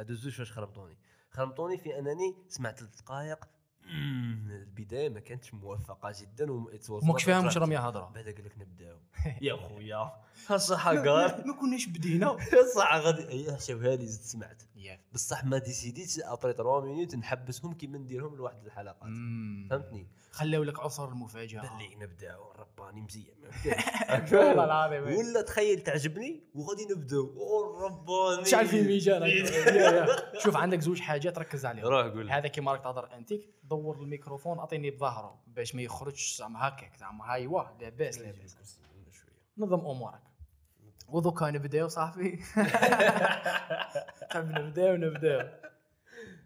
هادو الزوج فاش خربطوني. خربطوني في أنني سمعت ثلاث دقائق البداية ما كانتش موفقة جدا و it was وماكش not فاهم واش. راهم يهضروا بعدا قال لك نبداو. يا خويا صح قال؟ ما كناش بدينا. صح غادي هي حشاوها لي زدت سمعت. بصح ما ديسيديتش ابري 3 مينوت نحبسهم كيما نديرهم لواحد الحلقات. فهمتني؟ خلاو لك عصر المفاجأة. باللي نبداو. رباني مزيان. والله العظيم. ولا تخيل تعجبني وغادي نبداو. أو رباني. تشعل في ميجان. شوف عندك زوج حاجات ركز عليهم. روح قول. هذا كيما راك تهضر أنتيك. دور الميكروفون أعطيني بظهره باش ما يخرجش زعما هكاك زعما. ايوا لاباس لاباس. نظم أمورك. ودوكا نبداو صاحبي حاب نبداو نبداو.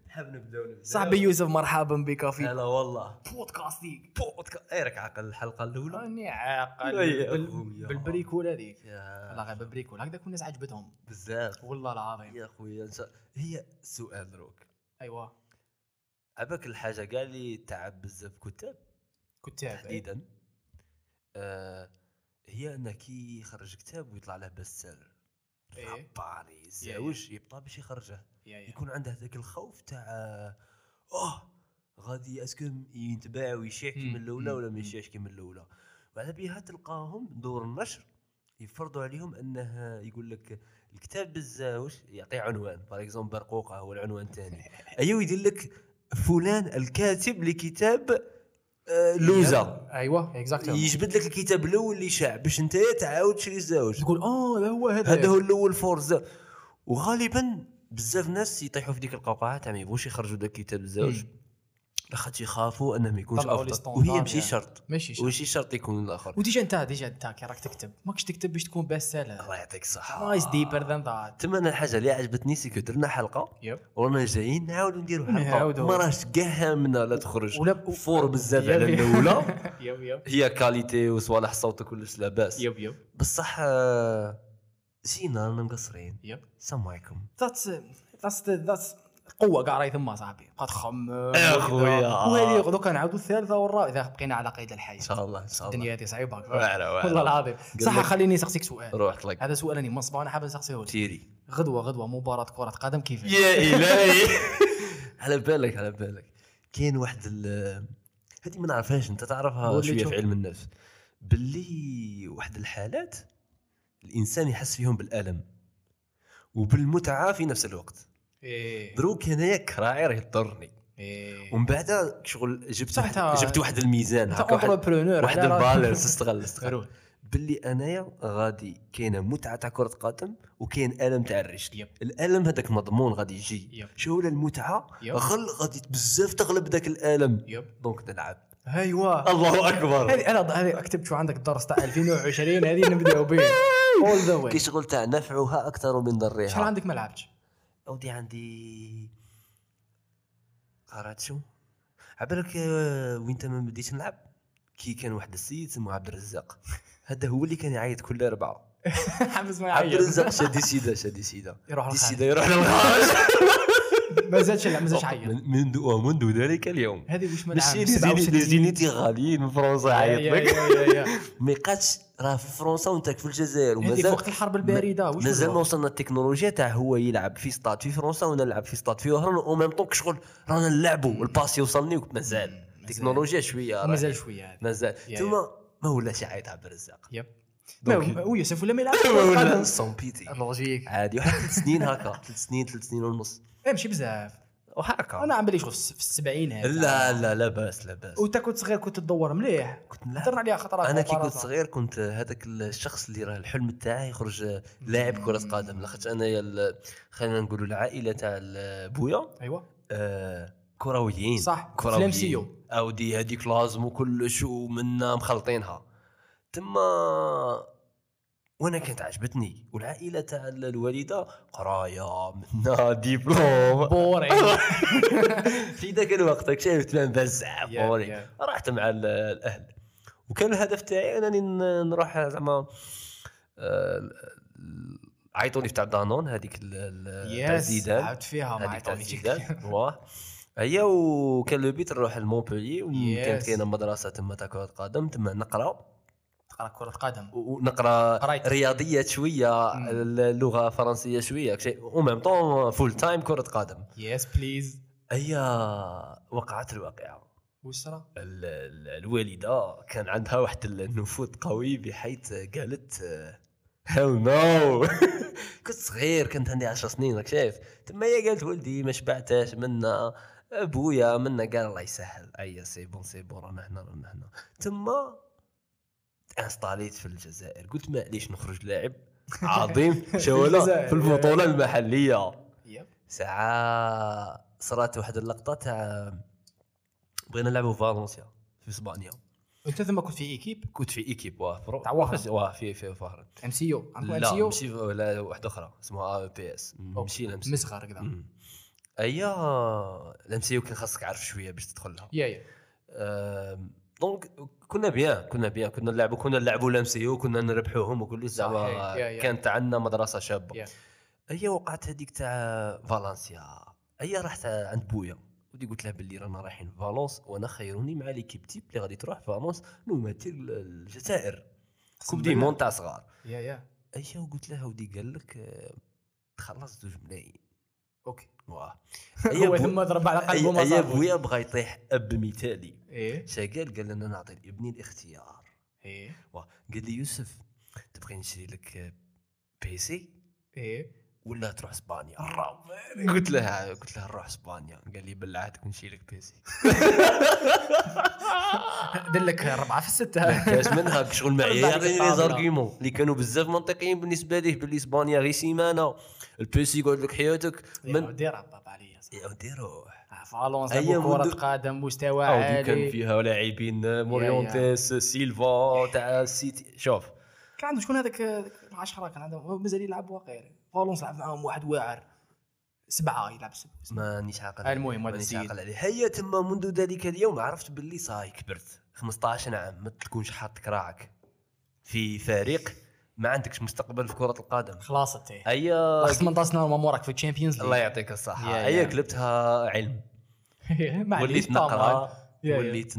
نحب نبداو نبداو. صاحبي يوسف مرحبا بك في هلا والله. podcastيك. podca اي راك عاقل الحلقة الأولى؟ راني عاقل. بال-. بال bricole هذيك لا غير بال bricole. هكذاك الناس عجبتهم بزاف. والله العظيم. يا خويا هي سؤال دروك. ايوا عباك الحاجة كاع اللي تعب بزاف كتاب كتاب تحديدا. آه هي انه كي يخرج كتاب ويطلع له best seller إيه. رباني يزاوج يبطى باش يخرجه. يكون عنده هذاك الخوف تاع آه غادي est-ce que ينتباع ويشيع كيما الأولى ولا ما. يشيعش كيما الأولى. وعلى بها تلقاهم دور النشر. يفرضوا عليهم أنه يقول لك الكتاب بالزاوج يعطي عنوان. par exemple برقوقة هو العنوان الثاني. أيوه يدير لك فلان الكاتب لكتاب آه، لوزه ايوا exactement يجبد لك الكتاب الأول اللي شاع باش أنت تعاود تشري الزاوج تقول آه هذا هو هذا. هذا هو الأول forza وغالبا بزاف ناس يطيحوا في ديك القوقعة تاع ما يبغوش يخرجوا ذاك الكتاب الزوج مم. لاخاطش يخافوا انه ما يكونش أفضل. وهي ماشي. شرط. ماشي شرط. وماشي شرط يكون الآخر. وديجا انت ديجا انت كي راك تكتب. ماكش تكتب باش تكون سيلر الله يعطيك الصحة. نايس ديبر ذان ذات تما أنا الحاجة اللي عجبتني سيكو درنا حلقة. يب. ورانا جايين نعاودوا نديروا حلقة. ما راهش كاع هامنا لا تخرج. ولا- فور بزاف على. الأولى. هي كاليتي وصوالح صوت وكلش لاباس يب يب. بصح آه، رانا مقصرين. يب. السلام عليكم. ذاتس ذاتس ذاتس قوة كاع راهي ثما صاحبي. بقى تخمم. يا خويا. وهذه دوكا نعاودوا الثالثه والرابعة. إذا بقينا على قيد الحياة. إن شاء الله إن شاء الله. الدنيا هذه صعيبة. والله العظيم. صح خليني نسقسيك سؤال. روح لك. هذا سؤال راني منصب أنا حاب نسقسيه تيري. غدوة غدوة مباراة كرة قدم كيف؟ يا إلهي. على بالك على بالك. كاين واحد هذه ما نعرفهاش أنت تعرفها شوية. في علم النفس. باللي واحد الحالات الإنسان يحس فيهم بالألم. وبالمتعة في نفس الوقت. إيه. دروك هنايا كراعي راه يضرني. إيه. ومن بعد شغل جبت واحد جبت واحد الميزان هكا واحد واحد ال balance استغل استغل. باللي أنايا غادي كاينة متعة تاع كرة قدم وكاين ألم تاع الرجل. yep. الألم هذاك مضمون غادي يجي. show ولا المتعة. غل غادي بزاف تغلب ذاك الألم. yep. donc نلعب. أيوا. الله أكبر. هذه أنا هذه كتبت شو عندك الدرس تاع 2020 هذه نبداو به اول ذا واي كي شغل تاع نفعها أكثر من شحال ضرها عندك ما لعبتش؟ أودي عندي قرات شو عبالك آه، وين انت ما بديتش نلعب؟ كي كان واحد السيد اسمه عبد الرزاق. هذا هو اللي كان يعيط كل أربعة. حبس ما عبد يعيط الرزاق شادي سيده شادي سيده يروح دي الخارج. سيده يروح للخارج. ما زادش لا ما زادش عيط. من- منذ ومنذ ذلك اليوم. هذه واش 67 لي زينيتي غاليين من فرنسا يا- لك. ما يقاتش راه في فرنسا وانت في الجزائر ومازال وقت الحرب البارده. مازال ما؟ وصلنا التكنولوجيا تاع هو يلعب في ستاد في فرنسا وأنا نلعب في ستاد في وهران أو ميم طون شغل رانا نلعبوا ال passe يوصلني مازال التكنولوجيا شوية مازال شوية مازال. ثم ما ولاش يعيط عبد الرزاق. ما- ويوسف ولا ما يلعب ما كرة ولا قدم. c'est un petit logique عادي واحد ثلاث سنين هكا ثلاث سنين ثلاث سنين ونص. امشي بزاف. وهكا أنا عم بالي شغل في السبعينات لا لا لا بأس لا بأس. وأنت كنت صغير كنت تدور مليح. كنت هضرنا عليها خطرات أنا كي كنت. صغير كنت هذاك الشخص اللي راه الحلم تاعي يخرج لاعب كرة قدم. لاخاطش انايا خلينا نقولوا العائلة تاع بويا أيوه. آه، كرويين. صح، كرويين. أودي هذيك لازم وكلش ومنا مخلطينها. تما وأنا كانت عجبتني. والعائلة تاع ال- الوالدة قراية منا diplôme boring في ذاك الوقت راك شايف تبان بزاف boring. رحت مع ال- الأهل. وكان الهدف تاعي أنني نروح زعما آه، ال- عيطوا لي في تاع Danone هذيك yes عاودت فيها ما تاع عيطونيش. واه. هي وكان le but نروح لمونبلييه وكانت. كاينة مدرسة تما تاع كرة قدم تما نقرا تقرا كرة قدم. ونقرأ. رياضيات شوية. اللغة الفرنسيه شوية و même temps full time كرة قدم. yes please هي وقعت الواقعة. واش صرا؟ ال- ال- الوالدة كان عندها واحد النفوذ قوي بحيث قالت hell no كنت صغير كنت عندي 10 سنين راك شايف. تما هي قالت ولدي ما شبعتاش منا أبويا منا. قال الله يسهل. أي c'est bon c'est bon رانا هنا رانا هنا. تما انستاليت في الجزائر. قلت معليش نخرج لاعب عظيم؟ شوالا الجزائر. في البطولة المحلية. yep. ساعة صرات واحد اللقطة تاع بغينا نلعبوا فالنسيا في إسبانيا. أنت ثم كنت في إيكيب؟ كنت في إيكيب واه برو تاع واه في في فهران إم سي يو لا سي يو ماشي لا واحدة أخرى اسمها بي إس. سي مصغر كذا. أيا الإم سي كان خاصك عارف شوية باش تدخل لها يا. يا دونك كنا بيان كنا بيان كنا نلعبوا كنا نلعبوا الام سي وكنا نربحوهم وكل زعما. كانت عندنا مدرسة شابة. هي وقعت هذيك تاع فالنسيا هي رحت عند بويا. ودي قلت له باللي رانا رايحين فالونس وأنا خيروني مع l'équipe type اللي غادي تروح فالونس نمثل الجزائر. Coupe du. Monde تاع صغار. يا يا. هي وقلت لها ودي قال لك آه، تخلص زوج ملايين. okay. واه هو ثم ضرب على قلبه ما هي صار بويا بغى يطيح أب مثالي إيه. شاقال قال لنا نعطي لابني الاختيار. إيه. واه قال لي يوسف تبغي نشري لك بيسي إيه. ولا تروح إسبانيا. قلت له قلت له نروح إسبانيا. قال لي بلعتك نشيل لك بيسي دلك ربعة في الستة. كاش منها شغل يعطيني لي. زارغيمون اللي كانوا بزاف منطقيين بالنسبة ليه باللي إسبانيا غير سيمانة. البيسي يقعد لك حياتك. من دير باب عليا يا ودي روح. فالونس أي لعبوا كرة قدم مستوى عاودي كان عالي. فيها لاعبين موريونتيس سيلفا تاع السيتي شوف. كان عنده شكون هذاك؟ العشرة كان عنده مازال يلعب واقير فالونس لعب معاهم واحد واعر. سبعة يلعب سبعة. مانيش عاقل المهم، هذا مانيش السيد. عاقل عليه. هيا تما منذ ذلك اليوم عرفت باللي صاي كبرت 15 عام ما تكونش حاط كراعك في فريق ما عندكش مستقبل في كرة القدم. خلاص أنت. هيا. 18 سنة ما موراك في ال Champions الله يعطيك الصحة. يا- هيا يا. قلبتها علم وليت. نقرأ. وليت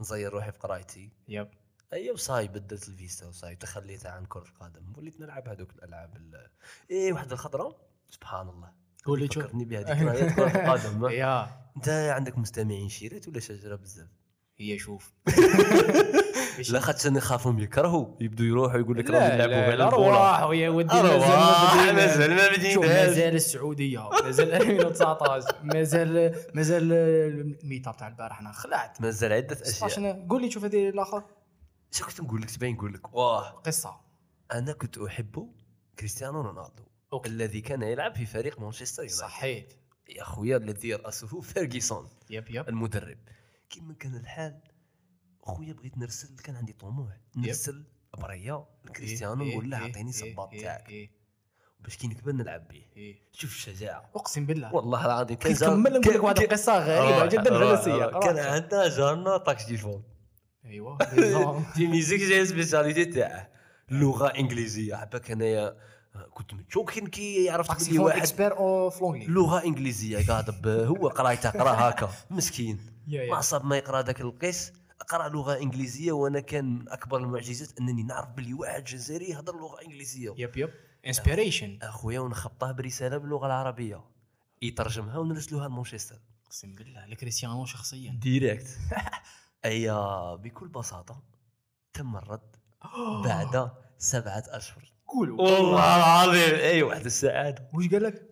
نزير روحي في قرايتي. yep. اي وصاي بدلت الفيستا وصاي تخليت عن كرة القدم وليت نلعب هذوك الألعاب ال- إيه واحد الخضرة سبحان الله. قول لي شوف فكرتني بها ذكريات كرة القدم. يا. أنت عندك مستمعين شيريت ولا شجرة بزاف؟ هي شوف. لا خاطش نخافهم يكرهوا يبدو يروحوا يقول لك راهم يلعبوا غير أرواح ويا ودي مازال ما مازال ما بديناش. مازال السعودية مازال 2019 مازال مازال ال meet up تاع البارح أنا خلعت. مازال عدة أشياء. 16 قول لي شوف هذه الآخر. شو كنت نقول لك؟ تبين نقول لك واه قصة. أنا كنت أحب كريستيانو رونالدو okay. الذي كان يلعب في فريق مانشستر يونايتد. صحيت يا خويا الذي يرأسه فيرجيسون yep yep. المدرب. كيما كان الحال خويا بغيت نرسل كان عندي طموح. نرسل برية كريستيانو نقول له أعطيني الصباط تاعك. إيه. باش كي نكبر نلعب به. إيه. شوف الشجاعة. أقسم بالله. والله العظيم نكمل نقول لك واحد القصة غريبة روح- جدا فلسيه روح. كان عندنا جارنا taxi téléphone في ميزيك جاي سبيسياليتي تاعه اللغة إنجليزية. عباك انايا كنت متشوكين كي عرفت بلي واحد اكسبير اوف لغة إنجليزية. قاعد هو قرايته قرا هكا. مسكين. ما صاب ما يقرأ ذاك القيس قرأ لغة إنجليزية وأنا كان أكبر المعجزات أنني نعرف بلي واحد جزائري يهضر لغة إنجليزية. يب يب. انسبيريشن أخويا ونخبطه برسالة باللغة العربية. يترجمها ونرسلوها لمانشستر. أقسم بالله لكريستيانو شخصيا. direct. ايا بكل بساطة تم الرد بعد سبعة أشهر. قولوا. والله العظيم. أي واحد السعاده واش قال لك؟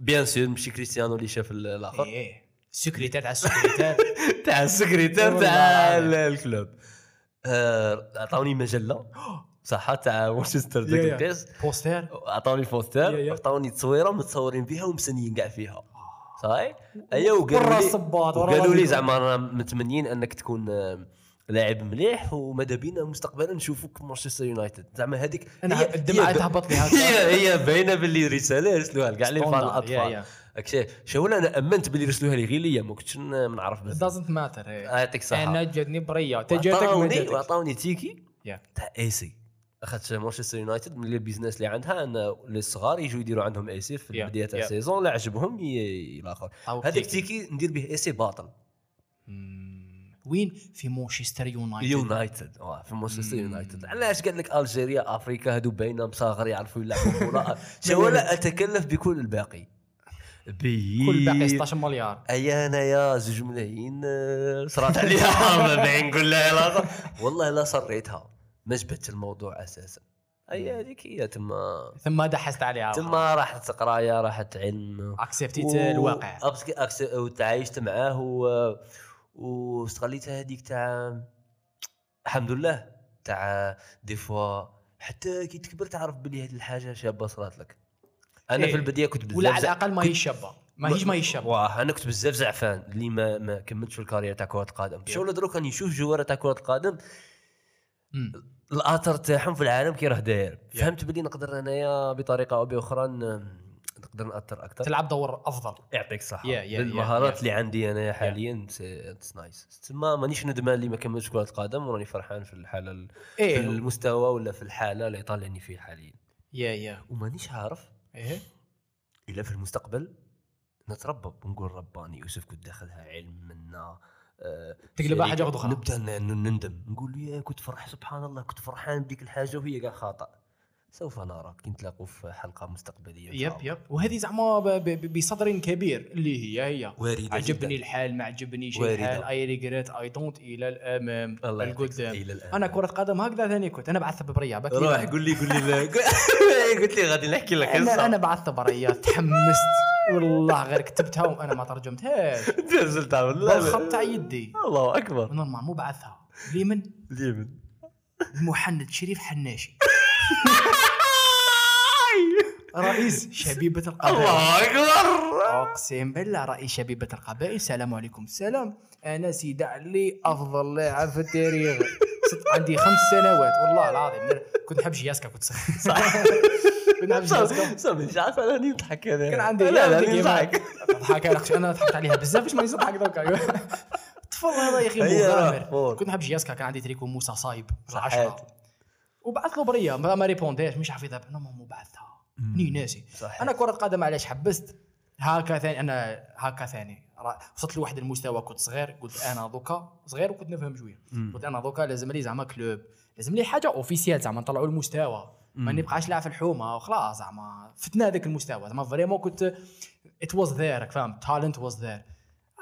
bien sûr ماشي كريستيانو اللي شاف ال- الآخر. إيه. السكرتير تاع السكرتير. تاع السكرتير والله تاع ال club. آه، عطاوني مجلة. صح تاع مانشستر يا. القيس poster عطاوني poster. عطاوني تصويرة متصورين بها ومسنيين كاع فيها. صحيح؟ ايوا وقالوا ورا لي وقالوا لي. زعما متمنيين أنك تكون آه، لاعب مليح وماذا بينا مستقبلا نشوفوك في مانشستر يونايتد. زعما هذيك أنا الدمعة تهبط لي هي هي باينة باللي رساله يرسلوها لكاع لي فان الأطفال. هاك شاول أنا أمنت باللي يرسلوها لي غير ليا ما كنتش نعرف بزاف. دازنت ماتر يعطيك الصحه أنا جاتني بريه تجاتك جاتك. وعطاوني تيكي. تاع إي سي. أخذت مانشستر يونايتد من البيزنس اللي عندها أن الصغار يجوا يديروا عندهم اي سي في تاع يا. السيزون لا عجبهم الآخر هذاك تيكي. ندير به اي سي باطل. وين؟ في مانشستر يونايتد. يونايتد. واه في مانشستر يونايتد. علاش قال لك ألجيريا أفريكا هادو باينه مصاغر يعرفوا يلعبوا ولا أتكلف بكل الباقي. بي كل باقي 16 مليار. اي انايا زوج ملايين صرات عليها ما باين نقول لها والله لا صريتها. ما جبت الموضوع أساسا. أي هذيك هي تما ثم دحست عليها تما راحت قرايه راحت علم. accept يت و- الواقع. أبس- أكس- وتعايشت معاه و... واستغليت هذيك تاع الحمد لله تاع des fois حتى كي تكبر تعرف بلي هذه الحاجة شابة صرات لك. أنا إيه. في البداية كنت بزاف ولا على الأقل ما هي شابة. ما هيش ما هي شابة. واه أنا كنت بزاف زعفان. اللي ما ما كملتش في ال carrière تاع كرة القدم شغل دروك راني نشوف joueurs تاع كرة القدم مم. الاثر تاعهم في العالم كي راه داير. فهمت بلي نقدر أنايا بطريقة أو بأخرى نقدر نأثر أكثر؟ تلعب دور أفضل. يعطيك الصحة. Yeah, yeah, بالمهارات yeah, yeah. اللي عندي أنا حاليا it's nice تما مانيش ندمان اللي ما كملتش كرة القدم وراني فرحان في الحالة ال- في المستوى ولا في الحالة اللي طالعني فيه حاليا. yeah yeah ومانيش عارف إيه. إلا في المستقبل نتربى. ونقول رباني يوسف كنت داخلها علم منا آه، تقلبها شركة. حاجة أخرى. نبدأ ن- نندم نقول يا كنت فرح سبحان الله كنت فرحان بديك الحاجة وهي كاع خطا سوف نرى كي نتلاقوا في حلقة مستقبلية يب. يب. وهذه زعما بصدر كبير اللي هي هي. واردة عجبني جداً. الحال ما عجبنيش. الحال. اي ريجريت اي دونت إلى الأمام. الله القدام. أنا كرة قدم هكذا ثاني كنت. أنا بعث بريه باك روح قول لي قول لي قلت لي غادي نحكي لك أنا أنا بعثت بريه تحمست. والله غير كتبتها وأنا ما ترجمتهاش. نزلتها والله بالخط تاع يدي. الله أكبر. نورمال مو بعثها. لمن؟ اليمن محمد شريف حناشي. رئيس شبيبة القبائل. الله أكبر. أقسم بالله رئيس شبيبة القبائل. السلام عليكم. السلام. أنا سيدي علي أفضل لاعب في التاريخ. عندي خمس سنوات. والله العظيم كنت نحب جياسكا كنت صغير. صح. كنت نحب جياسكا. سامي مش عارف أنا نضحك أنا كان عندي لا لا نضحك ضحك أنا أنا ضحكت عليها بزاف. باش ما نضحك دوكا الطفل هذا يا أخي هي مغامر. كنت نحب جياسكا كان عندي تريكو موسى صايب. صحيت. عشرة وبعث له برية ما ريبونديش مش عارف إذا نو مو بعثها ني ناسي. صحيت. أنا كرة قدم علاش حبست؟ هكا ثاني أنا هكا ثاني. را- وصلت لواحد المستوى كنت صغير قلت أنا دوكا صغير وكنت نفهم شوية. قلت أنا دوكا لازم لي زعما كلوب لازم لي حاجة official زعما نطلعوا المستوى. ما نبقاش لاعب في الحومة وخلاص زعما فتنا هذاك المستوى. زعما vraiment كنت it was there فاهم talent was there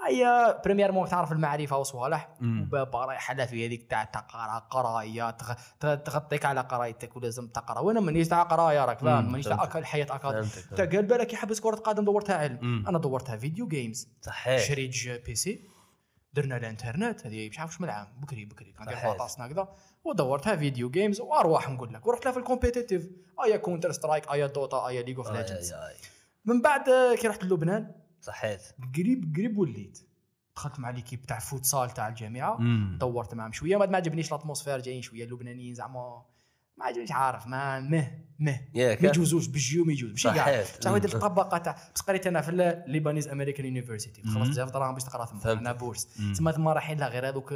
هيا premièrement تعرف المعرفة وصوالح. وبابا رايحه لا في هذيك تاع تقرأ قراية تغ- تغ- تغطيك على قرايتك ولازم تقرأ. وأنا مانيش تاع قراية راك فاهم مانيش تاع الحياة academic فهمتك. انت قال بالك يحبس كرة قدم دورتها علم. أنا دورتها video games صحيح. شريت PC. درنا الانترنت هذه مش عارف شو من العام بكري بكري. كان صحيح. ندير بطاطسنا هكذا ودورتها video games وارواح نقول لك ورحت لها في ال competitive آيا Counter Strike آيا Dota آيا League of Legends. من بعد كي رحت للبنان صحيت. قريب قريب وليت. دخلت مع l'équipe تاع futsal تاع الجامعة. مم. دورت معهم شوية. ما عجبنيش ال atmosphère جايين شوية اللبنانيين زعما. ما عجبنيش عارف ما مه مه. ما يجوزوش بالجيو ما يجوز. ماشي كاع. بصح هذه. الطبقة تاع بس قريت أنا في ال Lebanese American University خلصت بزاف دراهم باش تقرا فهمت. أنا bourse. تما ثما رايحين لا غير هذوك.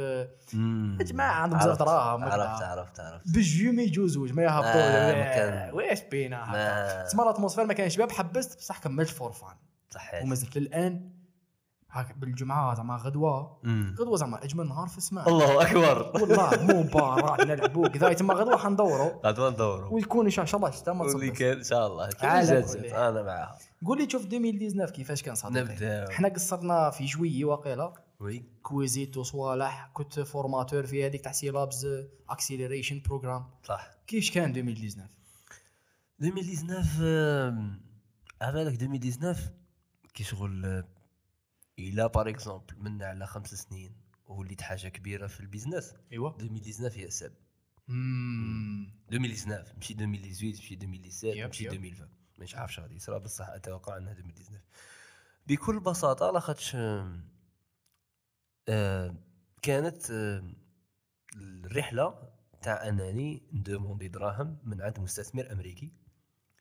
جماعة عندهم بزاف دراهم عرفت عرفت عرفت. بالجيو ما يجوزوش ما يهبطوش آه، ما كان- واش بينا ما- هكا تسمى ال atmosphère ما كانش شباب حبست بصح كملت for fun صحيح وما زلت للآن هاك بالجمعة زعما غدوة. مم. غدوة زعما أجمل نهار في السماء. الله أكبر. والله مباراة نلعبوا كذا تما غدوة حندوروا غدوه ندوروا ويكون إن شاء الله الشتاء ما كان إن شاء الله. على. أنا معاها قول لي شوف 2019 كيفاش كان صديقي؟ نبداو. حنا قصرنا في جويي واقيلا. Oui. Quizito وصوالح كنت formateur في هذيك تاع Sylabs Acceleration Program صح. كيفاش كان 2019 2019 آم، عبالك 2019 كي شغل آه، إلى par exemple من على خمس سنين وليت حاجة كبيرة في ال business ايوا 2019 هي امم 2019 ماشي 2018 ماشي 2017 yep، ماشي yep. 2020 مش عارف شغادي يصرى بصح أتوقع أنها 2019 بكل بساطة لاخاطش آم، كانت آم، الرحلة تاع أنني ن demandé دراهم من عند مستثمر أمريكي.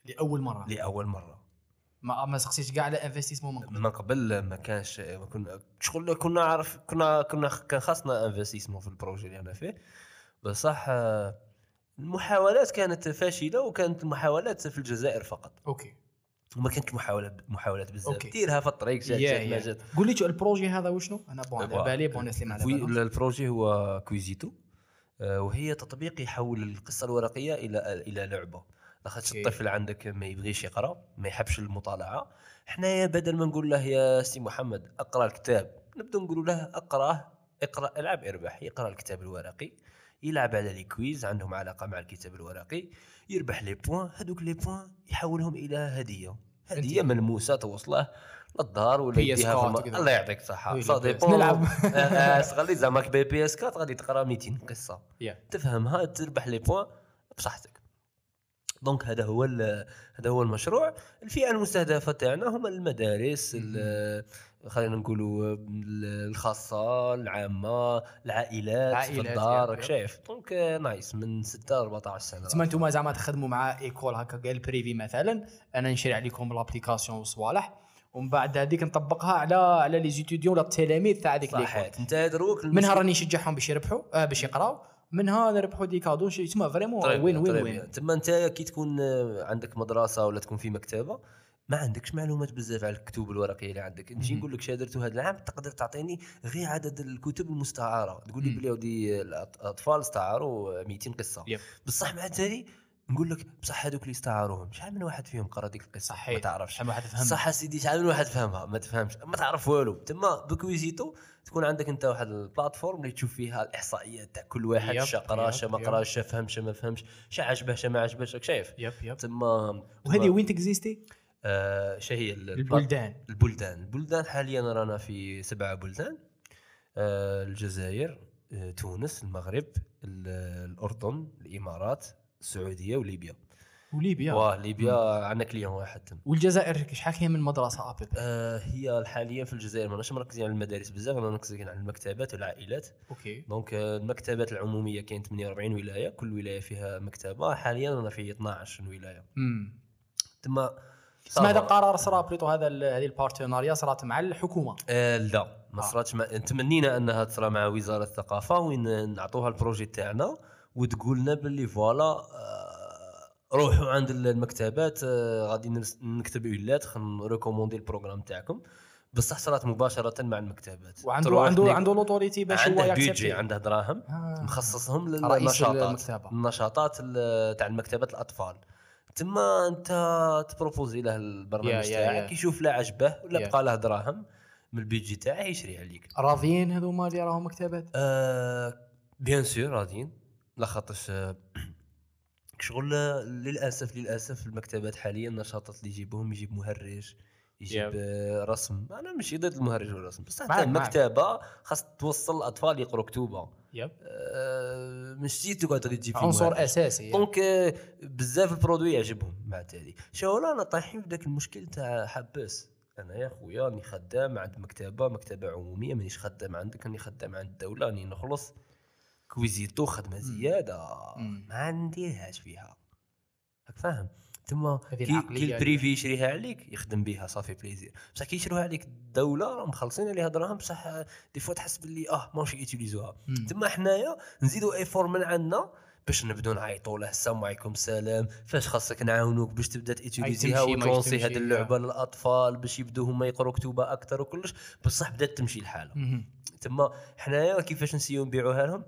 لأول مرة. لأول مرة. ما ما سقسيتش كاع على investissement من قبل. من قبل ما كانش ما كنا شغل كنا عارف كنا كنا كان خاصنا investissement في ال projet اللي أنا فيه. بصح المحاولات كانت فاشلة وكانت المحاولات في الجزائر فقط. OK. وما كانت محاولات محاولات بزاف. OK. ديرها في الطريق جات جات ما. جات. قول لي ال projet هذا وشنو؟ أنا bon على. بالي bon ما على بالهمش. ال projet هو Quizito. آه، وهي تطبيق يحول القصة الورقية إلى إلى لعبة. لاخاطش. الطفل عندك ما يبغيش يقرأ ما يحبش المطالعة حنايا بدل ما نقول له يا سي محمد اقرأ الكتاب نبدأ نقول له اقرأه اقرأ العب اربح يقرأ الكتاب الورقي يلعب على les quiz عندهم علاقة مع الكتاب الورقي يربح les points هذوك les points يحولهم إلى هدية هدية ملموسة توصله للدار ولا يديها. الله يعطيك الصحة ça dépend نلعب. آه، تغلي زعما بي بي إس 4 غادي تقرأ 200 قصة. تفهمها تربح les points بصحتك donc هذا هو هذا هو المشروع. الفئة المستهدفة تاعنا هما المدارس ال- خلينا نقولوا ال- الخاصة العامة العائلات, العائلات، في الدار راك يب. شايف. donc نايس من 6 ل 14 سنة تسمى أنتم زعما تخدموا مع école هكا قال privée مثلا. أنا نشري عليكم l'application وصوالح ومن بعد هذيك نطبقها على على les étudiants ولا التلاميذ تاع هذيك l'école انت دروك منها راني نشجعهم باش يربحوا آه باش يقراو. منها نربحوا des cadeaux شي- تسمى vraiment وين وين وين تما انت كي تكون آه، عندك مدرسة ولا تكون في مكتبة ما عندكش معلومات بزاف على الكتب الورقية اللي عندك. نجي. نقول لك شنو درتوا هذا العام تقدر تعطيني غير عدد الكتب المستعارة. تقول لي. بلي ودي الأطفال استعاروا 200 قصة. yep. بصح مع التالي نقول لك بصح هذوك اللي استعاروهم شحال من واحد فيهم قرا ديك القصة؟ ما صحيح تعرفش. شحال من واحد فهم صح سيدي شحال من واحد فهمها؟ ما تفهمش. ما تعرف والو. تما ب Quizito تكون عندك انت واحد ال plateforme اللي تشوف فيها الاحصائيات تاع كل واحد شا قرا شا ما. قراش شا فهم شا ما فهمش شا عجبه شا ما عجبش راك شايف. yep yep. تما وهذه وين t'existes؟ آه شا هي ال- البلدان. البلدان. البلدان حاليا رانا في سبعة بلدان. آه الجزائر آه تونس المغرب ال- الأردن الإمارات السعودية وليبيا. وليبيا. واه ليبيا. عندنا client واحد تم. والجزائر شحال هي من مدرسة ابي آه هي حاليا في الجزائر ماناش مركزين على المدارس بزاف رانا مركزين على المكتبات والعائلات. ok. donc آه، المكتبات العمومية كاين 48 ولاية كل ولاية فيها مكتبة. حاليا رانا في 12 ولاية. امم تما تسمى هذا ça va. قرار صرا بليتو هذا هذه ال partenariat صرات مع الحكومة؟ آه لا. ما آه. صراتش مع... تمنينا أنها تصرى مع وزارة الثقافة وين نعطوها ال projet تاعنا وتقول لنا باللي voilà آه روحوا عند المكتبات آه غادي نكتب أولاد خلينا ن recommander ال programme تاعكم بصح صارت مباشرة مع المكتبات وعنده عنده عنده l'autorité باش هو عنده. بيجي عنده دراهم آه. مخصصهم للنشاطات. النشاطات ال- تاع المكتبات الأطفال تما أنت ت proposer له البرنامج تاعك. يشوف لا عجبه ولا. بقى له دراهم من البيجي تاعه يشري عليك راضيين هذوما اللي راهم مكتبات آه bien sûr راضيين لاخاطرش آه، شغل للأسف للأسف المكتبات حاليا النشاطات اللي يجيبوهم يجيب مهرج يجيب yep. آه، رسم أنا ماشي ضد المهرج والرسم بس معاك. المكتبة خاص توصل الأطفال يقروا كتوبه yep آه، ماشي تقعد غير تجيب فيه عنصر مهرج. أساسي. donc بزاف ال produit يعجبهم مع التالي شو رانا طايحين في ذاك المشكل تاع حباس أنا يا خويا راني خدام عند مكتبة مكتبة عمومية مانيش خدام عندك راني خدام عند الدولة راني نخلص Quizito خدمة زيادة. ما نديرهاش فيها. راك فاهم؟ تما هذه كي, كي ال privé يشريها عليك يخدم بها ça fait plaisir. بصح كي يشروها عليك الدولة راهم مخلصين عليها دراهم بصح des fois تحس باللي آه ماهوش ي utiliser وها. تما حنايا نزيدوا effort من عندنا باش نبداو نعيطوا له السلام عليكم سلام فاش خاصك نعاونوك باش تبدا ت utiliser ها وت lancer هذه اللعبه للأطفال باش يبداو هما يقروا كتوبة أكثر وكلش. بصح بدات تمشي الحاله. تما حنايا كيفاش نسيو نبيعوها لهم؟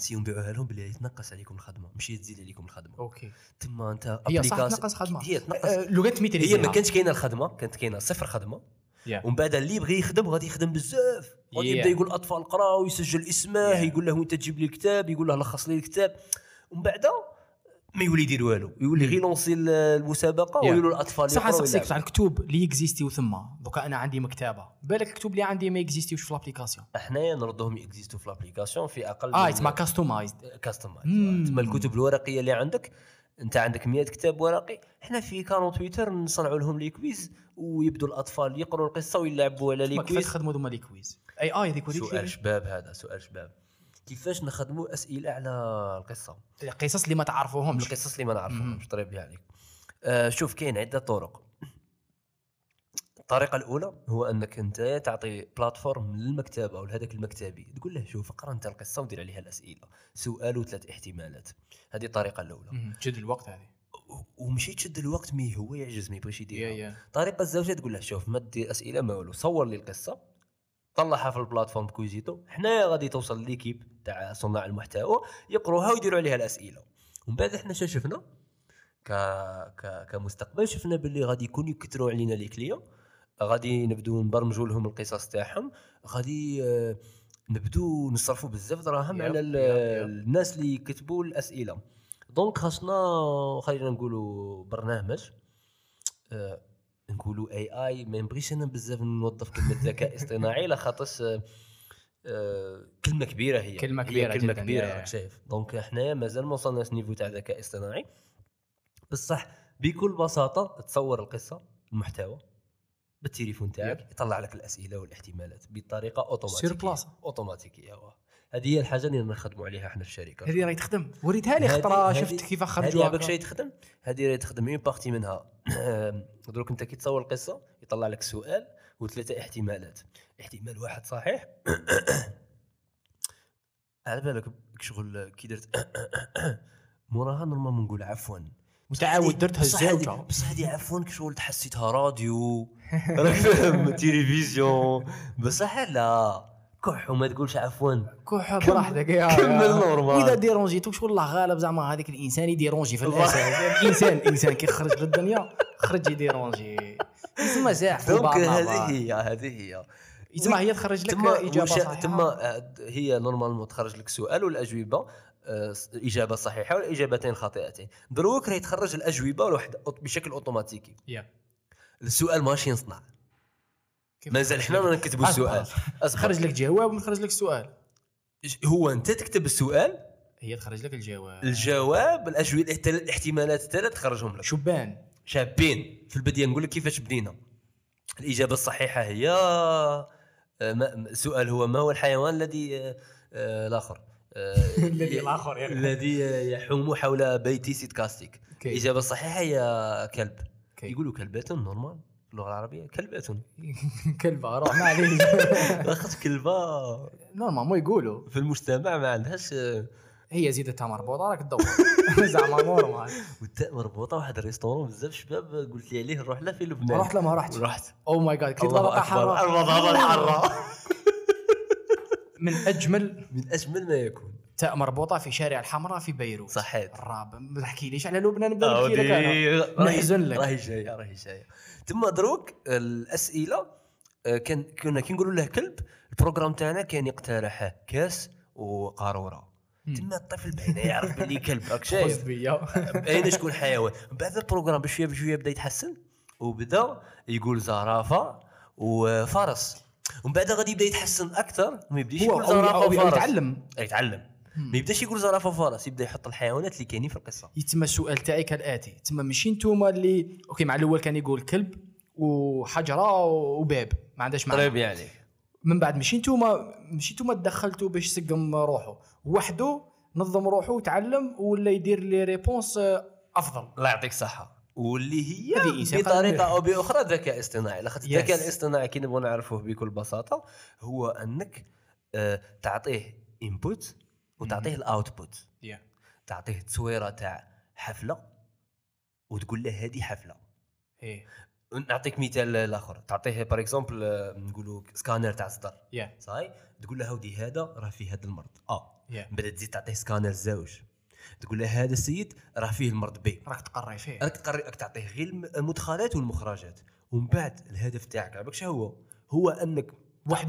نسيو نبيعوها لهم بلي يتنقص عليكم الخدمة ماشي تزيد عليكم الخدمة. ok. تما أنت هي صح تنقص خدمة. هي تنقص. لغات هي ما كانتش كاينة الخدمة كانت كاينة صفر خدمة. Yeah. ومن بعد اللي يبغي يخدم غادي يخدم بزاف. غادي Yeah. يبدا يقول الاطفال قراو يسجل إسمه Yeah. يقول له أنت تجيب لي الكتاب يقول له لخص لي الكتاب. ومن بعد ما يولي يدير والو يولي غير لونسي ال- المسابقة Yeah. ويقولوا الأطفال صح نسقسيك ويلعبوا. تاع الكتب اللي اكزيستيو ثم. دوكا أنا عندي مكتبه بالك الكتب اللي عندي ما اكزيستيوش في الأبليكاسيون؟ حنايا نردهم يكزيستو في الأبليكاسيون في أقل آه تسمى كاستومايزد كاستمايز مم. تما الكتب الورقية اللي عندك أنت عندك 100 كتاب ورقي. حنا في كانون تويتر نصنعوا لهم لي كويز ويبدو الأطفال يقروا القصة ويلعبوا على لي كيفاش كويز تخدموا دوما لي كويز أي اي هذيك وديك سؤال شباب هذا سؤال شباب. كيفاش نخدموا أسئلة على القصة. القصص اللي ما تعرفوهمش. القصص اللي ما مم. نعرفهمش طريب عليك آه شوف كاين عدة طرق. الطريقة الأولى هو أنك أنت تعطي بلاتفورم للمكتبة أو لهذاك المكتبي. تقول له شوف اقرأ أنت القصة ودير عليها الأسئلة. سؤال وثلاث احتمالات. هذه الطريقة الأولى. جد الوقت هذه. ومشي تشد الوقت مي هو يعجز ما يبغيش يديرها. يا طريقة الزوجة تقول له شوف ما دير أسئلة ما والو صور لي القصة. طلعها في ال plateforme Quizito. حنا غادي توصل l'équipe تاع صناع المحتوى يقروها ويديروا عليها الأسئلة. ومن بعد إحنا شو شفنا ك... ك... كمستقبل شفنا باللي غادي يكون يكثروا علينا les clients غادي نبدو نبرمجوا لهم القصص تاعهم. غادي آه، نبدو نصرفوا بزاف دراهم على ال-. الناس اللي يكتبوا الأسئلة. donc خاصنا خلينا نقولوا برنامج آه، نقولوا AI ما نبغيش أنا بزاف نوظف كلمة ذكاء اصطناعي لاخاطرش آه، آه، كلمة كبيرة هي كلمة هي كبيرة كلمة جداً، كبيرة. راك شايف donc إحنا مازال ما وصلناش niveau تاع ذكاء اصطناعي بصح بكل بساطة تصور القصة المحتوى بالتليفون تاعك يطلع لك الأسئلة والاحتمالات بطريقة أوتوماتيكية sur place. أوتوماتيكية. هذه هي الحاجة اللي نخدموا عليها إحنا في الشركة. هذه راهي تخدم وريتها لي هذه- خطرة هذه- شفت كيف هذه خرجوا عباك شيء تخدم هذه راهي تخدم une partie منها. دروك أنت كي تصور القصة يطلع لك سؤال وثلاثة احتمالات. احتمال واحد صحيح. على بالك شغل كي درت. موراها normalement نقول عفوا. متعود درتها هذه- الزوجه بصح هذه عفوا كشغل حسيتها راديو. راك فاهم تلفزيون. بصح لا. كح وما تقولش عفوا كوح براحتك يا كمل. normal. واذا dérangيتك والله غالب زعما هذاك الإنسان يdérangi في الأساس الانسان الانسان كي خرج للدنيا خرج يdérangi يسمى ساح في donc. هذه هي هذه هي يسمى هي تخرج لك إجابة صحيحة تما آه، هي normalement تخرج لك سؤال والأجوبة آه، إجابة صحيحة واجابتين خاطئتين دروك راهي تخرج الأجوبة بشكل أوتوماتيكي يا. السؤال ماشي نصنع مازال حنا؟ ما نكتبوا السؤال. أصبر. خرج لك جواب وخرج لك سؤال. هو أنت تكتب السؤال؟ هي تخرج لك الجواب. الجواب الأجوبة الاحتمالات الثلاث تخرجهم لك. شبان. شابين. في البداية نقول لك كيفاش بدينا. الإجابة الصحيحة هي آه، السؤال هو ما هو الحيوان الذي آه، آه، الآخر؟ الذي الآخر يعني. الذي يحوم حول بيت سيد كاستيك. الإجابة الصحيحة هي كلب. يقولوا كلبات نورمال اللغة العربية كلبات كلبه روح ما عليه لاخاطش كلبه نورمال مو يقولوا. في المجتمع ما عندهاش آه، هي زيدتها مربوطه راك تدور. زعما نورمال. والتاء مربوطه واحد الريستورون بزاف شباب قلت لي عليه نروح له في لبنان. رحت لا ما رحت. رحت. أو ماي جاد كنت أكبر. حاره المضاربه الحاره من أجمل من أجمل ما يكون. تاء مربوطه في شارع الحمراء في بيروت. صحيت. الراب ما تحكيليش على لبنان نحكي لك نحزن لك. راهي جاية راهي جاية تما دروك الأسئلة آه، كان كنا كي نقولوا له كلب ال programme تاعنا كان يقترح كاس وقارورة. تما الطفل بعيد يعرف باللي كلب راك شايف. باين شكون حيوان؟ من بعد ال programme بشويه بشوية بدأ يتحسن وبدأ يقول زرافة وفرس. ومن بعد غادي يبدأ يتحسن أكثر ما يبداش يقول زرافة وفرس. يتعلم. يتعلم. ما يبداش يقول زرافة وفرس يبدا يحط الحيوانات اللي كاينين في القصة. يتم السؤال تاعي كالآتي. تما ماشي نتوما اللي أوكي مع الأول كان يقول كلب وحجرة وباب ما عندهاش معنى. قريب يعني. من بعد ماشي نتوما ماشي نتوما تدخلتوا باش يسقم روحه وحده نظم روحه وتعلم ولا يدير les réponses أفضل. الله يعطيك الصحة. واللي هي بطريقة. أو بأخرى ذكاء اصطناعي. لاخاطر. الذكاء الاصطناعي كي نبغوا نعرفوه بكل بساطة هو أنك آه، تعطيه input وتعطيه ال output تعطيه تصويره تاع حفلة وتقول له هذه حفلة. إيه. نعطيك مثال الآخر. تعطيه par exemple نقولوا سكانر تاع صدر يا صاي تقول له هودي هذا راه فيه هذا المرض. آه. من بعد تزيد تعطيه سكانر زوج. تقول له هذا السيد راه فيه المرض B. راك تقري فيه. راك تقري راك تعطيه غير الم- المدخلات والمخرجات. ومن بعد الهدف تاعك عباك شو هو؟ هو أنك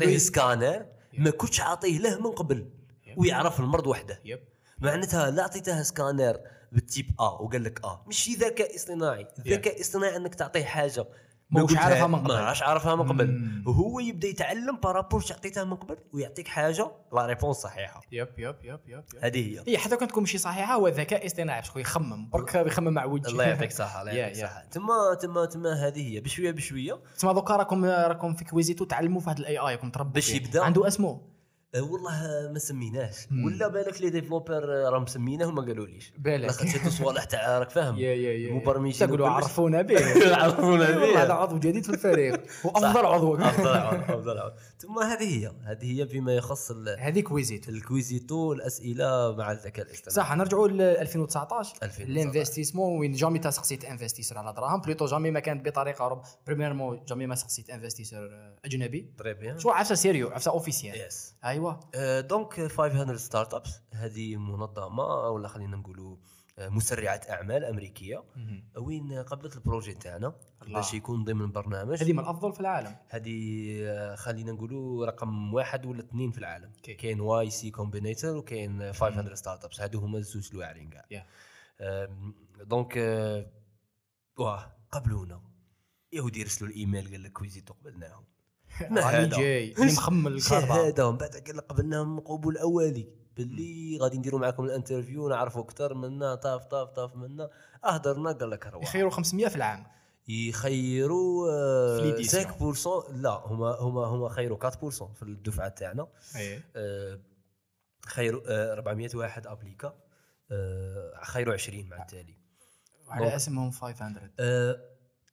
ي- سكانر ما كنتش عاطيه له من قبل. ويعرف المرض وحده. yep. معناتها لا عطيته scanner بال type A وقال لك آه ماشي ذكاء اصطناعي. الذكاء الاصطناعي إنك تعطيه حاجة. ما هوش عارفها من قبل. ما عارفها من قبل. مم. وهو يبدأ يتعلم par rapport عطيته من قبل ويعطيك حاجة la réponse صحيحة. yep yep yep yep, yep. هذه هي. هي حتى كان تكون ماشي صحيحة هو ذكاء اصطناعي. parce que يخمم. برك يخمم مع وجهه. الله يعطيك صحة الله يعطيك يا. صحة. تما تما تما هذه هي. بشوية بشوية. تسمى دوكا راكم راكم في كويزيتو تعلموا في هذا الاي اي راكم تربوا باش. يبدأ. عنده اسمه؟ والله ما سميناش. ولا بالك لي ديفلوبر راهم مسميناه وما قالوليش بالك. لقد شدوا صوالح تاع راك فاهم؟ يا يا يا المبرمجين تقولوا. عرفونا به. عرفونا به. والله هذا عضو جديد في الفريق. وأفضل عضو. أفضل عون أفضل عون ثم هذه هي هذه هي فيما يخص هذيك ويزيت الكويزيتو الأسئلة مع الذكاء الاصطناعي. صح نرجعوا ل 2019 2019. الانفستيسمون وين جامي تا سقسيت إنفستيسور على دراهم. بلوتو جامي ما كانت بطريقة روب premièrement jamais ما سقسيت investisseur أجنبي. très bien شو عفسة sérieux عفسة officielle yes ايوا donc 500 Startups هذه منظمة ولا خلينا نقولوا آه، مسرعة أعمال أمريكية. وين قبلت ال projet تاعنا. باش يكون ضمن برنامج هذه من الافضل في العالم. هذه آه، خلينا نقولوا رقم واحد ولا اثنين في العالم. كاين Y Combinator وكاين 500 Startups. هادو هما الزوج الواعرين كاع دونك آه، واه قبلونا. يهودي يرسلوا الإيميل قال لك كويزيتو قبلناهم. راني؟ جاي راني مخمل الكهرباء. شهاده ومن بعد قال لك قبلناهم قبول اولي باللي غادي نديروا معكم الانترفيو نعرفوا أكثر منا طاف طاف طاف منا. أهدرنا قال لك روح يخيروا 500 في العام. يخيروا آه، ليديسيون. 5% لا هما هما هما خيروا 4% في الدفعة تاعنا. إيه. آه، خيروا آه، 400 واحد appliqua. خيروا 20 مع التالي. على donc- اسمهم 500 آه،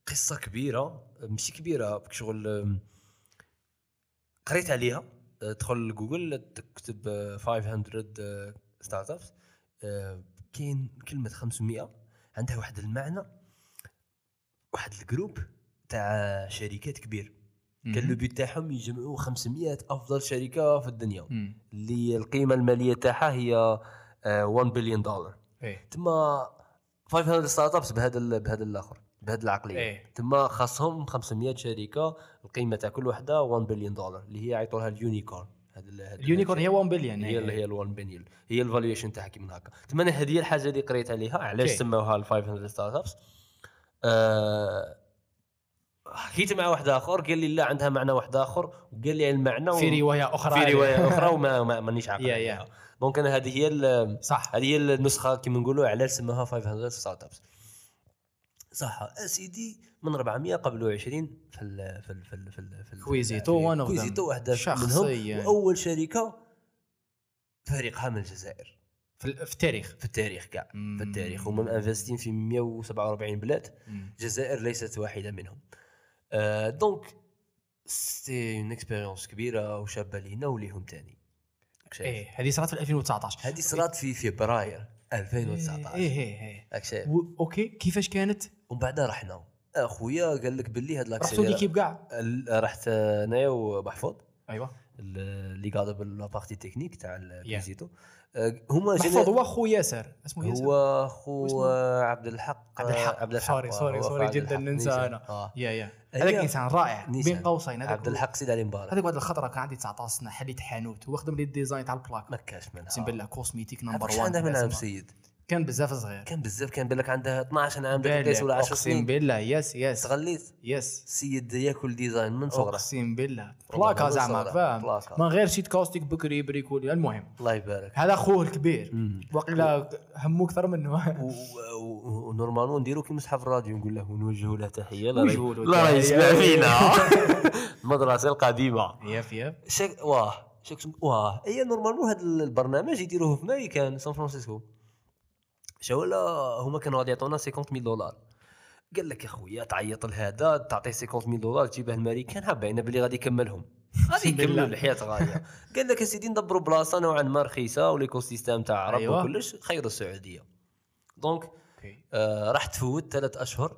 قصة كبيرة ماشي كبيرة شغل قريت عليها آه، تدخل لجوجل تكتب آه، 500 Startups كاين كلمة 500 عندها واحد المعنى واحد ال groupe تاع شركات كبير. كان le but تاعهم يجمعوا 500 أفضل شركة في الدنيا. اللي القيمة المالية تاعها هي آه، 1 بليون دولار تما 500 Startups بهذا بهذا الآخر. بهذه العقلية. إيه. تما خاصهم 500 شركة القيمة تاع كل وحدة 1 بليون دولار اللي هي يعيطوا لها ال unicorn ال unicorn هي 1 بليون هي اللي هي ال 1 بليون هي ال valuation تاعها كي من هكا. تما أنا هذه هي الحاجة اللي قريت عليها علاش okay. سموها ال 500 Startups آه، حكيت مع واحد آخر قال لي لا عندها معنى واحد آخر وقال لي المعنى في رواية أخرى. في رواية أخرى وما ما- مانيش عاقل عليها. يا. donc أنا هذه هي صح. هذه هي النسخة كيما نقولوا علاش سماها 500 Startups صح اسيدي من 400 قبلوا 20 في ال في ال في ال في, ال في ال- كويزيتو of them. كويزيتو واحدة منهم. وأول شركة فريقها من الجزائر. في, ال- في التاريخ. في التاريخ كاع. في التاريخ. هما investi ين في 147 بلاد. الجزائر ليست واحدة منهم. آه donc c'est une expérience كبيرة وشابة لينا وليهم تاني. شايف؟ إيه هذه صارت في 2019 هذه صارت في فبراير 2019 إيه إيه إيه. و- okay. كيفاش كانت؟ ومن بعد رحنا أخويا قال لك باللي هاد رحتوا l'accélérateur l'équipe كاع رحت انايا ومحفوظ. ال- اللي قاعد بالبارتي تكنيك تاع الكوزيتو آه، هما محفوظ هو خو ياسر. اسمه ياسر. هو؟ آه، عبد الحق عبد الحق. عبد الحق. سوري، سوري، سوري جدا. ننسى نيشان. أنا. آه. يا يا هذاك إنسان رائع. بين قوسين. عبد الحق سيد علي مبارك. هذاك واحد الخطره كان عندي 19 سنة حليت حانوت هو خدم لي الديزاين تاع البلاك. ما كاش منها. اقسم بالله كوسميتيك نمبر عرفت 1 عنده من عام سيد كان بزاف صغير. كان بزاف كان بالك عنده 12 عام داك ولا 10 أقسم سنين. بالله يس يس. تغليت؟ يس. السيد ياكل ديزاين من صغره أقسم بالله. بلاكا زعما. فاهم. من غير شيت كاستيك بكري بريكولي المهم. الله يبارك. هذا خوه الكبير. مم. وقيلا همو أكثر منه. ونورمالمون نديرو كي نصحى في الراديو نقول له ونوجهوا له تحية لا راه-. يسمع فينا المدرسة القديمة. يف شك واه شك واه هي نورمالمون هذا البرنامج يديروه في امريكان سان فرانسيسكو. شو ولا هما كانوا غادي يعطونا 50000 دولار قال لك يا خويا تعيط لهذا تعطيه 50000 دولار تجيبه الماريكان ها باينه بلي غادي يكملهم غادي. يكملوا الحياة غاليه قال لك يا سيدي ندبروا بلاصة نوعا ما رخيصة وال ecosystem تاع عرب أيوة. وكلش خير السعودية donc آه راح تفوت ثلاث أشهر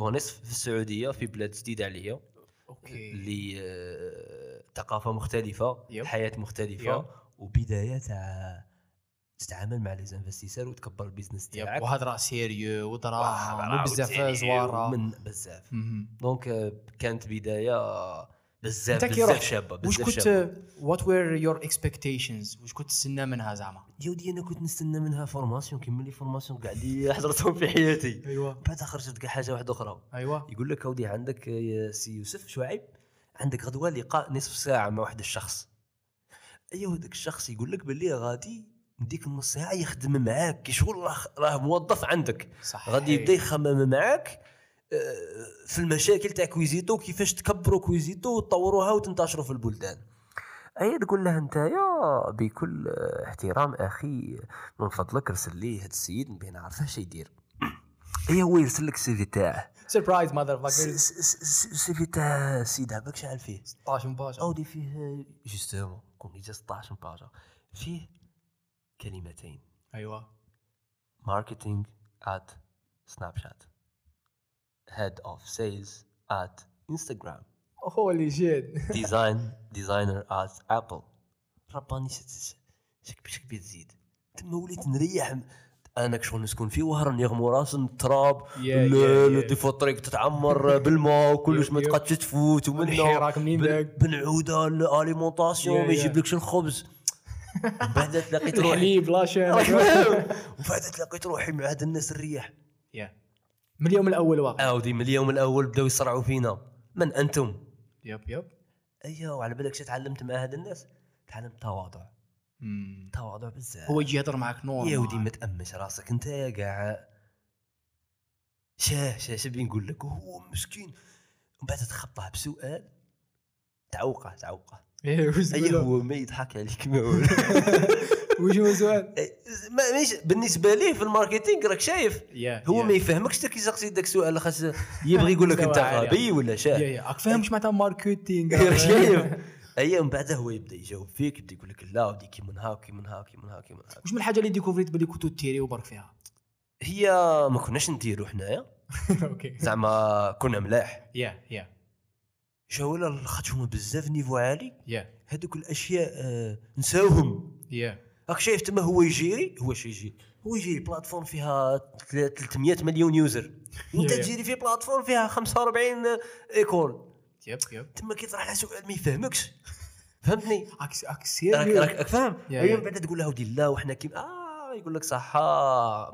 ونصف في السعودية في بلاد جديدة عليا okay اللي آه، ثقافة مختلفة yep. حياة مختلفة yep. وبدايه تاع تتعامل مع les investisseurs وتكبر ال business تاعك. وهذا راه sérieux ودراهم وبزاف زواره من بزاف. donc كانت بداية بزاف بزاف شابة واش بزاف كنت شابة. what were your expectations واش كنت تستنى منها زعما؟ يا ودي أنا كنت نستنى منها formation كيما les formations كاع اللي حضرتهم في حياتي. أيوه. بعد خرجت كاع حاجة واحدة أخرى. أيوه. يقول لك أودي عندك يا سي يوسف شعيب عندك غدوة لقاء نصف ساعة مع واحد الشخص. ايوا هذاك الشخص يقول لك باللي غادي نديك النص ساعة يخدم معاك كي شغل راه راه موظف عندك. صح غادي يبدأ يخمم معاك آه، في المشاكل تاع كويزيتو كيفاش تكبروا كويزيتو وتطوروها وتنتشروا في البلدان. اي تقول له انت يا بكل احترام أخي من فضلك ارسل لي هذا السيد نبي نعرف اش يدير. اي هو يرسل لك ال CV تاعه. surprise mother س- fuckers س- س- ال CV تاع السيد هذاك شحال فيه؟ 16 باجه أودي فيه justement كون يجي 16 باجا فيه كلمتين. أيوه. Marketing at Snapchat. Head of sales at Instagram. هولي شيت design designer at Apple. رباني شك باش كبير تزيد تما وليت نريح. أنا كشغل نسكن في وهران يغمو راس التراب. دي الطريق تتعمر بالماء وكلش ما. تقدش تفوت ومنه والحراك منين بن- ذاك؟ بنعودة الاليمونطاسيون ما. يجيبلكش الخبز. من بعد تلاقيت روحي. الحليب لا شيء. ومن بعد تلاقيت روحي مع هاد الناس الرياح. يا. من اليوم الأول واقع؟ أودي من اليوم الأول بداو يصرعوا فينا. من أنتم؟ يب يب. أيوه وعلى بالك شو تعلمت مع هاد الناس؟ تعلمت تواضع. مم. تواضع بزاف. هو يجي يهضر معك نور يا ودي ما تأمش راسك أنت يا كاع شاه شاه شبي نقول لك هو مسكين. ومن بعد تخطاه بسؤال. تعوقه تعوقه. أي تقول له؟ هو ما يضحك عليك ما هو. السؤال؟ إيه، ما مش بالنسبة ليه في ال marketing راك شايف. يا هو يا. ما يفهمكش تا كي داك السؤال خاص يبغي يقول لك أنت. غبي ولا شاه يا راك فاهم إيش معناتها marketing راك شايف. أي من بعد هو يبدأ يجاوب فيك يبدأ يقول لك لا ودي كي من هاك كي من هاك كي من هاك كي من هاك. وش من الحاجة اللي découvri ت باللي كنتو تيري وبرك فيها؟ هي ما كناش نديرو حنايا. okay. زعما كنا ملاح. يا يا. جاو ولا لاخاطش هما بزاف niveau عالي. يا هذوك الأشياء آه نساوهم. يا راك شايف تما هو يجيري؟ هو شي يجي هو يجيري plateforme فيها 300 مليون user. وانت. تجيري في plateforme فيها 45 école yep yep تما كي تطرح على سؤال ما يفهمكش. فهمتني؟ إكس راك اكسير راك فاهم. من بعد تقول له ودي لا وحنا كيما آه يقول لك صح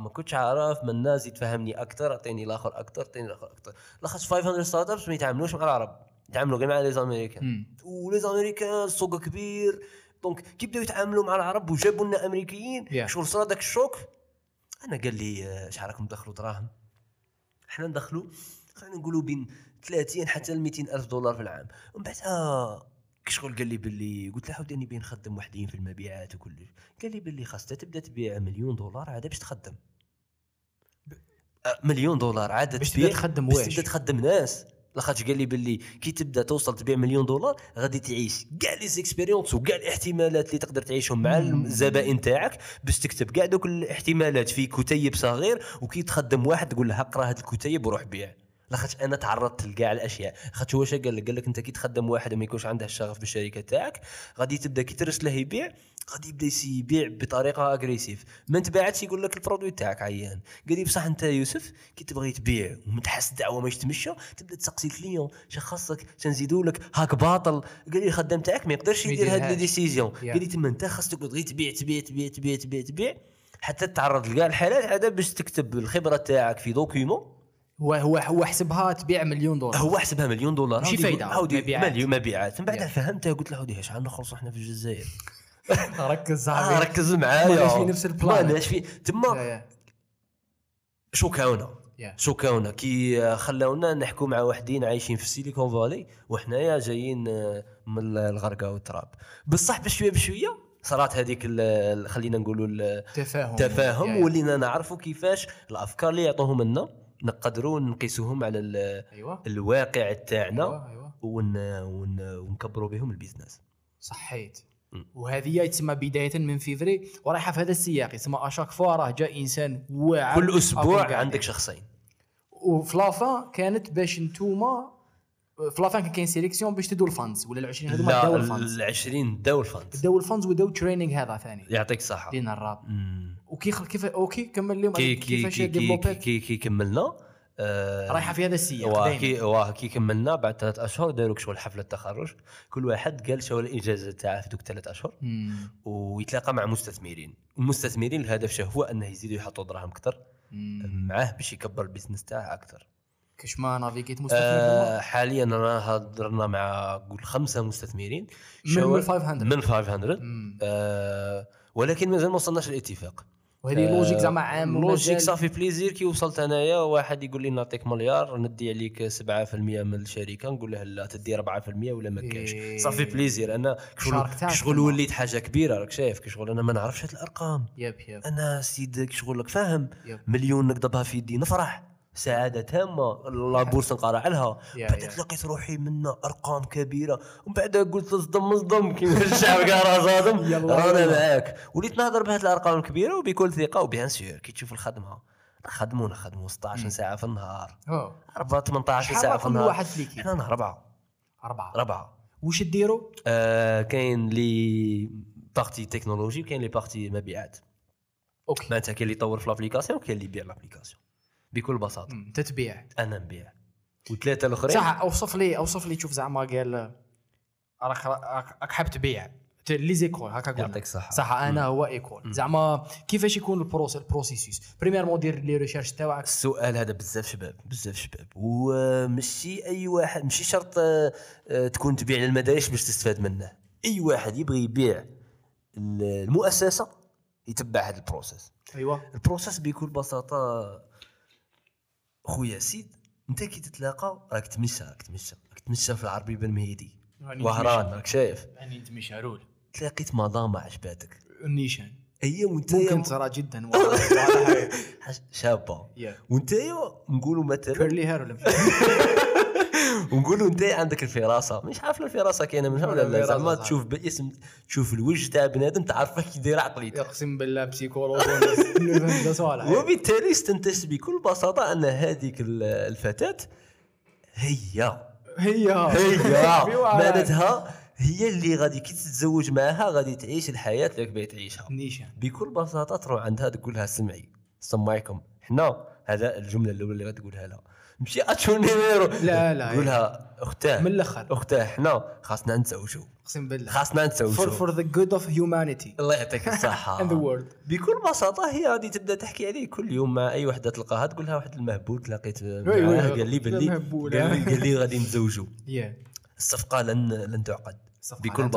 ما كنتش عارف من الناس يتفهمني أكثر أعطيني الآخر أكثر أعطيني الآخر أكثر لاخاطش 500 Startups ما يتعاملوش مع العرب. يتعاملوا غير مع les Américains و les Américains السوق كبير. donc كي بداو يتعاملوا مع العرب وجابوا لنا أمريكيين؟ Yeah. شغل صرا داك ال choc؟ أنا قال لي آه، اش راكم تدخلوا دراهم؟ إحنا ندخلوا خلينا نقولوا بين 30 حتى ل 200 ألف دولار في العام. ومن بعد آه كي شغل؟ قال لي باللي قلت له عاودي نبي نخدم وحدين في المبيعات وكلش قال لي باللي خاص تبدا تبيع مليون دولار عاد باش تخدم. آه، مليون دولار عاد باش تبدا تخدم باش واش؟ تبدا تخدم ناس. لاخاطش قال لي باللي كي تبدأ توصل تبيع مليون دولار غادي تعيش كاع les expériences وكاع الاحتمالات اللي تقدر تعيشهم مع. الزبائن تاعك باش تكتب كاع دوك الاحتمالات في كتيب صغير وكي تخدم واحد تقول له اقرا هذا الكتيب وروح بيع لاخاطش أنا تعرضت لكاع الأشياء. خاطش هو قال لك قال لك أنت كي تخدم واحد وما يكونش عنده الشغف بالشركة تاعك غادي تبدأ كي ترسله يبيع غادي يبدأ يبيع بطريقة agressive ما تباعتش يقول لك ال produit تاعك عيان. قال لي بصح أنت يوسف كي تبغي تبيع ومتحس الدعوه ما تمشى تبدأ تسقسي ال client. شا خاصك تنزيدوا لك هاك باطل. قال لي الخدام تاعك ما يقدرش يدير هاد les. décisions. قال لي تما أنت خاصك غير تبيع تبيع تبيع تبيع تبيع تبيع حتى تتعرض لكاع الحالات عاد باش تكتب الخبرة تاعك في document هو هو هو حسبها تبيع مليون دولار. هو حسبها مليون دولار. ماشي عاودي- فايدة، عاودي مبيعات. مليون مبيعات. من بعد. فهمتها قلت له عاودي شحال نخلصوا إحنا في الجزائر؟ ركز آه ركز معايا. في نفس البلان. ماناش في تما شو كاونا. شو كاونا؟ كي خلاونا نحكوا مع وحدين عايشين في السيليكون فالي وحنايا جايين آه، من الغرقه والتراب. بصح بشوية بشوية صارت هذيك خلينا نقولوا ال- تفاهم. التفاهم يا. ولينا نعرفوا كيفاش الأفكار اللي يعطوهم لنا نقدروا نقيسوهم على أيوه. الواقع تاعنا أيوه أيوه. ون ون ونكبروا بهم البيزنس. صحيت. وهذه تسمى بداية من فيفري ورايحة في هذا السياق. يسمى اشاك فوا راه جاء إنسان واعر كل أسبوع عندك. شخصين. وفي لافان كانت باش نتوما في لافان كان كاين سيليكسيون باش تدوا الفانز ولا ال 20 هذوما داو الفانز ال 20 داو الفانز داو الفانز وداو تريننج هذا ثاني. يعطيك الصحة. دينا الراب. وكيف كيف أوكي كمل لهم كي كي كيفاش كي كي, كي, كي, كي كملنا. آه رايحة في هذا السياق واه دايما. كي كملنا بعد ثلاث أشهر داروا شغل حفلة تخرج كل واحد قال شو الإنجاز تاعه في دوك ثلاث أشهر. ويتلاقى مع مستثمرين. المستثمرين الهدف شو هو؟ أنه يزيدوا يحطوا دراهم أكثر. معاه باش يكبر ال business تاعه أكثر. كاش ما نافيغيت مستثمر آه حاليا أنا هضرنا مع قول خمسة مستثمرين. من شو- من 500 من 500 مم. آه ولكن مازال ما وصلناش للاتفاق وهذه logique زعما عام logique ça fait plaisir كي وصلت أنايا واحد يقول لي نعطيك مليار ندي عليك 7% من الشركة نقول له لا تدي 4% ولا ما كاينش. إيه. ça fait plaisir أنا تما. وليت حاجة كبيرة راك شايف كشغل أنا ما نعرفش هاد الأرقام. yep yep أنا سيد كشغل شغلك فاهم. مليون نقدبها في يدي نفرح. سعادة تامه la bourse نقرا عليها يا- بعد. لقيت روحي منا أرقام كبيرة. ومن بعد قلت صدم صدم. كيما الشعب كاع راه صادم. رانا. معاك. وليت نهضر بهاد الأرقام الكبيرة وبكل ثقة. و bien sûr كي تشوف الخدمة. خدمونا خدموا 16 ساعة في النهار. أوه. 4 18 شحال ساعة في النهار. واحد في l'équipe إحنا اربعه أربعة اربعه واش ديروا آه كاين la partie technologie وكاين la partie مبيعات. okay. معناتها كاين اللي يطور في l'application وكاين اللي يبيع l'application بكل بساطة. مم، تتبيع. أنا نبيع. وثلاثة الأخرين؟ صح أوصف لي أوصف لي تشوف زعما قال راك راك حاب تبيع. les écoles هكا قلنا. يعطيك الصحة. صح أنا هو école. زعما كيفاش يكون ال process ال processus premièrement دير les recherches تاعك السؤال هذا بزاف شباب بزاف شباب. ومشي أي واحد ماشي شرط آه، تكون تبيع للمدارس باش تستفاد منه. أي واحد يبغي يبيع المؤسسة يتبع هذا ال process. ايوا ال process بكل بساطة خويا سيد انت كي تتلاقى راك تمشى راك تمشى راك تمشى في العربي بن مهيدي. وهران راك شايف؟ راني انت مشارول تلاقيت مدام عجباتك النيشان هي وانت ممكن ترى جدا. شابة. وانت نقولوا مثلا curly hair ولا ونقولوا انت عندك الفراسة. مش عارف الفراسة كاينة منها ولا لا. زعما. تشوف باسم تشوف الوجه تاع بنادم تعرف كي داير عقليته اقسم بالله psychologue ولا صوالح وبالتالي استنتجت بكل بساطة أن هذيك ال- الفتاة هي. هي. هي. معناتها هي اللي غادي كي تتزوج معها غادي تعيش الحياة اللي باغي تعيشها. نيشان. بكل بساطة تروح عندها تقول لها سمعي سمعيكم حنا هذا الجملة الأولى اللي غتقولها لها. مشي أتشو numéro لا، لا. قول لها أختاه. من الأخر. أختاه حنا خاصنا نتزوجوا أقسم بالله. خاصنا for نتزوجوا for the good of humanity. الله يعطيك الصحة. And the world. بكل بساطة هي غادي تبدأ تحكي عليه كل يوم مع أي وحدة تلقاها. تقول لها واحد المهبول تلاقيت معاه oui، قال لي باللي المهبول، قال. لي غادي نتزوجوا يا الصفقة لن لن تعقد. بكل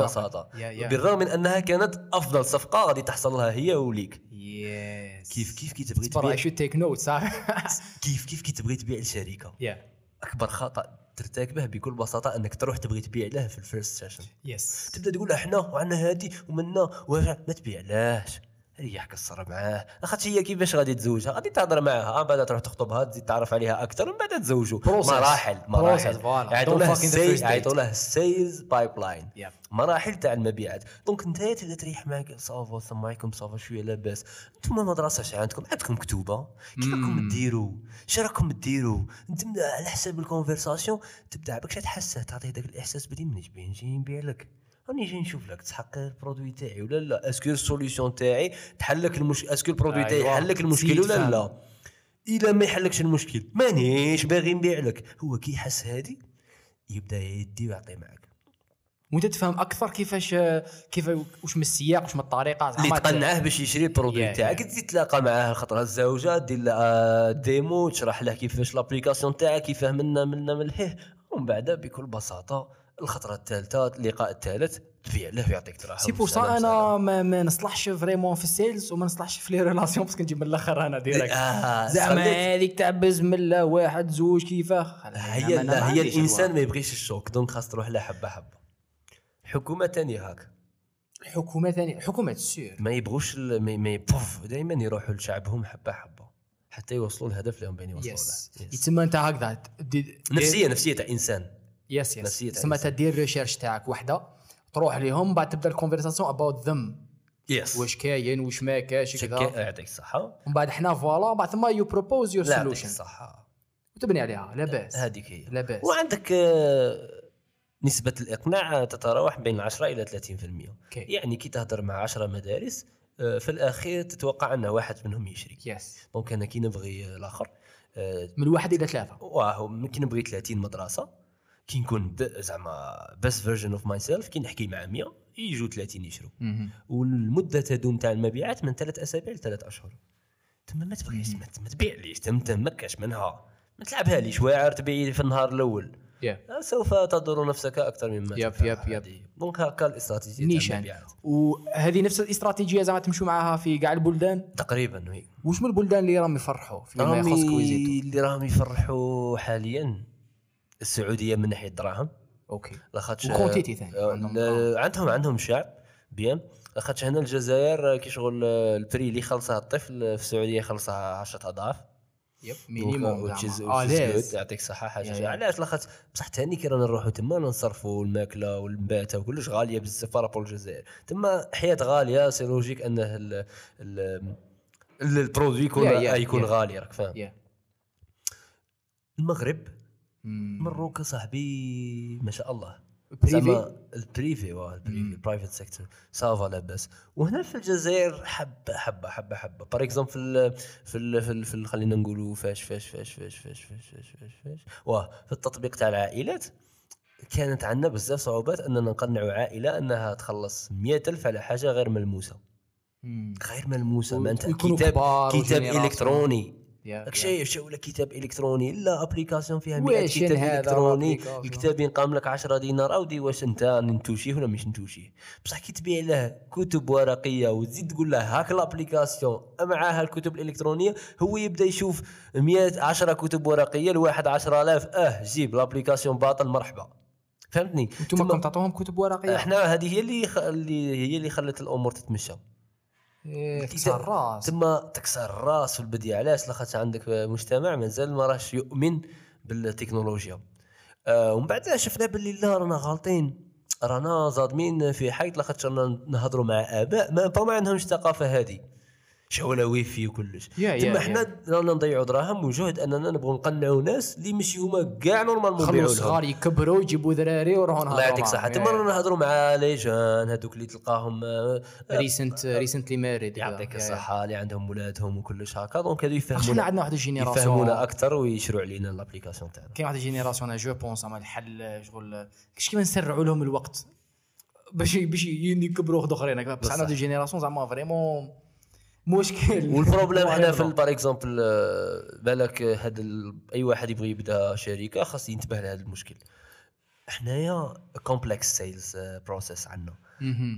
يا. بالرغم من أنها كانت أفضل صفقة غادي تحصل لها هي وليك. yes كيف كيف كي تبغي اي تبيع؟ should take note صح؟ كيف كيف كي تبغي تبيع لشركة يا أكبر خطأ ترتكبه بكل بساطة أنك تروح تبغي تبيع له في ال first session. yes تبدأ تقول إحنا وعندنا هادي ومنا وما تبيعلاش ريح قصر معاه. لاخاطش هي كيفاش غادي تزوجها؟ غادي تهضر معاها. من بعد تروح تخطبها تزيد تعرف عليها أكثر ومن بعد تزوجوا. مراحل مراحل. يعيطوا له fuck in the السي- first date. يعيطوا له ال sales pipeline مراحل تاع المبيعات. donc انت تبدأ تريح معك ça va السلام عليكم ça va شوية لاباس. أنتم المدرسة اش عندكم؟ عندكم كتوبه كيف راكم مم. ديروا اش راكم ديروا من- على حساب ال conversation تبدأ بك تحسه تعطيه ذاك الإحساس بلي مانيش باين نجي نبيع لك. راني جاي نشوف لك تحقق ال produit تاعي ولا لا est-ce que ال solution تاعي تحل لك المشكل est-ce que ال produit تاعي أيوة. يحل لك المشكل ولا. لا إلا ما يحلكش المشكل مانيش باغي نبيع لك هو كي يحس هادي يبدأ يدي ويعطي معك وأنت تفهم أكثر كيفاش كيف واش من السياق واش من الطريقة اللي تقنعه باش يشري ال produit تاعك yeah. تزيد تلاقى معاه الخطرة الزوجة دير له آه، démo تشرح له كيفاش l'application تاعك كيفاه منا منا من لهيه ومن بعد بكل بساطة الخطرة الثالثة اللقاء الثالث. تبيع له ويعطيك تراها c'est pour ça أنا ما, ما نصلحش vraiment في ال sales وما نصلحش في les relations parce que نجيب من الأخر أنا direct. آه زعما هذيك تاع بسم الله واحد زوج كيفاه هي لا هي الإنسان ما يبغيش الشوك دونك خاص تروح له حبة حبة. حكومة ثانية هاك. حكومة ثانية حكومة سير. ما يبغوش ما ما بوف دائما يروحوا لشعبهم حبة حبة. حتى يوصلوا الهدف اللي هم باين يوصلوا له. Yes. يتسمى أنت هكذا. نفسية نفسية تاع إنسان. يس يس تسمى تدير ريشيرش تاعك وحدة. تروح لهم بعد تبدأ الكونفرساسيون اباوت ذم يس واش كاين واش ما كاش كذا. يعطيك الصحة. ومن بعد حنا فوالا بعد ثم يو بروبوز يور لا يعطيك سولوشن الصحة. وتبني عليها لاباس هذيك هي. لاباس وعندك آه، نسبة الإقناع تتراوح بين 10 إلى 30% okay. يعني كي تهضر مع 10 مدارس آه، في الأخير تتوقع أن واحد منهم يشري. yes donc أنا كي نبغي الآخر. آه، من واحد إلى ثلاثة. واه كي نبغي 30 مدرسة. كي نكون زعما best version of myself كي نحكي مع 100 يجوا 30 يشروا مهم. والمدة تدوم تاع المبيعات من ثلاث أسابيع لثلاث أشهر. تما ما تبغيش ما ما تبيعليش تم تمكش منها. ما تلعبها لي شواعر تبيع في النهار الأول. Yeah. سوف تضر نفسك أكثر مما yep،. yep، yep. donc هكا الاستراتيجية نيشان. وهذه نفس الاستراتيجية زعما تمشوا معها في كاع البلدان؟ تقريبا oui. وش من البلدان اللي راهم يفرحوا في ما يخص كويزيتو؟ اللي راهم يفرحوا حاليا. السعودية من ناحية الدراهم okay. لاخاطش و quantité ثاني آه، عندهم عندهم عندهم شعب bien. لاخاطش هنا الجزائر آه، كي شغل آه، ال prix اللي خلصها الطفل في السعودية خلصها 10 أضعاف. yep minimum. يعطيك الصحه حاجة. علاش؟ لاخاطش بصح ثاني كي رانا نروحوا تما نصرفوا الماكلة والمباتة وكلش غالية بزاف par rapport الجزائر. تما حياة غالية c'est logique أنه ال ال ال- ال produit يكون يكون. غالي راك فاهم. المغرب مروك صاحبي ما شاء الله. زعما ال privé واه ال privé. ال private sector ça va لاباس وهنا في الجزائر حبة حبة حبة حبة. par exemple في ال في ال في, ال في ال خلينا نقولوا فاش فاش فاش فاش فاش فاش فاش فاش فاش. واه في التطبيق تاع العائلات كانت عندنا بزاف صعوبات أننا نقنعوا عائلة أنها تخلص مئة ألف على حاجة غير ملموسة. غير ملموسة ما انت كتاب كتاب. إلكتروني. شايف شو ولا كتاب إلكتروني l'application فيها 100 واش كتاب إلكتروني؟ الكتاب ينقام لك 10 دينار اودي واش أنت نتوشيه ولا مش نتوشيه؟ بصح كي تبيع له كتب ورقية وتزيد تقول له هاك ال application. معاها الكتب الإلكترونية هو يبدأ يشوف 100 10 كتب ورقية الواحد 10000 أه جيب ال application باطل مرحبا. فهمتني؟ أنتم كنتم تعطوهم كتب ورقية؟ إحنا هذه هي اللي خ... اللي هي اللي خلت الأمور تتمشى. إيه، كسر الراس. تما تكسر الراس في علاش؟ لاخاطش عندك مجتمع مازال ما راهش يؤمن بالتكنولوجيا. آه ومن بعد شفنا باللي لا رانا غالطين. رانا ظالمين في حيط لاخاطش رانا نهضروا مع آباء. ما ما عندهمش الثقافه هذه شغل ويفي وكلش يا- تما. حنا رانا نضيعوا دراهم وجهد أننا نبغوا نقنعوا ناس اللي مش هما كاع normalement يبيعوا لهم. الصغار يكبروا يجيبوا ذراري وراهم الله يعطيك الصحه تما رانا نهضروا مع les jeunes هذوك اللي تلقاهم recent recently married يعطيك الصحة اللي عندهم ولادهم وكلش هكا. donc حنا يفهمونا. عندنا واحد ال génération. يفهمونا أكثر ويشروا علينا ال application تاعنا. كاين واحد الجينيراسيون جو بونس زعما الحل شغل كاش كيما نسرعوا لهم الوقت؟ باش باش يكبروا واحد آخرين. بصح عندنا. دي جينيراسيون زعما فريمون مشكل والبروبليم حنا في. بار اكزومبل بالك هذا أي واحد يبغي يبدأ شركة خاص ينتبه لهذا المشكل حنايا كومبلكس سيلز بروسيس عندنا.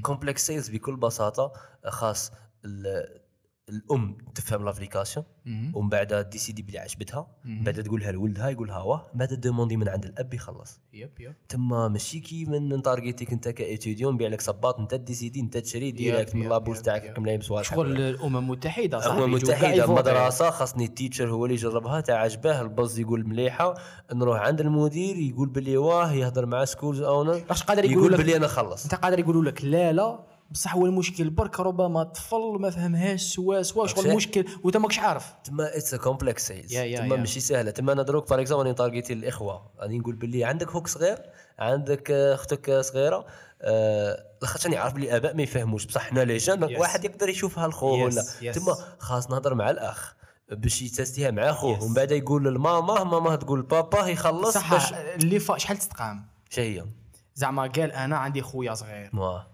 كومبلكس سيلز بكل بساطة خاص ال- الأم تفهم الابليكاسيون مهم. ومن بعد ديسيدي بلي عجبتها مهم. بعد تقولها لولدها يقولها واه من بعد دوموندي من عند الأب يخلص يب يب تما ماشي كي من نتارجيتيك انت كايتيديون نبيع لك صباط انت ديسيدي انت تشري ديريكت من يب، تاعك. كم لابس واضح شغل الأمم المتحده صاحبي هو يجوا كاع متحده يفوتوا. مدرسة خاصني التيتشر هو اللي يجربها تاع عجباه الباز يقول مليحة نروح عند المدير يقول بلي واه يهضر مع سكولز اونر قادر يقول يقول بلي أنا خلص أنت قادر يقولوا لك لا لا بصح هو المشكل. برك ربما طفل ما فهمهاش سوا سوا شغل؟ المشكل وإنت ماكش عارف. تما اتس كومبلكس تما. ماشي سهلة. تما أنا دروك بار اكزومبل راني تارجيتي الإخوة. راني نقول بلي عندك خوك صغير عندك آه، أختك صغيرة آه، لاخاطش راني عارف بلي الاباء ما يفهموش. بصح حنا لي جان Yes. واحد يقدر يشوفها الخو Yes, ولا. Yes. تما خاص نهضر مع الأخ باش يتستيها مع خوه. ومن بعد يقول للماما ماما تقول بابا يخلص صح باش اللي فا شحال تتقام؟ شهيه زعما قال أنا عندي خويا صغير. واه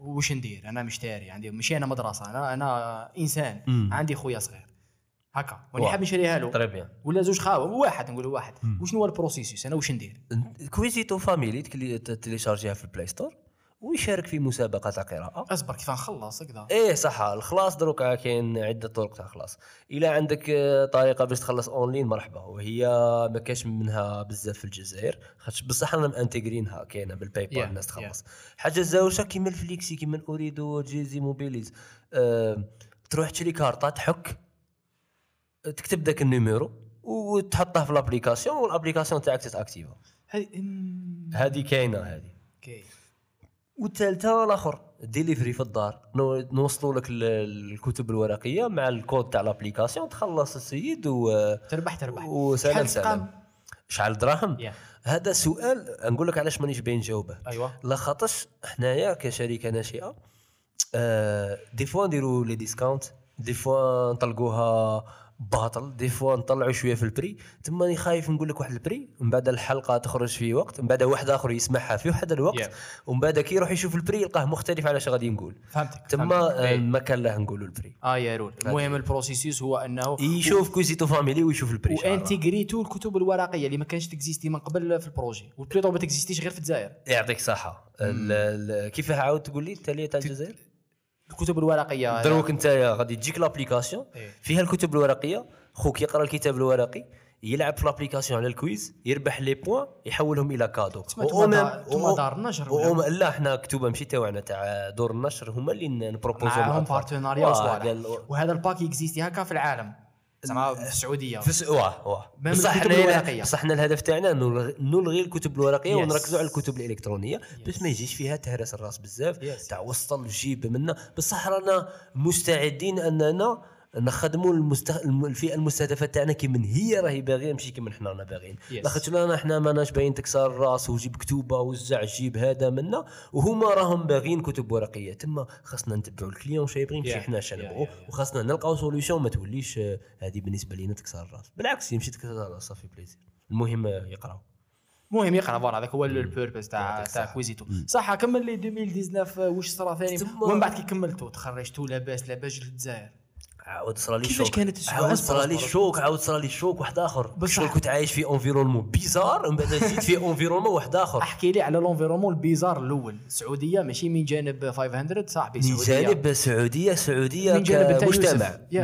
وش ندير؟ أنا مشتري عندي ماشي أنا مدرسة أنا أنا إنسان. مم. عندي خويا صغير. هكا. وأنا واه. حاب نشريها له. تري بيان ولا زوج خاوة واحد نقول واحد. وشنو هو ال processus أنا واش ندير؟ كويزيتو Family تليشارجيها في ال Play Store؟ ويشارك في مسابقة تاع قراءة. أصبر كيف نخلص هكذا إيه صح الخلاص دروك كاين عدة طرق تاع الخلاص إلا عندك آه، طريقة باش تخلص أونلاين مرحبا. وهي ما كاش منها بزاف في الجزائر. خاطش بصح رانا مانتيغرينها كاينة بال PayPal Yeah, الناس yeah. تخلص حاجة زاوجه كيما الفليكسي كيما أوريدو جيزي موبيليس. أه تروح تشري كارطة تحك تكتب ذاك ال numéro وتحطه في ال application وال application تاعك تتأكتيفا. هذه هذه كاينة هذه. okay والثالثه الآخر ديليفري في الدار. نو- نوصلوا لك ال- الكتب الورقية مع الكود تاع ال application تخلص السيد و... تربح تربح. وسلام سلام شحال دراهم؟ yeah. هذا سؤال نقول لك علاش مانيش باين نجاوبه أيوه. لا خاطرش حنايا كشركه ناشئة آه des fois نديروا les discounts des fois نطلقوها باطل. des fois نطلعوا شوية في ال prix. ثم راني خايف نقول لك واحد ال prix من بعد الحلقة تخرج في وقت من بعد واحد آخر يسمعها في واحد الوقت Yeah. ومن بعد كي يروح يشوف ال prix يلقاه مختلف على اش غادي نقول. فهمتك فهمتك. آه، إيه. ما كان له نقولوا ال prix. آه يا رول. المهم ال processus هو أنه يشوف Quizito Family ويشوف ال prix. و intégr يتو الكتب الورقية اللي ما كانش ت existi من قبل في ال projet و plutôt ما ت existi ش غير في الجزائر. يعطيك صحه كيفاه عاود تقول لي؟ التاليه تاع الجزائر؟ الكتب الورقية. دروك انت غادي تجيك l'application إيه. فيها الكتب الورقية. خوك يقرأ الكتاب الورقي يلعب في l'application على ال quiz يربح les points يحولهم إلى cadeaux. توما دار النشر؟ وهم لا إحنا كتوبة ماشي تاعنا تاع دور النشر هما اللي ن propos و معاهم partenariat وهذا ال pack existe هكا في العالم. زعما في السعوديه في. واه واه بصح حنا-. بصح حنا الهدف تاعنا نلغي نلغي الكتب الورقية Yes. ونركزوا على الكتب الإلكترونية باش ما يجيش فيها تهرس الراس بزاف Yes. تاع وسط جيب منا بصح رانا مستعدين أننا نخدموا المست... الم- الفئة المستهدفة تاعنا كي من هي راهي باغية ماشي كي من حنا رانا باغيين. Yes. لاخاطش رانا حنا ماناش باين تكسر الراس وجيب كتوبة وزع جيب هذا منا. وهما راهم باغيين كتب ورقية. تما خاصنا نتبعوا ال client شي يبغي ماشي Yeah. حنا اش Yeah, yeah, yeah. وخاصنا نلقاو solution ما توليش آه، هذه بالنسبة لينا تكسر الراس. بالعكس يمشي تكسر الراس ça fait plaisir المهم آه، يقراو. المهم يقرا voilà هذاك هو ال purpose تاع تاع. Quizito. صح كمل لي 2019 واش صرا ثاني؟ ومن بعد كي كملتو تخرجتو لاباس لاباس للجزائر عاود صرا لي choc كانت؟ عاود صرا لي. choc عاود صرا لي choc واحد آخر بصح. كنت عايش في environnement bizarre من بعد زيد في environnement واحد آخر أحكي لي على l'environnement ال bizarre الأول السعوديه ماشي من جانب 500 صاحبي من جانب سعودية سعودية من جانب.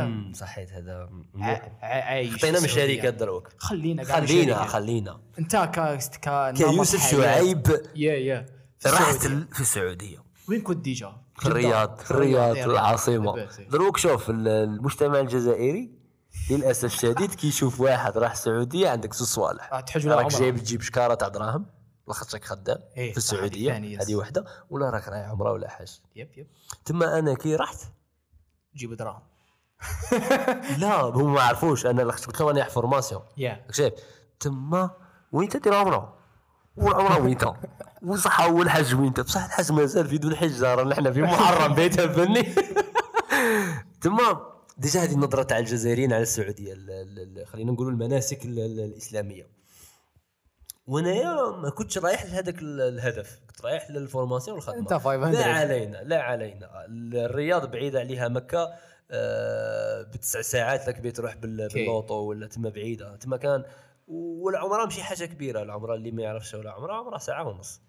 مم، صحيت هذا عايش خطينا من. الشركات دروك خلينا خلينا. خلينا أنت كيوسف شعيب يا يا. ال- في السعودية وين كنت déjà؟ في الرياض في الرياض العاصمة. دروك شوف ال- المجتمع الجزائري للأسف الشديد كي يشوف واحد راح السعودية عندك زوج صوالح. ولا راك. جايب تجيب شكارة تاع دراهم لاخاطش راك خدام إيه، في السعودية. هذه. وحدة ولا راك رايح عمرة ولا حاجة yep yep. تما أنا كي رحت؟ جيب دراهم. لا هم ما عرفوش. أنا قلت لهم أنا formation راك شايف؟ تما وين تدير عمرة؟ والعمره وين تا وصح اول حج وين تا بصح الحج مازال في ذو الحجه رانا إحنا في محرم بيتها فني تما déjà هذه النظرة تاع الجزائريين على السعودية ال- ال- ال- خلينا نقولوا المناسك ال- ال- الإسلامية. وانايا ما كنتش رايح لهذاك ال- الهدف. كنت رايح لل formation والخدمة. انت 500 لا علينا لا علينا. الرياض بعيدة عليها مكة آه، بتسع ساعات لك بال- كي. ب l'auto ولا تما بعيدة. تما كان والعمرة ماشي حاجة كبيرة العمرة اللي ما يعرفش ولا عمرة عمرة ساعة ونص.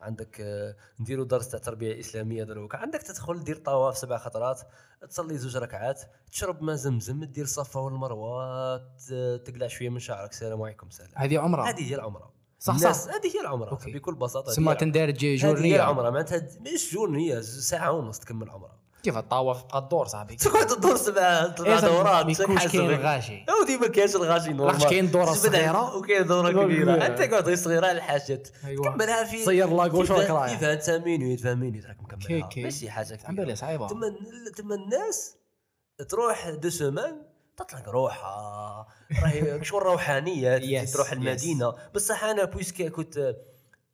عندك آه، نديروا درس تاع تربية إسلامية دروك. عندك تدخل دير طواف سبع خطرات تصلي زوج ركعات تشرب ماء زمزم دير الصفا والمروة ت- تقلع شوية من شعرك. السلام عليكم سلام. هذه عمرة. هذه هي العمرة. صح، صح. هذه هي العمرة. OK. بكل سما هي تندار جي هذه هي journée. العمرة. معناتها مش journée ساعة ونص تكمل عمرة. كيف الطواف بقى الدور صاحبي. تقعد تدور سبع سبع دورات. ما يكونش كاين حسب. غاشي اودي ما كاينش الغاشي normal. كاين دورة تجبد صغيرة؟ وكاين دورة دورة كبيرة. كبيرة. أنت قاعد غير صغيرة على الحاجات. أيوة. تكملها في sur la gauche وراك في رايح 25 minutes 20 minutes راك مكملها. ماشي حاجة عم بالي كبيره صعيبة. تما تما الناس تروح deux semaines تطلق روحها. راهي شغل روحانية تروح. المدينة. بصح أنا puisque كنت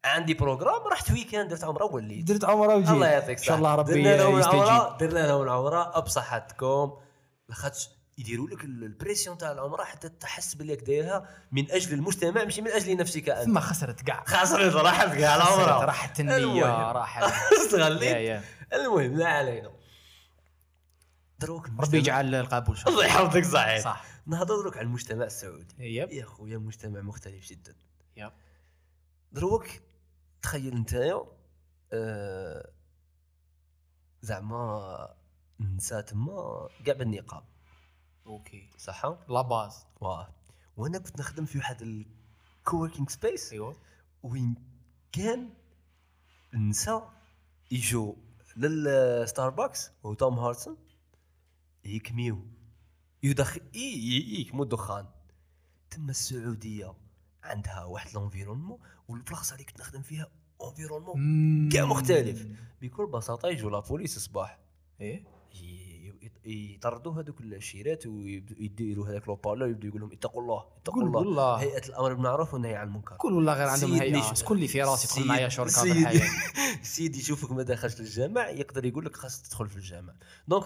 عندي programme رحت week-end درت عمرة وليت درت عمرة وجيت. الله يعطيك إن شاء الله ربي درنا لهم يستجيب. العمرة درنا لهم العمرة أبصحتكم. لاخاطش يديروا لك ال- ال pression تاع العمرة حتى تحس باللي راك دايرها من أجل المجتمع ماشي من أجل نفسك أنت. ثم خسرت كاع. خسرت راحت كاع العمرة. راحت النية. راحت استغليت. المهم لا علينا. دروك ربي يجعل القبول الله يحفظك صحيح. صح. نهضر دروك على المجتمع السعودي. yep. يا خويا مجتمع مختلف جدا. yep. دروك تخيل نتايا آه زعما النساء تما كاع بالنقاب. OK. صح لا باز. واه. وأنا كنت نخدم في واحد ال coworking space أيوه. وين كان النساء يجوا لل Starbucks و Tim Hortons يكميو. يدخل يكمو الدخان. تما السعودية. عندها واحد l'environnement والبلاصه اللي كنت نخدم فيها environnement كاع مختلف. بكل بساطة يجوا la police صباح إيه؟ يطردوا هذوك الشيرات ويديروا هذاك le haut-parleur يبداو يقول لهم اتقوا الله اتقوا الله. والله هيئة الأمر بالمعروف والنهي عن المنكر. كل والله غير عندهم هيئة. شكون اللي في راسي يدخل سيد- معايا شركه الحياة سيدي يشوفك ما دخلش للجامع يقدر يقول لك خاصك تدخل في الجامع. donc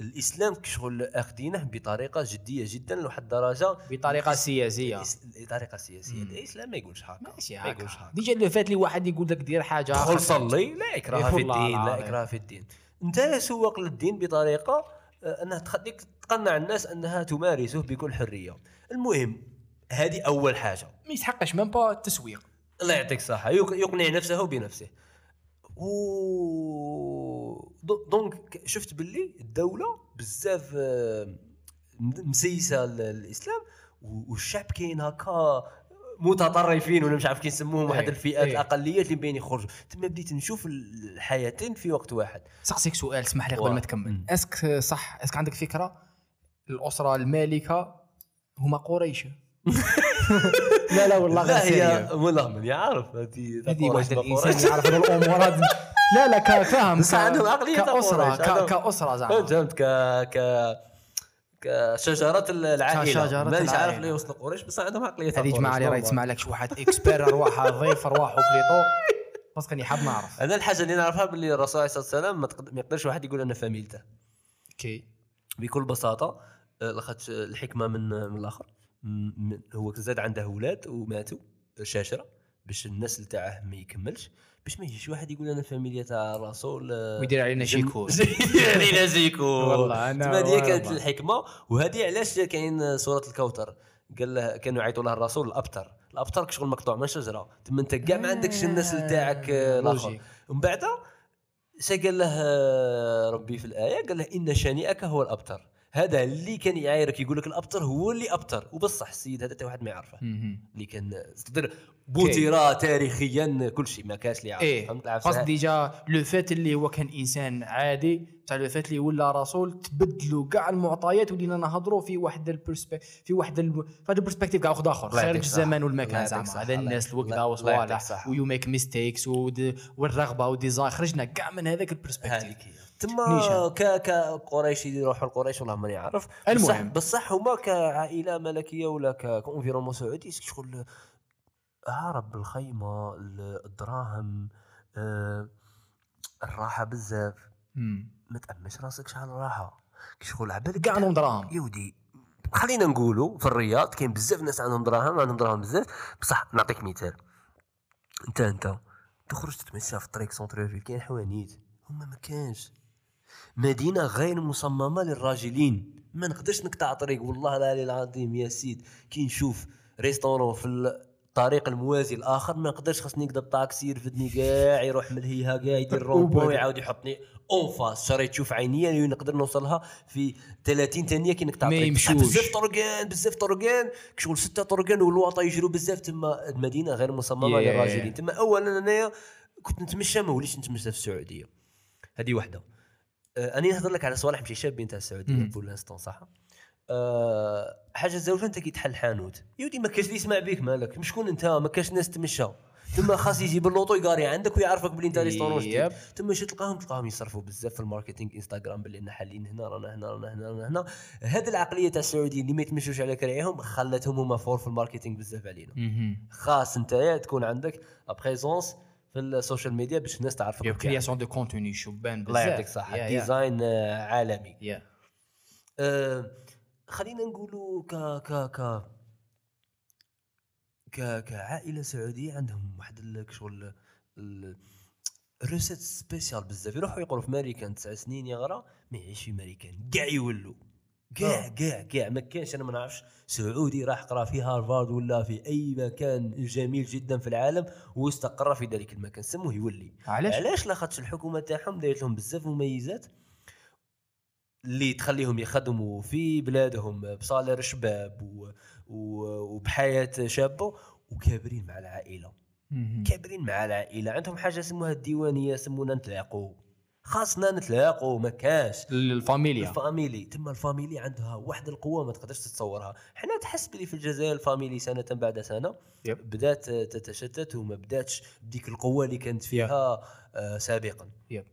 الإسلام كشغل اخذينه بطريقة جدية جدا لواحد الدرجه بطريقة سياسية. بطريقه سياسية. الإسلام ما يقولش هكا. ماشي ما يقولش هكا. هكا. déjà اللي فات لي واحد يقول لك دير حاجة دخل صلي لا إكراه في والله الدين لا. إكراه في الدين. أنت سوق للدين بطريقة آه، أنها تخليك تقنع الناس أنها تمارسه بكل حرية. المهم هذه أول حاجة. ما يسحقش même pas التسويق. الله يعطيك الصحة. يق- يقنع نفسه بنفسه. و دو- donc شفت باللي الدولة بزاف آه، م- مسيسة ل- الإسلام و- والشعب كاين هكا متطرفين ولا مش عارف كي نسموهم واحد إيه، الفئات إيه. الأقليات اللي بين يخرجوا تما بديت نشوف الحياتين في وقت واحد سقسيك سؤال اسمح لي قبل. ما تكمل. est-ce que صح est-ce que عندك فكرة الأسرة المالكة هما قريش لا لا والله غير لا. هي ملغمن يعرف هذه واحد الانسان. يعرف الأمور لا لا ك- فاهم بس عندهم عقلية كأسرة كأسرة زعما فهمت ك ك كشجرة العائلة. كشجرة مانيش عارف. اللي وصل قريش بس عندهم عقلية هذه جماعة اللي راهي تسمع لك شي واحد expert ارواح ضيف ارواح بليطو. بس كاني حاب نعرف أنا الحاجة اللي نعرفها باللي الرسول عليه الصلاة والسلام ما تقد- ما يقدرش واحد يقول أنا فاميلته. كي بكل بساطة آه، لاخاطش الحكمة من من الآخر. هو زاد عنده أولاد وماتوا شاشرة باش النسل تاعه ما يكملش باش ما يجيش واحد يقول أنا فاميليا تاع الرسول آه، ويدير علينا شيكور يدير علينا شيكور والله تما هذه كانت. الحكمة وهذه علاش كاين سوره الكوثر قال له كانوا يعيطوا له الرسول الأبتر. الأبتر شغل مقطوع من شجرة. تما أنت كاع ما عندكش النسل تاعك آه، الآخر. logique. ومن بعد قال له آه، ربي في الآية قال له إن شانئك هو الأبتر. هذا اللي كان يعايرك يقول لك الأبتر هو اللي أبتر وبصح السيد هذا تا واحد ما يعرفه. اللي كان تقدر peut-être تاريخيا كل شيء ما كاش اللي يعرف إيه فهمت؟ قصد déjà لو فات اللي هو كان إنسان عادي تاع لو فات اللي ولا رسول تبدلوا كاع المعطيات ولينا نهضروا في واحد ال perspec- في واحد. في هذا ال perspective كاع واحد آخر خارج. الزمان والمكان زعما. هذا الناس الوقت وصوالح. و you make mistakes والرغبة وال desire خرجنا كاع من هذاك ال perspective تما. ك كقريش يروحوا لقريش والله ماني عارف. المهم. بصح, بصح هما كعائلة ملكية ولا gouvernement سعودي شغل هرب بالخيمه ال- الدراهم آه، الراحة بزاف. ما تأمش راسك شحال راحة. كي شغل عبالك كاع عندهم دراهم. يودي خلينا نقولوا في الرياض كاين بزاف ناس عندهم دراهم عندهم دراهم بزاف. بصح نعطيك مثال. انت انت تخرج تتمشى في الطريق centre كاين حوانيت. هما ما كانش مدينة غير مصممة للراجلين. ما نقدرش نقطع طريق. والله العلي العظيم يا سيد. كي نشوف restaurant في الطريق الموازي الآخر ما نقدرش خاصني نقدر طاكسي يرفدني كاع يروح من الهيها كاع يدير رومبو يعاود يحطني. en face شريت تشوف عينيا اللي نقدر نوصلها في 30 ثانية كي نقطع ما طريق. يمشوش. بزاف طرقان بزاف طرقان. شغل ستة طرقان والواطه يجروا بزاف. تما المدينة غير مصممة Yeah. للراجلين. تما اولا أنايا كنت نتمشى ما وليتش نتمشى في السعودية. هذه واحدة اني نهضر لك على صوالح ماشي شابين تاع السعودية. pour l'instant صح؟ أه حاجة زوج أنت كي تحل حانوت يودي ما كاش اللي يسمع بيك مالك. مشكون أنت ما كاش ناس تمشى. تما خاص يجي باللوطو يقاري عندك ويعرفك بلي أنت restaurant جديد. تما شي تلقاهم تلقاهم يصرفوا بزاف في ال marketing إنستغرام باللي إحنا حالين هنا رانا هنا رانا هنا رانا هنا. هذه العقلية تاع السعوديين اللي ما يتمشوش على كراعيهم خلتهم هما forts في ال marketing بزاف علينا. خاص أنت تكون عندك présence في ال social media باش الناس تعرفك. création de contenu شبان بزاف الله يعطيك الصحة. design آه، عالمي. يا آه، خلينا نقولوا ك ك ك ك كعائلة سعودية عندهم واحد شغل ال- ال recette spéciale بزاف. يروحوا يقروا في ماريكان تسع سنين يغرى ما يعيش في ماريكان كاع يولوا. كاع كاع كاع ما كانش أنا ما نعرفش سعودي راح قرأ في هارفارد ولا في أي مكان جميل جدا في العالم واستقر في ذلك المكان. سموه يولي. علاش؟ علاش لاخاطش الحكومة تاعهم دايرت لهم بزاف مميزات اللي تخليهم يخدموا في بلادهم ب salaire شباب و... و... وبحياة شابة وكابرين مع العائلة. كابرين مع العائلة. عندهم حاجة اسمها الديوانية يسمونا نتلاقوا. خاصنا نتلاقوا ما كاش. الفاميليا ال famille. تما ال famille عندها واحد القوة ما تقدرش تتصورها. حنا تحس بلي في الجزائر ال famille سنة بعد سنة Yep. بدات تتشتت وما بداتش بديك القوة اللي كانت فيها آه سابقا. Yep.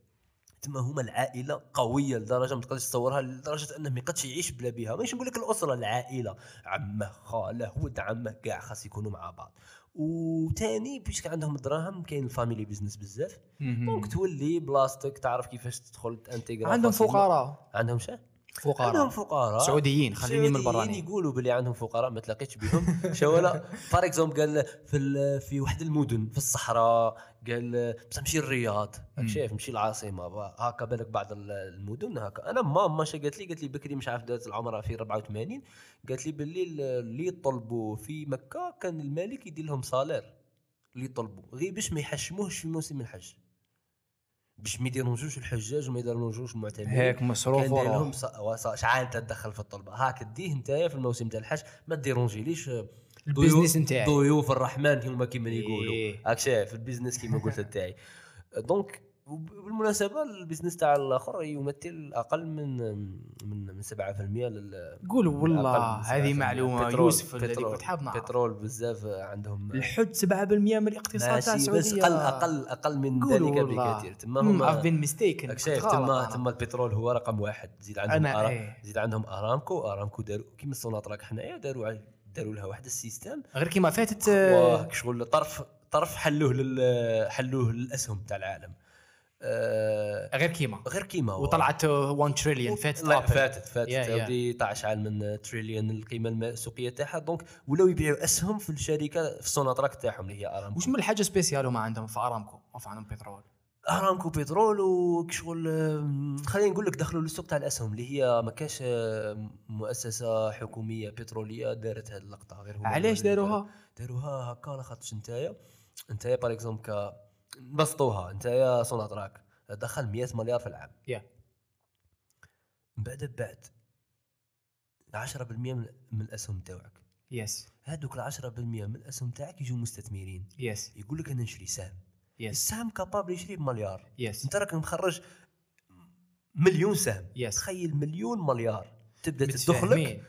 تما هما العائلة قوية لدرجة ما تقدرش تصورها لدرجة أنه ما يقدش يعيش بلا بها ماشي نقول لك الأسرة العائلة. عمه خالة ولد عمه كاع خاص يكونوا مع بعض. وثاني puisque عندهم الدراهم كاين ال family business بزاف. دونك تولي بلاصتك تعرف كيفاش تدخل ت intégrer عندهم. فقراء. عندهم شا؟ عندهم فقراء. فقراء سعوديين خليني من براني يقولوا بلي عندهم فقراء ما تلاقيتش بهم. شوالا par exemple قال في ال- في واحد المدن في الصحراء قال بصح مشي الرياض. شايف مشي العاصمه هكا بالك بعض ال- المدن هكا. أنا ماما شا قالت لي قالت لي بكري مش عارف دارت العمره في 84 قالت لي باللي ال- اللي يطلبوا في مكة كان الملك يدير لهم salaire. اللي يطلبوا. غير باش ما يحشموهش في موسم الحج. باش ما يديرونجوش الحجاج وما يديرونجوش المعتمرين هيك مصروف كان لهم شحال أنت تدخل في الطلبة؟ هاك ديه أنت في الموسم تاع الحج. ما ديرونجيليش ال business نتاعي ضيوف الرحمن هما كيما يقولوا إيه. هاك شايف ال business كيما قلت تاعي donc بالمناسبه ال business تاع الآخر يمثل أقل من من من 7% لل قول والله أقل من 7%. هذه معلومة بترول- يوسف بترول- كنت حاب نعرف بترول بزاف عندهم الحج 7% من الاقتصاد تاع ماشي بس السعودية أقل أقل أقل من ذلك. بكثير تما هم mistaken راك شايف تما. تما البترول هو رقم واحد زيد عندهم. إيه زيد عندهم أرامكو أرامكو داروا كيما السوناطراك حنايا داروا داروا لها واحد ال système. غير كيما فاتت آه، واه شغل طرف طرف حلوة لل حلوة للأسهم تاع العالم. آه غير كيما. غير كيما. وطلعت 1 تريليون فاتت لا. فاتت فاتت. ودي 12 من تريليون القيمة السوقيه تاعها. Donc ولاو يبيعوا أسهم في الشركة في السوناطراك تاعهم اللي هي أرامكو. وش من الحاجة spéciale هما عندهم في أرامكو ما في عندهم بترول؟ ارامكو بترول وشغل خلينا نقول لك دخلوا للسوق تاع الأسهم اللي هي ما كاش آم، مؤسسة حكومية بترولية دارت هذه اللقطة غير هما علاش داروها؟ داروها هكا لاخاطرش نتايا نتايا par exemple كي نبسطوها نتايا سوناتراك دخل 100 مليار في العام. Yeah. من بعد بعد 10% من من الأسهم تاعك yes هذوك ال 10% من الأسهم تاعك يجوا مستثمرين. Yes يقول لك أنا نشري سهم. Yes السهم capable يشري بمليار yes أنت راك مخرج مليون سهم. Yes تخيل مليون مليار. تبدأ تدخلك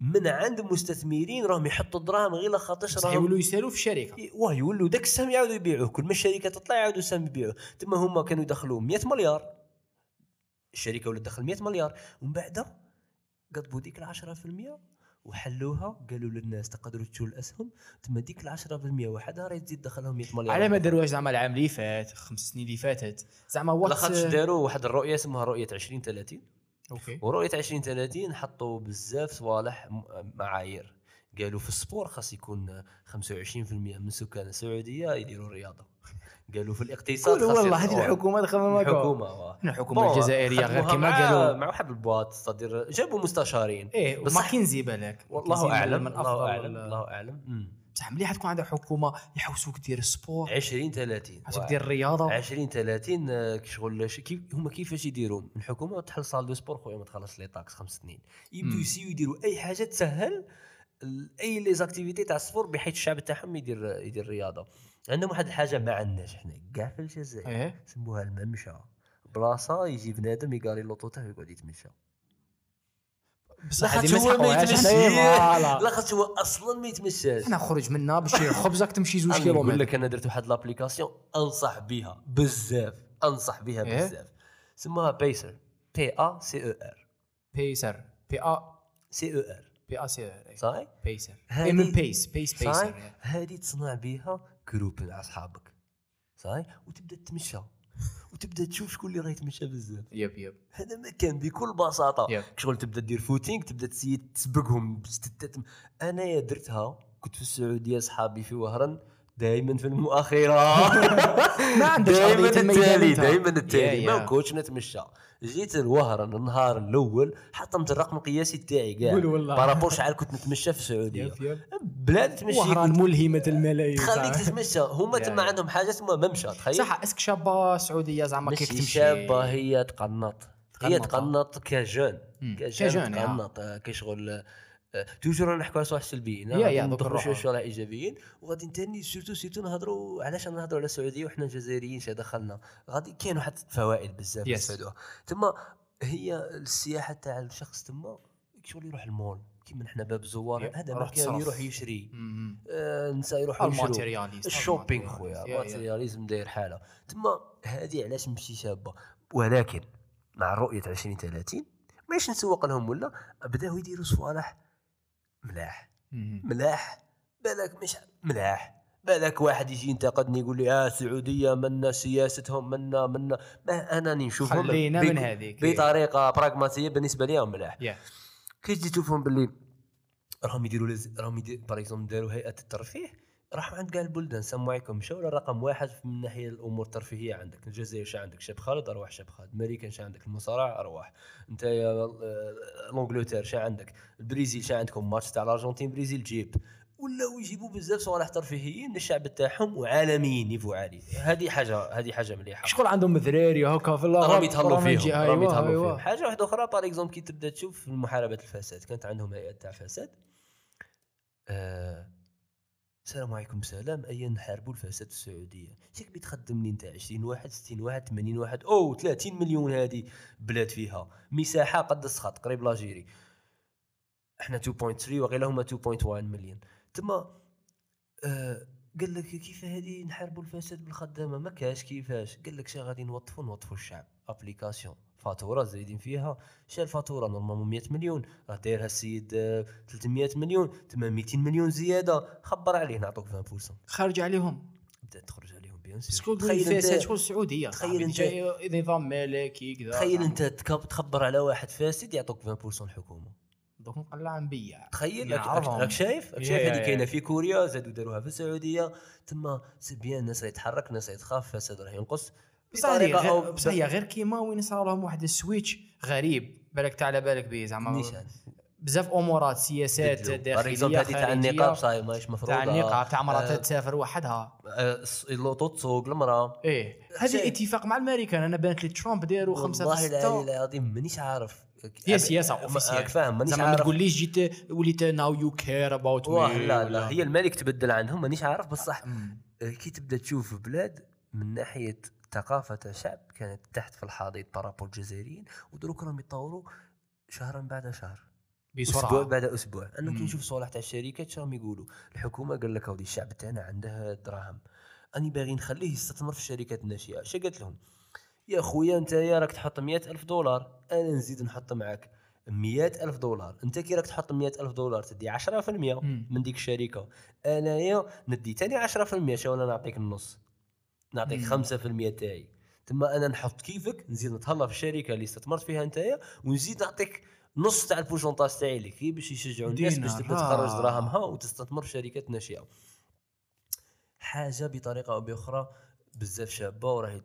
من عند مستثمرين راهم يحطوا الدراهم غير لخاطرش بصح راهم. يولوا يستاهلوا في الشركة. واه يولوا داك السهم يعاودوا يبيعوه. كل ما الشركة تطلع يعاودوا السهم يبيعوه. تما هما كانوا يدخلوا 100 مليار. الشركة ولات تدخل 100 مليار. ومن بعد قطبوا ديك ال 10% وحلوها قالوا للناس تقدروا تشروا الأسهم تما ديك ال 10% وحدها راه تزيد دخلهم 100 مليار على ما داروها زعما العام اللي فات خمس سنين اللي فاتت. زعما وقت لاخاطش داروا واحد الرؤية اسمها رؤية 2030 OK. ورؤية 2030 حطوا بزاف صوالح معايير. قالوا في ال sport خاص يكون 25% من سكان السعودية يديروا الرياضة. قالوا في الاقتصاد خاص والله. هذه الحكومة دخلنا معكم الحكومة الحكومة الجزائرية غير كما قالوا. مع واحد ال boîte صدير جابوا مستشارين. إيه بصح- ماكنزي بالك. والله أعلم الله أعلم الله أعلم. بصح مليح تكون عندها حكومة يحوسوك دير ال sport. 20 30 يحوسوك دير الرياضة. 20 30 آه، شغل كيف هما كيفاش يديروا؟ الحكومة تحل salle de sport خويا ما تخلص لي taxes خمس سنين. يبداو مم. يسيو يديروا أي حاجة تسهل أي les activités تاع ال sport بحيث الشعب تاعهم يدير يدير الرياضه عندهم واحد الحاجة ما عندناش حنا كاع في الجزائر إيه. سموها الممشى. بلاصة يجي بنادم يقاري l'auto تاعو ويقعد يتمشى. بصح هو ما يتمشيش حنايا voilà. لاخاطش هو أصلا ما يتمشاش. إحنا خرج منا باش خبزك تمشي زوج أنا نقول كيلومتر. لك أنا درت واحد l'application أنصح بها بزاف أنصح بها إيه؟ بزاف. سموها Pacer P A C E R Pacer P A C E R P A C E R صحيح Pacer اي من pace pace Pacer صحيح؟ هذه تصنع بها groupe مع أصحابك. صحيح؟ وتبدأ تتمشى. وتبدأ تشوف شكون اللي راه يتمشى بزاف. Yep yep. هذا ما كان بكل بساطة. Yep. شغل تبدأ دير footing تبدأ تسيد تسبقهم انايا درتها كنت في السعودية صحابي في وهران دائما في المؤخرة. ما عندكش دائما التالي. دائما التالي. Yeah. ما كنتش نتمشى. جيت الوهران النهار الأول حطمت الرقم القياسي تاعي كاع. Par rapport شحال كنت نتمشى في السعودية بلاد تمشي وهران ملهمة الملايين تخليك. تتمشى هما yeah- تما. عندهم حاجة اسمها ممشى تخيل صح est-ce que شابة سعودية زعما كيف تمشي شابة هي تقنط هي تقنط، كجون. كجون. تقنط كشغل آه، toujours نحكوا على صوالح سلبيين ندخلوا شوية. شوية ايجابيين وغادي نتاني surtout surtout نهضروا علاش نهضروا على السعودية وحنا جزائريين شا دخلنا غادي كاين واحد الفوائد بزاف Yes. نستفادوها تما هي السياحة تاع الشخص تما شغل يروح المول كيما حنا باب الزوار هذا مكان. يروح يشري. آه، يروحوا يشروا ال matérialiste ال shopping. خويا yeah- yeah. ال matérialisme داير حالة تما هذه علاش نمشي شابة ولكن مع رؤية 2030 ماش نسوق لهم ولا بداو يديروا صوالح ملاح. ملاح بالك مش ملاح بالك واحد يجي ينتقدني يقول لي آه السعودية منا سياستهم منا منا ما أنا نشوفهم خلينا من هذيك. بطريقة براغماتيه بالنسبة لي ملاح يا كي تجي تشوفهم باللي راهم يديروا. راهم يدير باغ داروا هيئة الترفيه راحوا عند كاع البلدان السلام عليكم مشاو لرقم واحد من ناحية الأمور الترفيهية عندك؟ الجزائر شا عندك؟ شاب خالد أرواح شاب خالد. أمريكا شا عندك؟ المصارعه أرواح. أنت يا آه، l'Angleterre شا عندك؟ البرازيل شا عندكم؟ ماتش تاع الأرجنتين برازيل جيب. ولاو يجيبوا بزاف صوالح ترفيهيين للشعب تاعهم وعالميين niveau عالي. هذه حاجة هذه حاجة مليحة. شغل عندهم ذراري هكا في الأغراض راهم يتهلوا فيهم راهم أيوة، يتهلوا أيوة. فيهم. حاجة واحدة أخرى par exemple كي تبدأ تشوف محاربة الفساد كانت عندهم هيئة تاع فساد آه السلام عليكم سلام. ايا نحاربوا الفساد في السعوديه شك بتخدم أنت؟ 20 واحد 60 واحد 80 واحد. أو 30 مليون هذه بلاد فيها. مساحة قد السخط قريب l'Algérie. إحنا 2.3 وغير هما 2.1 مليون تما آه قال لك كيف هذه نحاربوا الفساد بالخدامة؟ ما كاش كيفاش. قال لك شا غادي نوظفوا نوظفوا الشعب. application فاتورة زايدين فيها شا الفاتوره normalement 100 مليون راه دايرها السيد آه، 300 مليون تما 200 مليون زيادة خبر عليه نعطوك 20% خارج عليهم. بدأت تخرج عليهم bien sûr. شكون تخيل انت شكون السعوديه تخيل أنت- نظام ملكي كذا تخيل. أنت تخبر على واحد فاسد يعطوك 20% الحكومة. دوك نقلع نبيع تخيل راك- شايف؟ راك شايف هذه. كاينة في كوريا زادوا داروها في السعودية. تما c'est bien الناس راهي تحرك الناس راهي تخاف الفساد راه ينقص. غير أو بصح هي غير كيما وين صار لهم واحد ال switch غريب. بالك تاع على بالك به زعما بزاف أمورات سياسات داخلية هذه تاع النقاب خارجيه صاي ماهيش مفروضة. تاع النقاب تاع مرات آه، تسافر وحدها. آه، ال l'auto تسوق المرأة. إيه. هذا. اتفاق مع الأمريكان. أنا بانت لي ترامب داروا خمسة والله العظيم مانيش عارف. هي سياسة officielle فاهم مانيش زعما ما عارف. تقوليش جيت وليت now you care about واه لا لا هي الملك تبدل عنهم مانيش عارف بصح. آه، كي تبدأ تشوف بلاد من ناحية ثقافة تاع شعب كانت تحت في الحضيض par rapport الجزائريين ودروك راهم يتطوروا شهرا بعد شهر. أسبوع بسرعة بعد أسبوع. أنا كي. نشوف صوالح تاع الشركات شراهم يقولوا الحكومة قال لك اودي الشعب تاعنا عنده دراهم. أني باغي نخليه يستثمر في الشركات الناشئة. اش قالت لهم؟ يا خويا أنت يا راك تحط مئة ألف دولار أنا نزيد نحط معك مئة ألف دولار. أنت كي راك تحط مئة ألف دولار تدي 10% مم. من ديك الشركة. انايا ندي تاني 10% شو أنا نعطيك النص؟ نعطيك مم. 5% تاعي تما أنا نحط كيفك نزيد نتهلا في الشركة اللي استثمرت فيها نتايا ونزيد نعطيك نص تاع ال pourcentage تاعي لك كي باش يشجعوا الناس باش تبدأ راه. تخرج دراهمها وتستثمر في شركات ناشئه حاجة بطريقة أو بأخرى بزاف شابة وراهي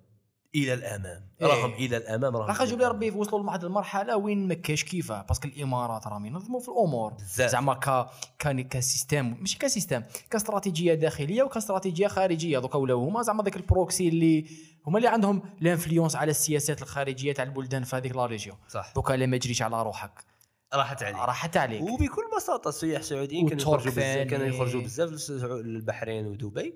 إلى الأمام إيه. راهم إلى الأمام راهم راح إلى جيب لي الأمام. ربي وصلوا لواحد المرحلة وين ما كاش كيفه parce que الإمارات راهم ينظموا في الأمور. زعما ك كان ك système ماشي ك système كاستراتيجيه داخلية وكاستراتيجيه خارجية دوكا ولاو هما زعما ذاك ال proxy اللي هما اللي عندهم ال influence على السياسات الخارجية تاع البلدان في هذيك la région صح دوكا لا ما تجريش على روحك راحت عليك راحت عليك وبكل بساطة السياح السعوديين كانوا يخرجوا بزاف. كانوا يخرجوا بزاف للبحرين ودبي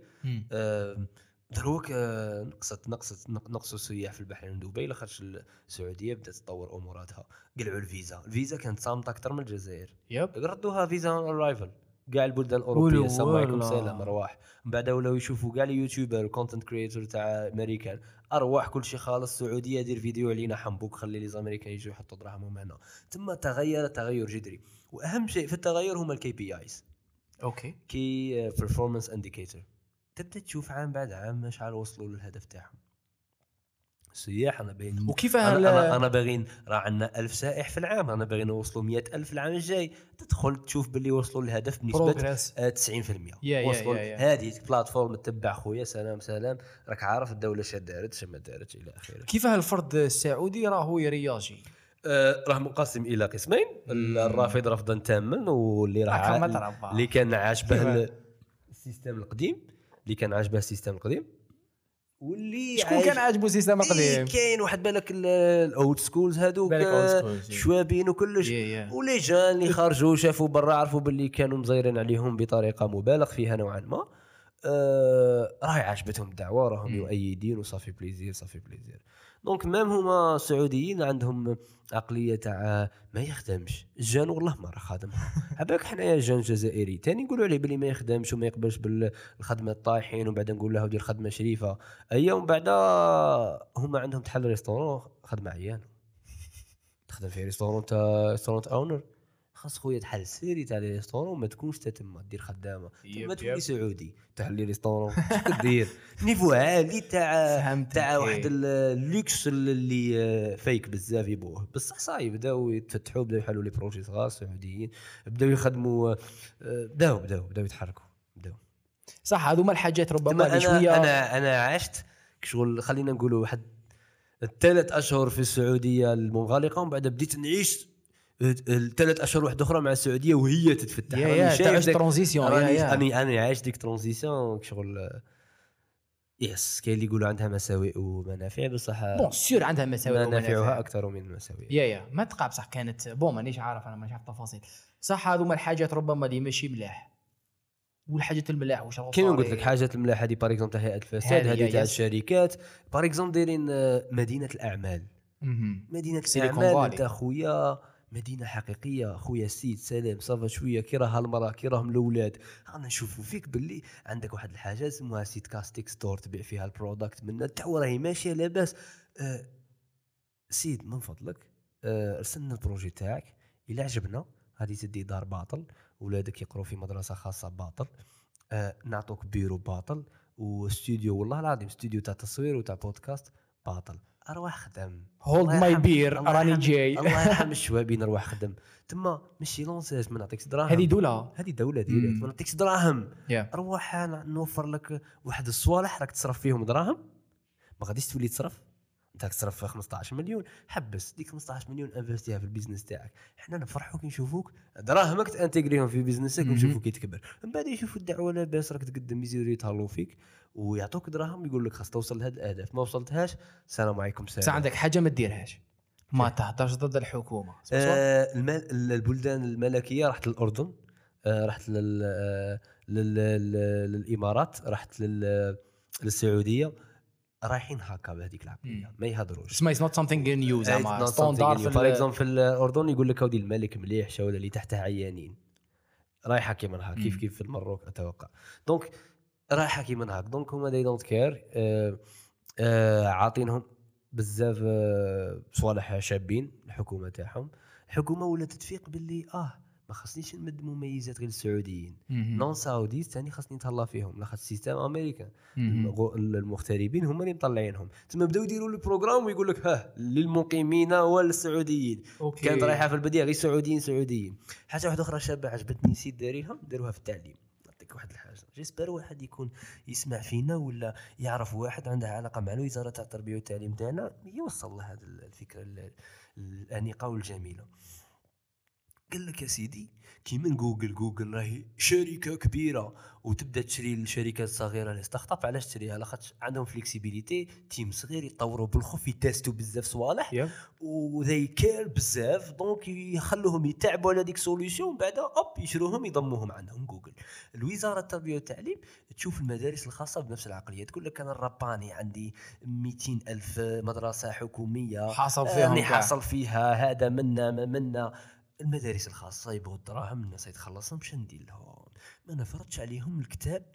دروك آه، نقصت نقصت نق- نقصوا السياح في البحرين ودبي لاخاطش السعودية بدات تطور أموراتها. قلعوا الفيزا. الفيزا كانت صامتة أكثر من الجزائر. yep. ردوها visa arrival كاع البلدان الأوروبية السلام عليكم. سلام أرواح. من بعد ولاو يشوفوا كاع ال YouTuber و content creator تاع أمريكان. أرواح كل شيء خالص. السعودية دير فيديو علينا حنبوك خلي les Américains يجوا يحطوا دراهمهم هنا. ثم تغير تغير جذري. وأهم شيء في التغير هما ال KPIs okay. key performance indicator تبدأ تشوف عام بعد عام شحال وصلوا للهدف تاعهم. السياح أنا باين وكيف أنا أنا, أنا باغيين راه عندنا ألف سائح في العام أنا باغي نوصلوا مئة ألف العام الجاي. تدخل تشوف باللي وصلوا للهدف بنسبة progress آه، 90% yeah- yeah- وصلوا yeah- yeah. هذه plateforme تتبع خويا سلام سلام. راك عارف الدولة شا دارت شا ما دارتش إلى آخره. كيف الفرد السعودي راهو ي réagi آه، راه منقسم إلى قسمين. الرافض رفضا تاما واللي راه. اللي كان عاجبه كيف؟ ال- ال système القديم. اللي كان عاجبه ال système القديم واللي شكون كان عاجبو ال système إيه، القديم كاين واحد بالك ال old schools هذوك آه، old schools، إيه. شوابين وكلش yeah- yeah. و les jeunes اللي خرجوا شافوا برا عرفوا باللي كانوا مزيرين عليهم بطريقة مبالغ فيها نوعا ما آه راهي عجبتهم الدعوة راهم. يؤيدين وصافي plaisir صافي plaisir donc même هما السعوديين عندهم عقلية تاع ما يخدمش. ال jeunes والله ما راه خادم. عباك حنايا jeune جزائري. تاني نقولوا عليه بلي ما يخدمش وما يقبلش بالخدمة الطايحين وبعد نقول له دير خدمه شريفة. أيا ومن بعد هما عندهم تحل restaurant خدمة عيان تخدم في restaurant تاع restaurant owner خاص خويا تحل série تاع les restaurants ما تكونش تما دير خدامة. ما تولي. سعودي تاع les restaurants. دير niveau عالي تاع تاع إيه. واحد ال- اللوكس اللي آه، فايك بزاف يبوه. بصح صاي بداو يتفتحوا بداو يحلوا les projets صغار سعوديين. بداو يخدموا آه، بداو بداو بداو يتحركوا. بداو. صح هذوما الحاجات ربما أنا شوية أنا أنا عشت شغل خلينا نقولوا واحد الثلاث أشهر في السعودية المنغلقة ومن بعد بديت نعيش الثلاث أشهر واحدة أخرى مع السعودية وهي تتفتح yeah yeah تعيش داك- transition راني أنا عايش ديك transition شغل yes كاين اللي يقولوا عندها مساوئ ومنافع بصح bien sûr عندها مساوئ منافعها ومنافع. أكثر من المساوئ yeah yeah ما تقع بصح كانت bon مانيش عارف أنا مانيش عارف التفاصيل صح هذوما الحاجات ربما اللي ماشي ملاح والحاجات الملاح واش كيما قلت. لك حاجات الملاحه هذه par exemple تاع هيئة الفساد هذه تاع. الشركات par exemple دايرين آه، مدينة الأعمال. مدينة الأعمال. أنت خويا مدينة حقيقية خويا سيد سلام ça va شوية كي راها المرأة كي راهم الأولاد. رانا نشوفوا فيك باللي عندك واحد الحاجة اسمها site كاستيك store تبيع فيها ال product منها. تو راهي ماشية لاباس. آه سيد من فضلك. آه ارسلنا ال projet تاعك. إلى عجبنا غادي تدي دار باطل. ولادك يقروا في مدرسة خاصة باطل. آه نعطوك بيرو باطل. واستوديو والله العظيم استوديو تاع تصوير وتاع بودكاست باطل. ارواح خدم. hold my beer راني جاي. الله يرحم الشوابين نروح خدم. تما ماشي l'ANSEJ ما نعطيكش دراهم هذه دولة. هذه دولة directe مم. ما نعطيكش دراهم يا روح أنا نوفر لك واحد الصوالح راك تصرف فيهم دراهم ما غاديش تولي تصرف. انت راك تصرف 15 مليون حبس ديك 15 مليون investi ها في ال business تاعك. حنا نفرحوك نشوفوك دراهمك ت intégri هم في business ك. ونشوفوك كي تكبر من بعد يشوفوا الدعوة لاباس راك تقدم يزيدوا يتهلاو فيك ويعطوك دراهم يقول لك خاص توصل لهذه الأهداف. ما وصلتهاش السلام عليكم سلام. عندك حاجة ما ديرهاش ما تهدرش ضد الحكومة. آه المال البلدان الملكية رحت للأردن آه رحت لل آه لل لل- للإمارات رحت لل للسعودية. رايحين هكا بهذيك العقلية. ما يهضروش. اسمها is not something new زعما standard for example في الاردن يقول لك اودي الملك مليح شاول اللي تحته عيانين. رايحة كيما هكا كيف. كيف في المروك أتوقع. donc رايحة كيما هكا donc هما they don't care عاطينهم بزاف آه، صوالح شابين الحكومة تاعهم. الحكومة ولات تفيق باللي آه ما خصنيش نمد مميزات غير السعوديين. non-Saudis ثاني خاصني نتهلا فيهم لاخاطر ال système américain المغتربين هما اللي مطلعينهم. تما بداو يديروا ال programme ويقول لك ها للمقيمين والسعوديين okay. كانت رايحة في البداية غير سعوديين سعوديين. حاجة واحدة أخرى شابه عجبتني نسيت دارينها داروها في التعليم. نعطيك واحد الحاجة. j'espère واحد يكون يسمع فينا ولا يعرف واحد عنده علاقة مع الوزارة تاع التربية والتعليم تاعنا يوصل له هذه الفكرة ال- الأنيقة والجميلة. قال لك يا سيدي كيما جوجل جوجل راهي شركة كبيرة وتبدأ تشري الشركات الصغيرة les start-up علاش تشريها لاخاطش عندهم flexibility team صغير يطوروا بالخوف ي test وا بزاف صوالح yep. وذي كير بزاف donc يخلوهم يتعبوا على ديك solution بعدا اوب يشروهم يضموهم عندهم جوجل الوزارة التربية والتعليم تشوف المدارس الخاصة بنفس العقلية تقول لك أنا الرباني عندي 200 ألف مدرسة حكومية حاصل فيهم راني كاع. حاصل فيها هذا منا ما منا المدارس الخاصة يبغوا الدراهم الناس يتخلصهم شنو ندير لهم؟ ما نفرضش عليهم الكتاب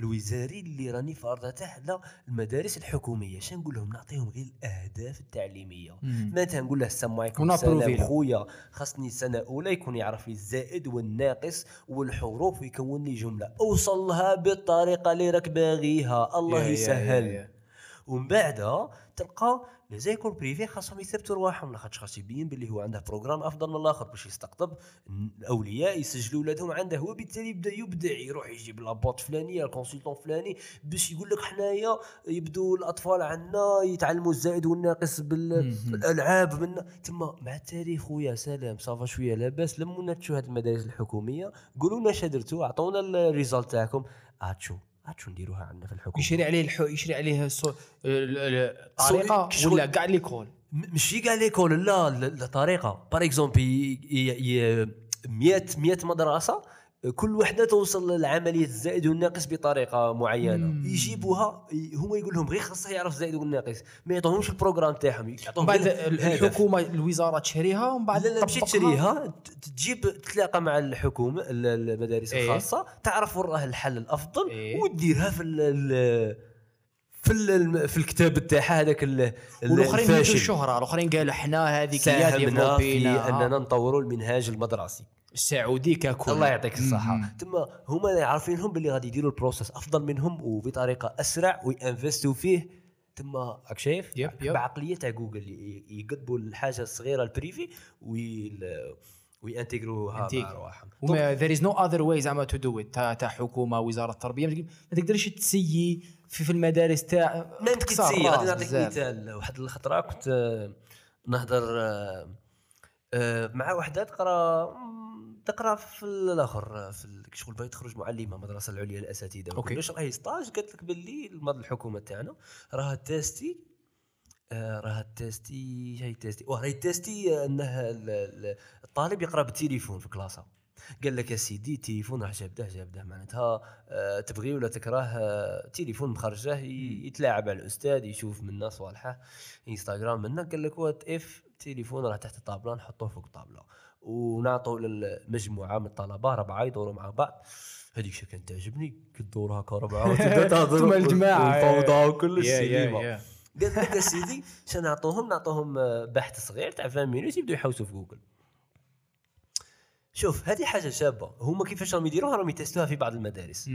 الوزاري اللي راني فارضته على المدارس الحكومية. شنو نقول لهم؟ نعطيهم غير الأهداف التعليمية. متى نقول له السلام عليكم سلام. خويا خاصني سنه اولى يكون يعرف لي الزائد والناقص والحروف ويكون لي جملة. أوصلها بالطريقة اللي راك باغيها. الله يسهل. ومن بعد تلقى لي les écoles privées خاصهم يثبتوا رواحهم. لاخاطش خاص يبين باللي هو عنده programme أفضل من الآخر باش يستقطب. الأولياء يسجلوا ولادهم عنده. وبالتالي يبدأ يبدع يروح يجيب la boîte فلانية ال consultant فلاني باش يقول لك حنايا يبدو الأطفال عندنا يتعلموا الزائد والناقص بال مم. الألعاب من تما. مع التاريخ خويا سلام. صافا شوية لاباس. لمونا تشو هاد المدارس الحكومية. قولوا لنا اش درتوا عطونا الريزلت تاعكم. هاتشو هاتشو نديروها عندنا في الحكومة. يشري عليه الحو يشري عليه السو... ال- ال- الطريقة ولا كاع ليكول م- ماشي كاع ليكول لا لا- لا طريقه بار اكزومبل 100 100 مدرسة كل وحدة توصل لعمليه الزائد والناقص بطريقة معينة مم. يجيبوها هما يقول لهم غير خاصه يعرف الزائد والناقص ما يعطوهمش البروغرام تاعهم يعطوهم بعد. الحكومة الوزارة تشريها ومن بعد لا لا ماشي. تشريها تجيب تتلاقى مع الحكومة ال- المدارس إيه. الخاصة تعرف وين راه الحل الأفضل إيه. وديرها في ال في في الكتاب تاعها هذاك ال- ال- والآخرين يريدوا الفاشل الشهرة الآخرين قالوا حنا هذيك ساهمنا في أننا نطوروا المنهاج المدرسي السعودي ككل. الله يعطيك الصحة. تما هما عارفينهم باللي غادي يديروا البروسيس أفضل منهم وبطريقة أسرع وينفستوا فيه. تما راك شايف؟ يب، يب. بعقلية تاع جوجل. ي- يقضبوا الحاجة الصغيرة البريفي ويل- وينتجروها مع. رواحهم وما there is no other way زعما تو دو ات تاع حكومة وزارة التربية ما تقدرش تسيي في, في المدارس تاع ما تسير الراس غادي نعطيك. مثال. واحد الخطرة كنت آه، نهضر آه، آه، مع وحدة تقرا تقرأ في الآخر آه، في شغل باغي تخرج معلمة مدرسة العليا للاساتذه Okay. Okay واش راهي stage قالت لك باللي الحكومة تاعنا. راها teste آه، راها teste هي teste واه راهي تيستي إنه ال- ال- الطالب يقرأ بالتليفون في classe. قال لك يا سيدي التليفون راه جابده جابده معناتها آه، تبغي ولا تكره آه، تليفون مخرجه يتلاعب على الأستاذ يشوف منا صوالحه إنستغرام منا قال لك what if التليفون راه تحت ال table نحطوه فوق ال table ونعطوا للمجموعة من الطلبة ربعه يدوروا مع بعض. هذيك شي كانت تعجبني كدور هكا ربعه وتبدا تهضر ثم الجماعة، والفوضى وكل يا- يا- السينما. يا. قال لك سيدي شنو نعطوهم نعطوهم بحث صغير تاع 20 minutes يبداو يحوسوا في جوجل. شوف هذه حاجة شابة. هما كيفاش راهم يديروها راهم يتستوها في بعض المدارس.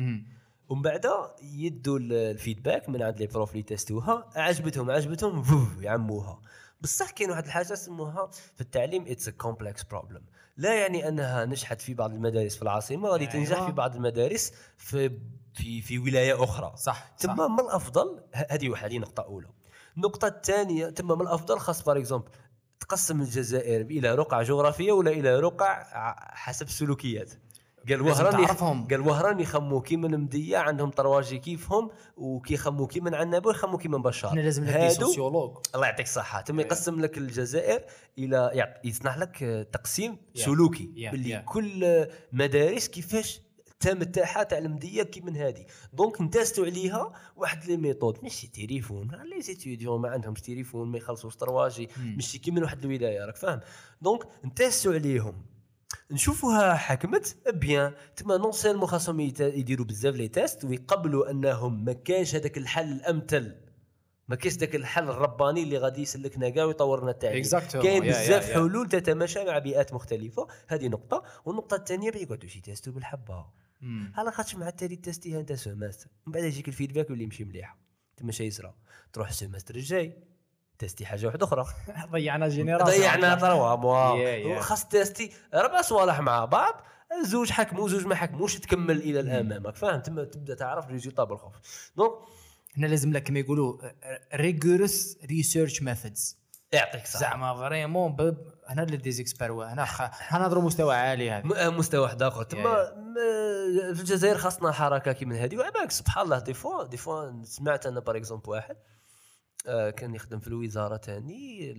ومن بعد يدوا ال- ال feedback من عند les profs اللي تيستوها عجبتهم عجبتهم يعموها. بصح كاين واحد الحاجة سموها في التعليم it's complex problem لا يعني أنها نجحت في بعض المدارس في العاصمة غادي تنجح أيوة. في بعض المدارس في في في ولاية أخرى. صح صح. تما من الأفضل؟ هذه واحد هذه نقطة أولى. النقطة الثانية تما من الأفضل؟ خاص par exemple تقسم الجزائر إلى رقع جغرافية ولا إلى رقع حسب السلوكيات قال لازم وهران يخ- تعرفهم. قال وهران يخموا كيما المديه عندهم طرواجي كيفهم وكيخموا كيما عنابه يخموا كيما بشار. إحنا لازم سوسيولوج. الله يعطيك الصحة. تم يقسم لك الجزائر إلى يعط- يصنع لك تقسيم Yeah. سلوكي Yeah, باللي yeah. كل مدارس كيفاش التام تاعها تاع المدية كي من هذه دونك نتاستو عليها واحد لي ميثود. ماشي تليفون لي زيتيديون ما عندهمش تليفون ما يخلصوش طرواجي. ماشي كي من واحد الولاية راك فاهم؟ donc نتاستو عليهم. نشوفوها حكمت bien. تما non seulement خاصهم يديروا بزاف les tests ويقبلوا أنهم ما كانش هذاك الحل الأمثل ما كاينش ذاك الحل الرباني اللي غادي يسلكنا كاع ويطورنا التعليم. Exactement. كاين Yeah, yeah, بزاف yeah. حلول تتماشى مع بيئات مختلفة. هذه نقطة. والنقطة الثانية ما يقعدوش يتيستوا بالحبة. مم. على خاطر مع التالي تيستيها أنت semestre من بعد يجيك ال feedback واللي يمشي مليح. تما شي يصرى تروح السوماستر الجاي تيستي حاجة واحدة أخرى. ضيعنا جينيراسيون. ضيعنا تروا موا Yeah, yeah. خاص تيستي ربع صوالح مع بعض زوج حكموا زوج ما حكموش تكمل إلى الامام راك فاهم؟ تما تبدأ تعرف ريزولتا بالخوف. دونك هنا لازم لك كما يقولوا ريغورس ريسيرش ميثودز يعطيك الصحة. زعما فريمون ب- هنا اللي ديزيكسبير هنا نهضروا مستوى عالي هذا. م- آه، مستوى واحد آخر. تما في الجزائر خاصنا حركة كي من هذه. وعباك سبحان الله دي فوا دي فوا سمعت أنا باغ اكزومبل واحد. كان يخدم في الوزارة تاني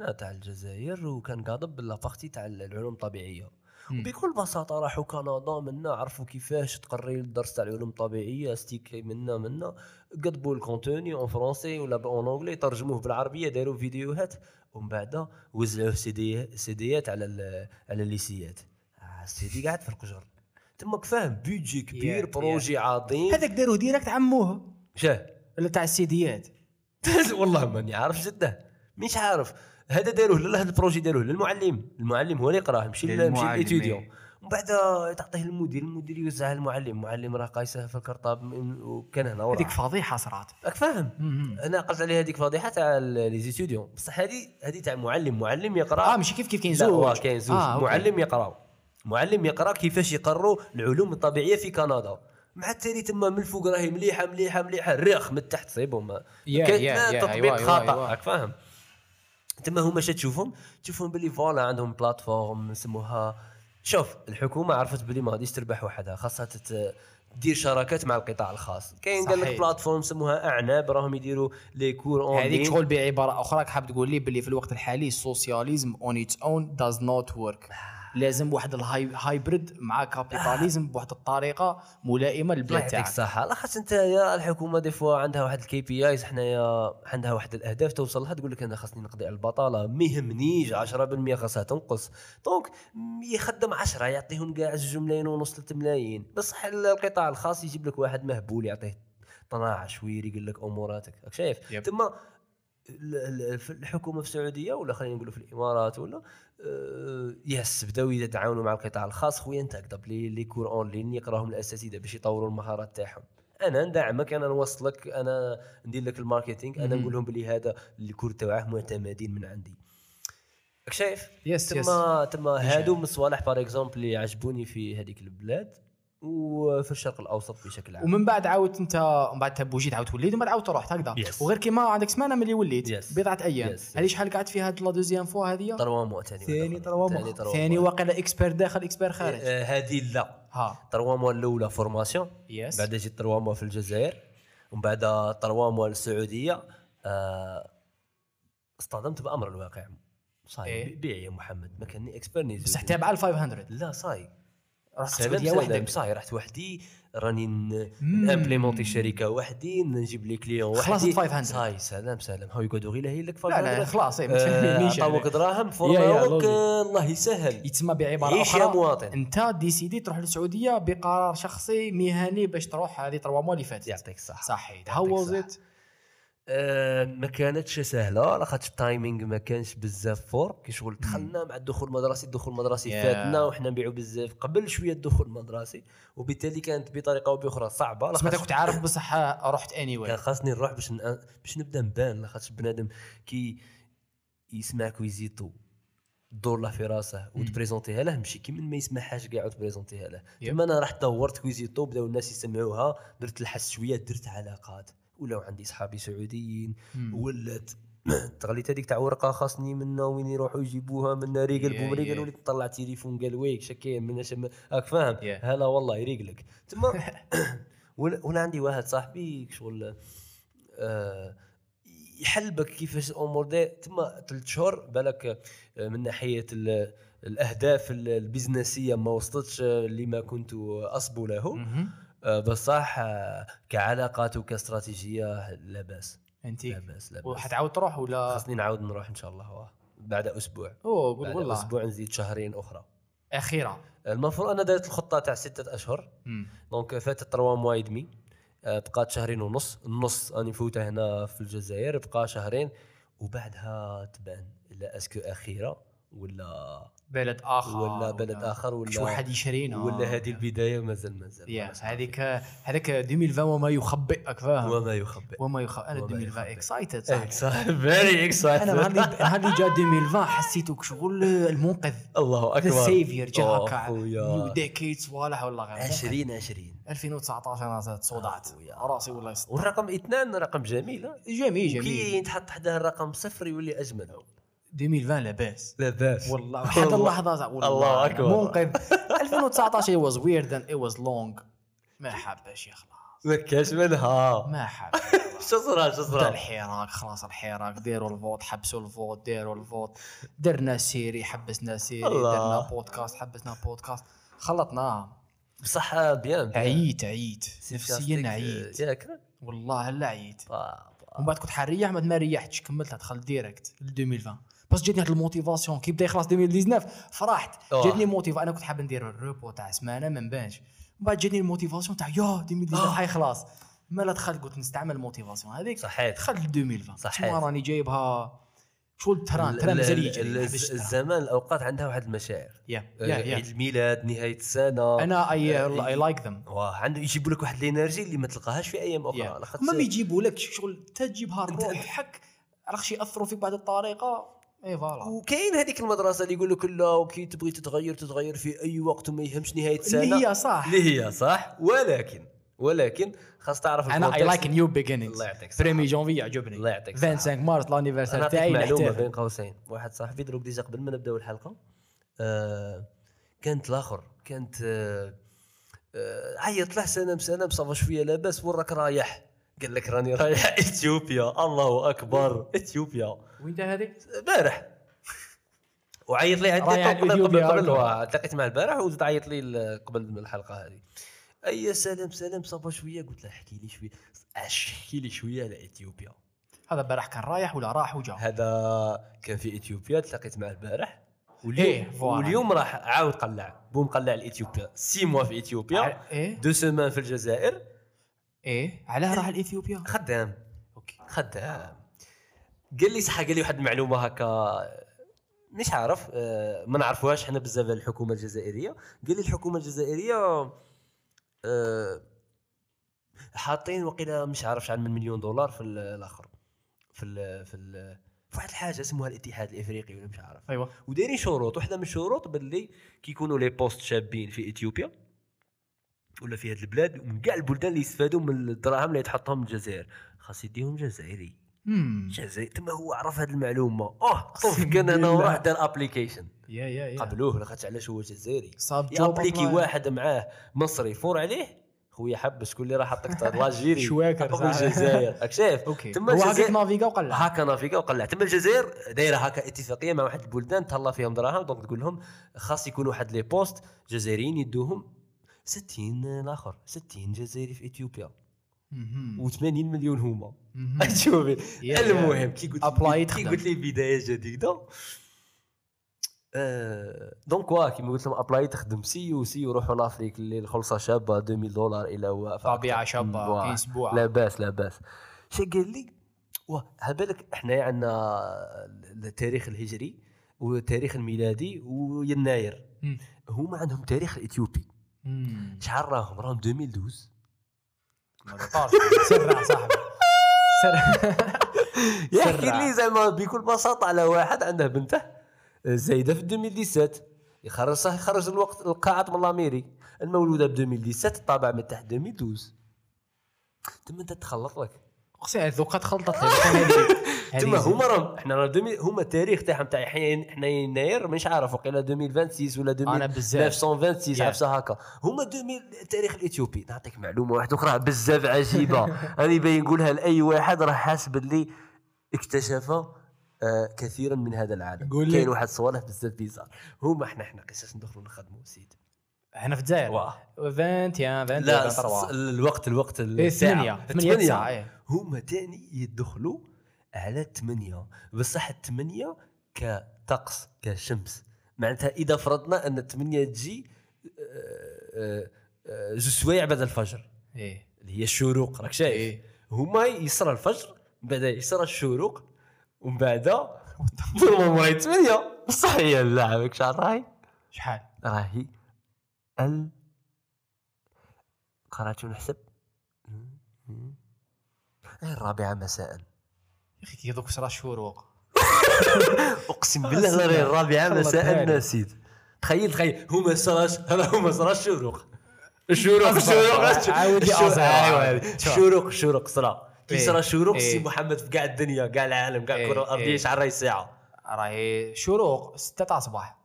هنا تاع الجزائر وكان قاضب باللابارتي تاع العلوم الطبيعية. وبكل بساطة راحوا كندا منا عرفوا كيفاش تقري الدرس تاع العلوم الطبيعية ستيكي منا منا قضبوا الكونتوني اون فرونسي ولا اون انجلي ترجموه بالعربية داروا فيديوهات. ومن بعد وزعوه سيدي سيديات على على الليسيات. آه، السيدي قاعد في القجر. تماك فاهم بيجي كبير Yeah, بروجي عظيم. هذاك داروه ديريكت عموه. شاه. ولا تاع السيديات والله ماني عارف جدة. مش عارف. هذا داروه لا هذا البروجي داروه للمعلم. المعلم هو اللي يقراه ماشي للمعلم، ليتيديون إيه. ومن بعد تعطيه المدير المدير يوزعها للمعلم. المعلم راه قايسه في الكرطاب وكان هنا هذيك فضيحة صرات. راك فاهم. أنا قلت عليها هذيك فضيحة تاع لي بصح هذه هذه تاع معلم. معلم يقرأ. آه ماشي كيف كيف كاين زوج؟ كاين زوج. آه،. معلم يقرأ. معلم يقرأ كيفاش يقروا العلوم الطبيعية في كندا. مع التالي تما من الفوق راهي مليحة مليحة مليحة. الريخ من التحت صيبهم يا، تطبيق أيوة، أيوة، خطا أيوة. راك فاهم؟ تما هما شا تشوفهم؟ تشوفهم باللي voilà عندهم plateforme نسموها. شوف الحكومة عرفت باللي ما غاديش تربح وحدها خاصها تت... دير شراكات مع القطاع الخاص. كاين قال لك. plateforme سموها أعناب راهم يديروا les cours en هذيك شغل بعبارة أخرى حاب تقول لي باللي في الوقت الحالي ال socialism on its own does not work لازم واحد ال hybrid مع capitalism بواحد الطريقة ملائمة للبلاد يعطيك تاعك. الصحة. لا خاص أنت يا الحكومة des fois عندها واحد ال KPIs حنايا عندها واحد الأهداف توصل لها تقول لك أنا خاصني نقضي على البطالة. ما يهمنيش 10% خاصها تنقص. donc يخدم 10 يعطيهم كاع زوج ملايين ونص 3 ملايين. بصح القطاع الخاص يجيب لك واحد مهبول يعطيه 12 شوير يقول لك أموراتك. راك شايف. تما في الحكومة في السعودية ولا خلينا نقولوا في الإمارات ولا آه، yes بداو يتعاونوا مع القطاع الخاص. خويا انت هكذا بلي les cours en ligne يقراهم الأساتذة باش يطوروا المهارات تاعهم. أنا ندعمك أنا نوصلك أنا ندير لك ال marketing أنا. نقول لهم بلي هذا ال cours تاعه معتمدين من عندي. راك شايف؟ yes yes. تما تما إيش هادو من الصوالح par exemple اللي عجبوني في هذيك البلاد وفي الشرق الأوسط بشكل عام. ومن بعد عاود أنت من بعد تبوجيت عاود وليت ومن بعد عاود رحت هكذا. Yes. وغير كيما عندك سمانة ملي وليت Yes. بضعة أيام. Yes, هذه yes. شحال قعدت فيها هاد لا دوزيام فوا هذه؟ طروامو ثاني ثاني ثاني تروا ثاني واقيلا إكسبير داخل إكسبير خارج. آه، هذه لا. ها. طروامو الأولى فورماسيون. يس بعد جيت طروامو في الجزائر. ومن بعد طروامو السعودية. آه، اصطدمت بأمر الواقع. صاي إيه؟ بيع يا محمد. ما كاني إكسبير بصح تابعه ال 500 لا صاي. رحت السعوديه وحدك صاي رحت وحدي راني مم. implémenter شركه وحدي نجيب les clients وحدي. خلاص 500. صاي سلام سلام. هاو يقعدوا غير هي لك لا لا 500. خلاص إيه، آه، عطاوك. دراهم فورماوك. آه، الله يسهل. يتسمى بعبارة أخرى يا مواطن؟ أنت décidé تروح للسعودية بقرار شخصي مهني باش تروح هذه trois mois اللي فاتت يعطيك الصحة. صحيح. how was آه، ما كانتش سهلة لاخاطش ال timing ما كانش بزاف fort. كي شغل دخلنا مع الدخول المدرسي الدخول المدرسي Yeah. فاتنا وحنا نبيعوا بزاف. قبل شوية الدخول المدرسي وبالتالي كانت بطريقة أو بأخرى صعبة. بس لاخاطش كنت عارف بصح رحت اني كان واي خاصني نروح باش ن... باش نبدأ نبان. لاخاطش بنادم كي يسمع كويزيتو دور له في راسه وتبريزونتيها له ماشي كي من ما يسمعهاش كاع وتبريزونتيها له. تما أنا رحت دورت كويزيتو بداو الناس يسمعوها درت الحس شوية درت علاقات. ولاو عندي صحابي سعوديين. ولات تغليت هذيك تاع ورقة خاصني منا وين يروحوا يجيبوها منا ريقل Yeah, بوم yeah. وليت طلع تليفون قال ويك شكاين من شم راك فاهم Yeah. هلا والله يريقلك تما ولا ولا عندي واحد صاحبي شغل آه يحلبك كيفاش الأمور داير تما ثلاث شهور بالك آه، من ناحية ال- الأهداف ال- البزنسية ما وصلتش آه، لما كنت أصبو له بصح آه، كعلاقات وكاستراتيجية لا بأس. أنت لا بأس لا بأس. وحتعاود تروح ولا؟ خاصني نعاود نروح إن شاء الله. بعد أسبوع. أوه قول بعد والله. أسبوع نزيد شهرين أخرى. أخيرا. المفروض أنا درت الخطة تاع ستة أشهر. مم. donc فاتت trois mois demi آه، بقات شهرين ونص. النص راني مفوته هنا في الجزائر بقى شهرين. وبعدها تبان الا est-ce que أخيرة ولا بلد آخر ولا بلد آخر ولا واحد يشرينا ولا هذه البداية مازال مازال نعرفش. هذيك هذاك 2020 وما يخبئك فاهم؟ وما يخبئ وما يخبئ أنا وما 2020 يخبئ. excited very أنا نهار اللي جا 2020 حسيتك شغل المنقذ. الله أكبر. c'est vrai جا هكا. new decade صوالح ولا غير 20 20 2019 أنا صدعت. راسي والله والرقم اثنان رقم جميل؟ جميل جميل. كي تحط حداه الرقم صفر يولي أجمل. 2020 لاباس. لاباس. والله حتى اللحظة الله أكبر. منقذ. 2019 it was weird and it was long. ما حبش يخلص ما كاش منها. ما حب شو صرا شو صرا؟ الحراك خلاص الحراك ديروا ال vote حبسوا ال vote ديروا ال vote. درنا série حبسنا série. درنا بودكاست حبسنا بودكاست. خلطناها بصح bien. عييت عييت. نفسيا عييت. ياك. والله لا عييت. ومن بعد كنت حنريح ما ريحتش كملتها دخلت direct ل 2020 بس جاتني هاد ال motivation كي بدا يخلص 2019 فرحت. جاتني motiv أنا كنت حاب ندير ال repos تاع سمانة ما نبانش. من بعد جاتني ال motivation تاع يا 2019 آه. حي خلاص. مالا دخلت قلت نستعمل ال motivation هذيك. صحيت. دخلت ل 2020 صحيح. تما راني جايبها؟ شغل train train مازال يجري train. الزمان الأوقات عندها واحد المشاعر. آه، عيد الميلاد نهاية السنة. أنا I I like them واه عنده يجيبوا لك واحد ال energy اللي ما تلقاهاش في أيام أخرى. ما بيجيبوا لك شغل تجيبها الروح حك عرفش ياثروا فيك بهذه الطريقة؟ et voilà. وكاين هذيك المدرسة اللي يقول لك لا وكي تبغي تتغير تتغير في أي وقت وما يهمش نهاية السنة اللي هي صح. اللي هي صح. ولكن ولكن خاص تعرف أنا I. like new beginnings الله يعطيك الصحة. premier janvier يعجبني الله يعطيك الصحة. 25 مارس l'anniversaire أنا تاعي معلومة بين قوسين. واحد صاحبي دروك déjà قبل ما نبداو الحلقة آه كانت الآخر. كانت آه آه عيط له سلام سلام ça va شوية لاباس وين راك رايح. قال لك راني رايح إثيوبيا. الله أكبر. إثيوبيا. وين هذيك؟ البارح وعيط لي عيط قبل قبل قبل التقيت معه البارح وزاد عيط لي قبل الحلقة هذه. أي سلام سلام ça va شوية. قلت له احكي لي شوية. أحكي لي شوية على إثيوبيا. هذا البارح كان رايح ولا راح وجا هذا كان في إثيوبيا تلاقيت معه البارح. إيه، واليوم voilà. واليوم راح عاود قلع. بوم قلع لاثيوبيا six mois في إثيوبيا. إيه؟ deux semaines في الجزائر. إيه علاه راح لإثيوبيا؟ خدام. OK. خدام. قال لي صح قال لي واحد المعلومة هكا مش عارف آه، ما نعرفوهاش حنا بزاف الحكومة الجزائرية. قال لي الحكومة الجزائرية آه، حاطين وقيلا مش عارف شحال من مليون دولار في ال- الآخر في ال في ال في واحد الحاجة اسمها الاتحاد الإفريقي ولا مش عارف. ايوا ودايرين شروط واحدة من الشروط باللي كي يكونوا لي بوست شابين في إثيوبيا ولا في هذه البلاد ومن كاع البلدان اللي يستفادوا من الدراهم اللي تحطهم الجزائر. خاص يديهم جزائري. جزائري تما هو عرف هذه المعلومة. آه طف أقسم كان أنا. وراح دار ابليكيشن يا يا يا. قبلوه لاخاطش علاش هو جزائري صاب أبليكي. واحد معاه مصري يفور عليه؟ خويا حب شكون اللي راح حطك لاجيري شواكر قبل صح. الجزائر. راك شايف؟ تما هو هكاك الجزائر نافيغا وقلع. هكا نافيغا وقلع. تما الجزائر دايرة هكا اتفاقية مع واحد البلدان تهلا فيهم دراهم دونك تقول لهم خاص يكون واحد لي بوست جزائريين يدوهم 60 الآخر 60 جزائري في إثيوبيا. و80 مليون هما. شوفي المهم كي قلت كي. قلت لي بداية جديدة دونك وا كيما قلت لهم ابلاي تخدم سيو سيو روحوا لافريك اللي الخلصة شابة 2000 دولار إلى واقفه طبيعة شابة واه. كاين أسبوع. لا بأس لا بأس. شي قال لي؟ واه على بالك إحنا عندنا التاريخ الهجري والتاريخ الميلادي ويناير. هما عندهم تاريخ الإثيوبي. شحال راهم؟ راهم 2012 ما طارش. سرع صاحبي سرع يحكي. لي زعما بكل بساطة على واحد عنده بنته زايدة في 2017 يخرج صح يخرج الوقت القاعات من الأميري. المولودة ب 2017 الطابع من تحت 2012 تما أنت تخلط لك. اقسم دوكا تخلطت لي دوكا هذه تما هما راهم راه 2000 هما التاريخ تاعهم تاع حنا حنا يناير مش عارف وقيلا 2026 ولا أنا بزاف. 1926 Yeah. عفسه هكا. هما 2000 التاريخ الإثيوبي. نعطيك معلومة واحدة أخرى بزاف عجيبة. أنا باين نقولها لأي واحد راه حاس باللي اكتشف آه كثيرا من هذا العالم. كاين واحد صوالح بزاف بيزار. هما إحنا إحنا قصص ندخلوا نخدموا سيدي هنا في الجزائر. واه 21 22 لا 23 الص- الوقت الوقت الساعة. 8 8 9 إيه. هما تاني يدخلوا على 8 بصح الثمانية كطقس كشمس. معناتها إذا فرضنا أن الثمانية تجي آه، آه، آه، جوج سوايع بعد الفجر. إيه. اللي هي الشروق راك شايف؟ إيه. هما يصرى الفجر من بعد يصرى الشروق ومن بعد normalement راهي 8 بصح هي عاوك شحال راهي؟ شحال؟ راهي ال قرأت نحسب. هي الرابعة مساء. يا أخي كي دوك صرا الشروق أقسم بالله لا خلط مساء. نسيت تخيل تخيل. هما صراش هذا هما صرا الشروق الشروق الشروق الشروق-. الشروق صرا كي إيه. صرا إيه. سي محمد في كاع الدنيا كاع العالم كاع إيه. الكرة الأرضية إيه. شحال راهي الساعة. راهي شروق 6 تاع الصباح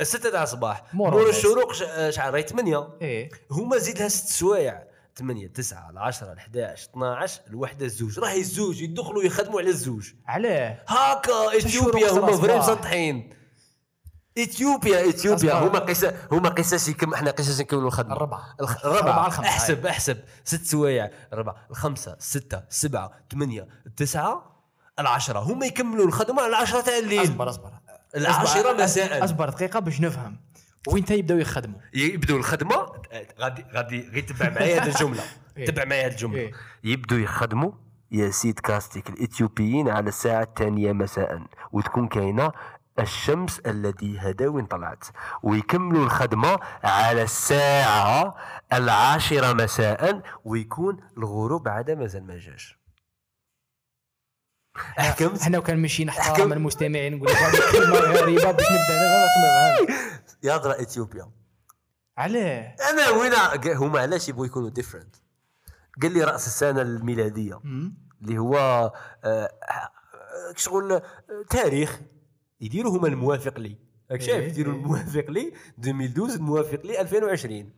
الستة تاع الصباح مور. الشروق شحال راهي 8 إيه. هما زيد لها ست سوايع. 8 9 10 11 12 الوحدة الزوج. راهي الزوج يدخلوا يخدموا على الزوج. علاه. هكا إثيوبيا هما صباح. مسطحين إثيوبيا إثيوبيا. هما قيسا هما قيساس كم إحنا قيساس نكملوا الخدمه الربعه الخمسة. أحسب أحسب. ست سوايع. الربعه الخمسة السته السبعه ثمانيه التسعه العشرة. هما يكملوا الخدمة على العشرة تاع الليل. أصبر أصبر. العاشرة أصبر- مساء. أصبر دقيقة باش نفهم. وين تا يبداو يخدموا؟ يبدوا الخدمة غادي غادي غير تبع معايا هذه الجملة. إيه. تبع معايا هذه الجملة. إيه. يبدوا يخدموا يا سيد كاستيك الإثيوبيين على الساعة الثانية مساء وتكون كاينة الشمس التي هدا وين طلعت. ويكملوا الخدمة على الساعة العاشرة مساء ويكون الغروب عاد مازال ما جاش. حكمت حنا وكان ماشيين. احترام المستمعين نقول لك هذه كلمة غريبة باش نبدأ. أنا درا إثيوبيا. علاه أنا وين هما علاش يبغوا يكونوا ديفرنت قال لي رأس السنة الميلادية. اللي هو آه، آه، شغل آه، تاريخ. يديروا هما الموافق لي. راك شايف؟ إيه، يديروا إيه. الموافق لي. 2012 الموافق لي 2020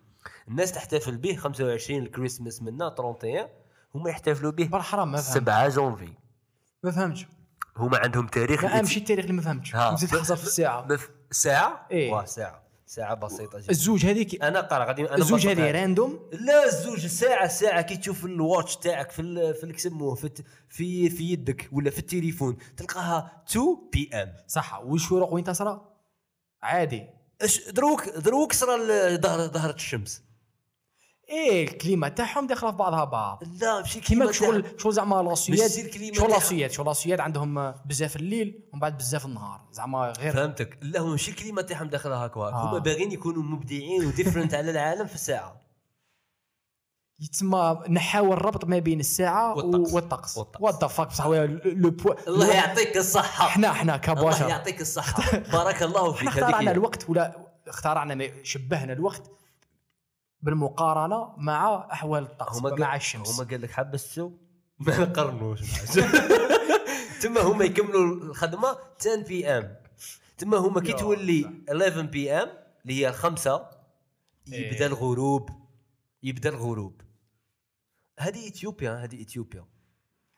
الناس تحتفل به 25 الكريسماس منا 31 هما يحتفلوا به بر حرام ما فهمت. 7 جونفي ما فهمتش. هما عندهم تاريخ ما امشي التاريخ اللي ما فهمتش. نزيد نحسب في الساعة. ساعة؟ إيه. واه ساعة. ساعة بسيطة جدا. الزوج هذيك أنا قرا غادي أنا الزوج هذه. random لا الزوج ساعة ساعة كي تشوف ال watch تاعك في ال في الكسموه في في في يدك ولا في التليفون تلقاها 2 PM صح. والشروق وين تصرى عادي. اش دروك دروك صرا ظهر ظهرت الشمس. إيه الكليمة تاعهم داخلة في بعضها بعض. لا ماشي كيما شغل شغل زعما لاسياد الكلمة شغل. لاسياد شغل لاسياد عندهم بزاف الليل ومن بعد بزاف النهار. زعما غير فهمتك. لا هو ماشي الكلمة تاعهم داخلها هكا. آه. هما باغيين يكونوا مبدعين و different على العالم في الساعة. يتسمى نحاول الربط ما بين الساعة والطقس. والطقس. فاك بصح لو بو الله يعطيك الصحة. إحنا إحنا الله كبشر يعطيك الصحة. بارك الله فيك. اخترعنا. الوقت ولا اخترعنا شبهنا الوقت بالمقارنة مع أحوال الطقس مع الشمس. هما قال لك حب السو ما السو. تما هما يكملوا الخدمة 10 بي ام تما هما كي تولي 11 بي ام اللي هي الخمسة إيه. يبدأ الغروب. يبدأ الغروب. هذه إثيوبيا هذه إثيوبيا.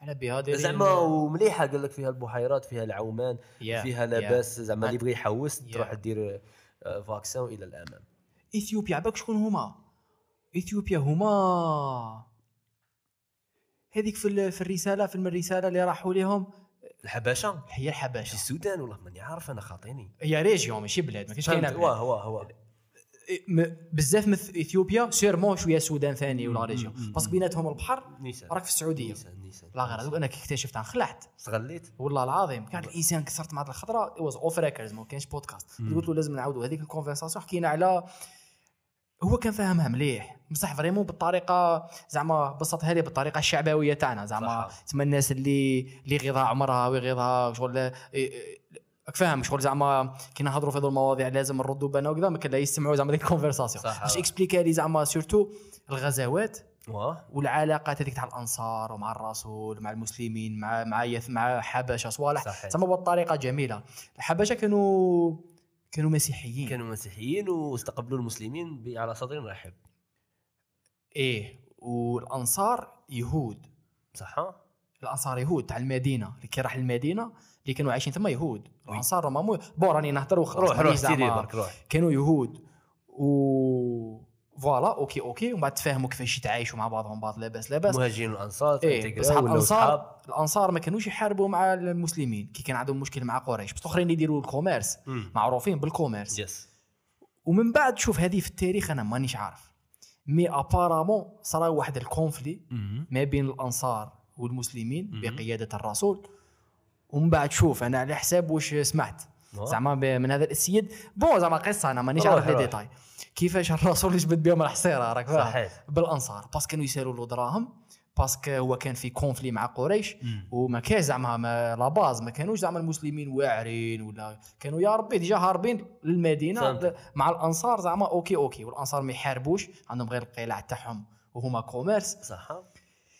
على بها زعما ومليحة قال لك فيها البحيرات فيها العومان يا- فيها. لاباس زعما اللي يبغي يحوس يا. تروح دير آه، vaccin إلى الأمام. إثيوبيا عباك شكون هما؟ إثيوبيا هما. هذيك في في الرسالة فيلم الرسالة اللي راحوا لهم الحبشة؟ هي في الحبشه السودان والله ماني عارف أنا خاطيني. هي région ماشي بلاد ما كاينش كاينة واه هو م- بزاف مثل إثيوبيا سيرمون شوية السودان ثاني ولا ريجيون. باسكو. بيناتهم البحر راك في السعودية. نيسان نيسان. لا غير هذوك أنا كي اكتشفت عن خلعت. استغليت. والله العظيم كان الإنسان كسرت مع الخضرة واز اوف ريكوردز ما كانش بودكاست. قلت له لازم نعاودوا هذيك الكونفرساسيون حكينا على هو كان فاهمها مليح بصح فريمون بالطريقة زعما بسط هذه بالطريقة الشعبوية تاعنا زعما. تسمى الناس اللي اللي غيظها عمرها ويغيظها شغل راك فاهم شغل زعما كي نهضروا في هذو المواضيع لازم نردوا بالنا وكذا ما كان لا يسمعوا زعما ديك ال conversation. باش expliqua لي زعما surtout الغزوات والعلاقات هذيك تاع الأنصار ومع الرسول مع المسلمين مع مع مع حبشة صوالح. زعما بطريقه جميلة الحبشة كانوا كانوا مسيحيين. كانوا مسيحيين واستقبلوا المسلمين على صدر رحب. إيه والأنصار يهود. صح؟ الأنصار يهود تاع المدينة اللي كي راح المدينة اللي كانوا عايشين ثم يهود. الأنصار هما mais bon راني نهضر وخلاص روح روح زعما- برك روح. كانوا يهود. و voilà okay okay ومن بعد تفاهموا كيفاش يتعايشوا مع بعضهم بعض لاباس لاباس مهاجرين الأنصار تنتقراو بصح. الأنصار الأنصار ما كانوش يحاربوا مع المسلمين كي كان عندهم مشكل مع قريش بس الاخرين يديروا ال commerce. معروفين بال commerce yes ومن بعد شوف هذه في التاريخ أنا مانيش عارف mais apparemment صرا واحد ال conflit. ما بين الأنصار والمسلمين. بقيادة الرسول ومن بعد شوف أنا على حساب واش سمعت. زعما من هذا السيد bon زعما قصة أنا مانيش عارف les. détails كيفاش الرسول جبد بهم الحصيرة راك صحيح. بالأنصار. parce que كانوا يسالوا له دراهم parce que هو كان في conflit مع قريش. وما كاش زعما ما la base ما كانوش زعما المسلمين واعرين ولا كانوا يا ربي déjà هاربين للمدينة. مع الأنصار زعما okay okay. والأنصار ما يحاربوش عندهم غير القلاع تاعهم وهما commerce صح.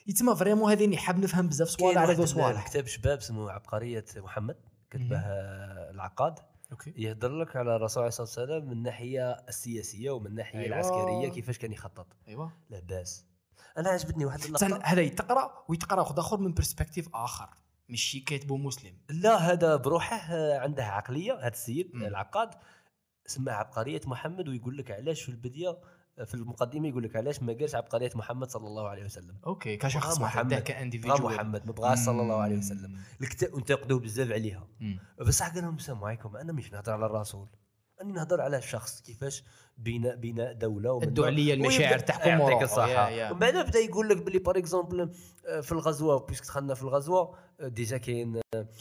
يتسمى vraiment هذه اللي حاب نفهم بزاف صوالح على ذو صوالح. كتاب شباب اسمه عبقرية محمد كتبه العقاد. okay. يهضر لك على الرسول عليه الصلاة والسلام من الناحيه السياسية ومن الناحيه أيوة. العسكرية كيفاش كان يخطط. ايوا لاباس أنا عجبتني واحد اللقطة. هذا يتقرأ ويتقرأ واحد آخر من perspective آخر ماشي كاتبه مسلم. لا هذا بروحه آه، عنده عقلية هذا السيد. العقاد سمى عبقرية محمد ويقول لك علاش في البديه آه، في المقدمة يقول لك علاش ما قالش عبقريه محمد صلى الله عليه وسلم؟ okay كشخص محمد. individual محمد ما بغاش صلى الله عليه وسلم. انتقدوا بزاف عليها. بصح قال لهم السلام عليكم أنا مش نهضر على الرسول. نهضر على الشخص كيفاش بناء بناء دولة ومن المشاعر تحكم يعطيك. الصحة. ومن بعد بدا يقول لك بلي par exemple في الغزوة puisque دخلنا في الغزوة آه، déjà كاين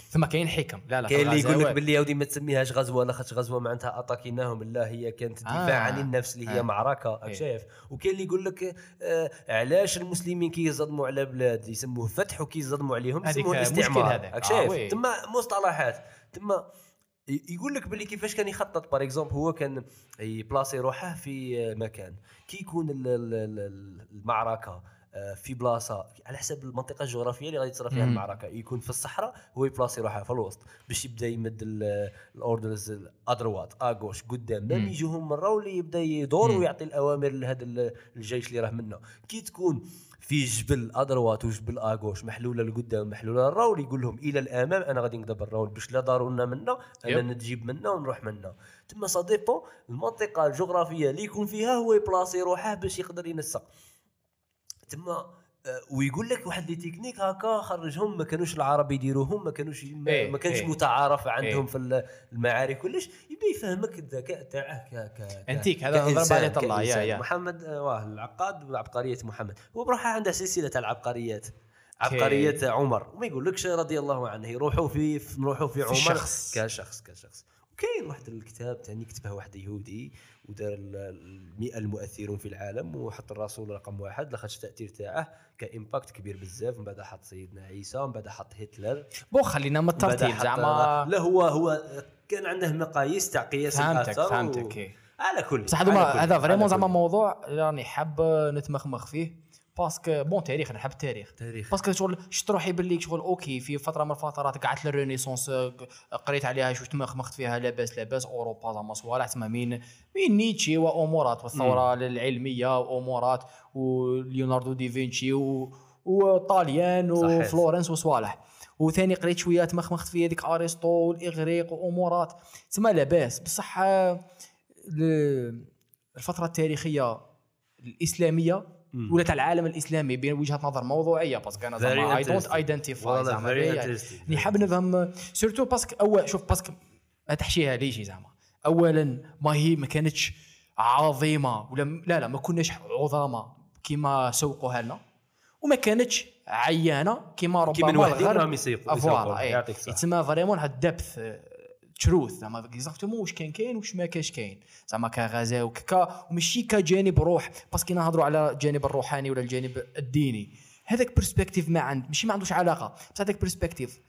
ثم كاين حكم لا لا كاين اللي يقول لك. باللي هاودي ما تسميهاش غزوة لاخاطش غزوة معناتها اتاكيناهم لا هي كانت دفاع آه. عن النفس اللي هي آه. معركة راك إيه. شايف وكاين اللي يقول لك آه علاش المسلمين كي يصدموا على بلاد يسموه فتح وكي يصدموا عليهم يسموه مشكل استعمار هذاك. راك آه، شايف. تما مصطلحات تما ي- يقول لك باللي كيفاش كان يخطط par exemple هو كان يبلاصي روحه في مكان كي يكون ال- ال- ال- المعركة آه، في بلاصة على حسب المنطقة الجغرافية اللي غادي تصرى فيها. المعركة يكون في الصحراء هو يبلاصي روحه في الوسط باش يبدأ يمد ال- ال orders à droite à gauche قدام مام مم. يجوهم مرة واللي يبدأ يدور. ويعطي الأوامر لهذا ال- الجيش اللي راه منه كي تكون في جبل à droite وجبل à gauche محلولة لقدام محلولة للراول يقول لهم إلى الأمام أنا غادي نقدر الراول باش لا ضارونا منا أنا yep. نتجيب منا ونروح منا تما ça dépend المنطقة الجغرافية اللي يكون فيها هو يبلاصي روحه باش يقدر ينسق تما ويقول لك واحد لي تكنيك هكا خرجهم ما كانوش العرب يديروهم ما كانوش ما, إيه، ما كانش إيه. متعارف عندهم إيه. في ال- المعارك كلش يبدا يفهمك الذكاء تاعه ك ك أنتيك هذا نضرب عليه طلع يا. يا محمد آه، واه العقاد وعبقريه محمد هو بروحه عنده سلسلة تاع العبقريات عبقرية عمر وما يقولكش رضي الله عنه يروحوا في في- نروحوا في عمر الشخص. كشخص كشخص وكاين واحد الكتاب ثاني كتبه واحد يهودي ودار ال- المئة المؤثرون في العالم وحط الرسول رقم واحد. لاخاطش التاثير تاعه ك impact كبير بزاف. من بعد حط سيدنا عيسى من بعد حط هتلر. bon خلينا من الترتيب زعما. لا هو هو كان عنده مقاييس تاع قياس فهمتك فهمتك و... إيه. على كل بصح هذا vraiment. زعما موضوع راني حاب نتمخمخ فيه. parce que bon تاريخ أنا نحب التاريخ. تاريخ. parce que شغل شفت روحي باللي شغل okay في فترة من الفترات قعدت لل renaissance قريت عليها شو تمخمخت فيها لاباس لاباس أوروبا زعما صوالح تسمى مين مين نيتشه وأمورات والثورة العلمية وأمورات وليوناردو ديفينشي و وطاليان. وفلورنس وصوالح. وثاني قريت شوية تمخمخت في هذيك ارسطو والاغريق وأمورات. تسمى لاباس. بصح آه، الفترة التاريخية الإسلامية ولا تاع العالم الإسلامي بين وجهة نظر موضوعية parce que أنا زعما I don't. identify زعما يعني حاب نفهم surtout parce que أول شوف parce que ما تحشيها ليش زعما؟ اولا ما هي ما كانتش عظيمة ولا لا لا ما كناش عظامى كيما سوقوها لنا وما كانتش عيانة من ربما الغرب يسيقوا. اي يعطيك الصحة. يتسمى vraiment هاد the truth زعما exactement واش كان كاين واش ما كاش كاين. زعما كغزا وكا وماشي كجانب روح parce que نهضروا على الجانب الروحاني ولا الجانب الديني. هذاك perspective ما عند ماشي ما عندوش علاقة بس هذاك perspective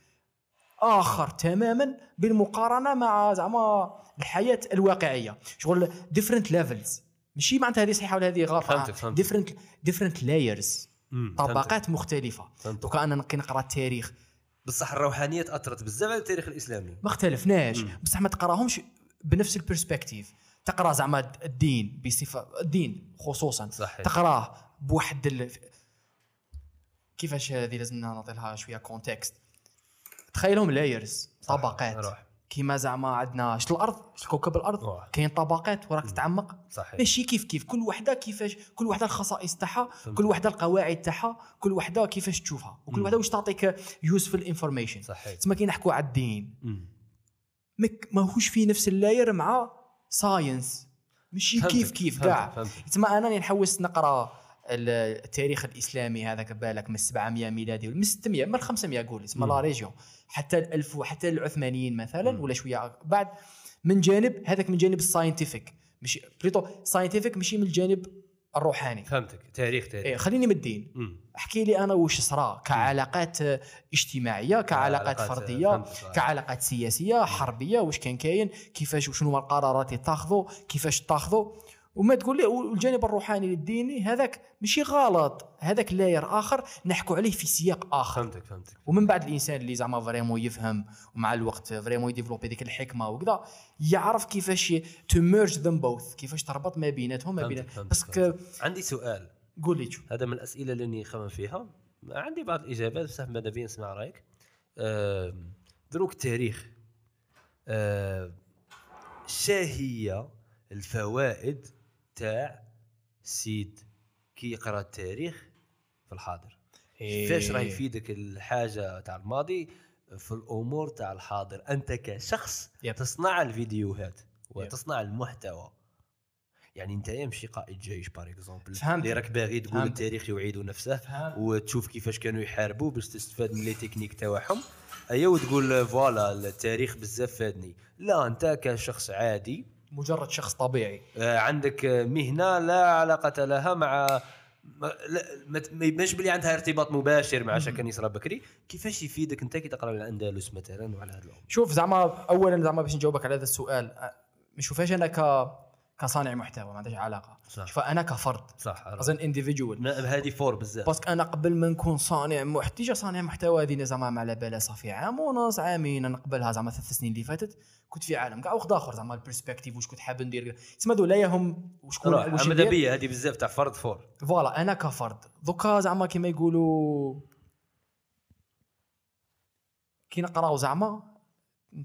آخر تماما بالمقارنة مع زعما الحياة الواقعية. شغل different levels ماشي معناتها هذه صحيحة ولا هذه غلط. different different layers. طبقات مختلفة. دوكا أنا كي نقرأ التاريخ. بصح الروحانية تاثرت بزاف على التاريخ الإسلامي. ما اختلفناش. بصح ما تقراهمش بنفس ال perspective تقرا زعما الدين بصفة الدين خصوصا. صحيح. تقراه بواحد ال... كيفاش هذه لازمنا نعطي لها شوية context تخيلهم layers طبقات. كيما زعما عندنا شت الأرض؟ شت كوكب الأرض. كاين طبقات وراك تتعمق. صحيح. ماشي كيف كيف كل وحدة كيفاش كل وحدة الخصائص تاعها. كل وحدة القواعد تاعها كل وحدة كيفاش تشوفها وكل. وحدة واش تعطيك useful information صحيح. تسمى كي نحكوا على الدين. ماهوش في نفس ال layer مع science ماشي كيف كيف كاع. تسمى أنا نحوس نقرأ التاريخ الإسلامي هذاك بالك من 700 ميلادي من 600 من 500 قول اسمه مم. la région حتى الألف حتى العثمانيين مثلا. ولا شوية بعد من جانب هذاك من جانب ال scientific مش plutôt scientific ماشي من الجانب الروحاني فهمتك تاريخ تاريخ إيه خليني من الدين. احكي لي أنا واش صرا كعلاقات اجتماعية كعلاقات علاقات، فردية. كعلاقات سياسية حربية واش كان كاين كيفاش وشنو القرارات اللي تاخذوا كيفاش تاخذوا وما تقول لي والجانب الروحاني الديني هذاك ماشي غلط هذاك layer آخر نحكوا عليه في سياق آخر. فهمتك فهمتك. ومن بعد الإنسان اللي زعما vraiment يفهم ومع الوقت vraiment ي développer ديك الحكمة وكذا يعرف كيفاش to merge them both كيفاش تربط ما بيناتهم ما بين parce que عندي سؤال. قول لي هذا من الأسئلة اللي راني خمم فيها. عندي بعض الإجابات بصح ماذا بيا نسمع رأيك. آم، دروك التاريخ. آم، شا هي الفوائد تاع سيد كي يقرأ التاريخ في الحاضر كيفاش راه يفيدك الحاجة تاع الماضي في الأمور تاع الحاضر أنت كشخص yep. تصنع الفيديوهات وتصنع المحتوى يعني أنت ماشي قائد جيش par exemple. اللي راك باغي تقول فهمت. التاريخ يعيد نفسه فهمت. وتشوف كيفاش كانوا يحاربوا باش تستفاد من les techniques تاعهم أيا وتقول voilà التاريخ بزاف فادني لا أنت كشخص عادي مجرد شخص طبيعي. آه، عندك آه، مهنة لا علاقة لها مع يبانش بلي عندها ارتباط مباشر مع كان يصرى بكري كيفاش يفيدك انت كي تقرأ الأندلس مثلا وعلى هذا الامر شوف زعما اولا زعما باش نجاوبك على هذا السؤال أ- ما نشوفهاش أنا ك كصانع محتوى ما عندهاش علاقة. صح. شوف أنا كفرد صح as an individual هذه فور بزاف. باسكو أنا قبل ما نكون صانع محتوى تيجا صانع محتوى هذه زعما ما على بالها صافي عام ونص عامين أنا قبلها زعما ثلاث سنين اللي فاتت كنت في عالم كاع. واخد آخر زعما البرسبكتيف واش كنت حاب ندير تسمى ذولا هم وشكون واش ماذا. بيا هذه بزاف تاع فرد فور فوالا أنا كفرد. دوكا زعما كيما يقولوا كي نقراو زعما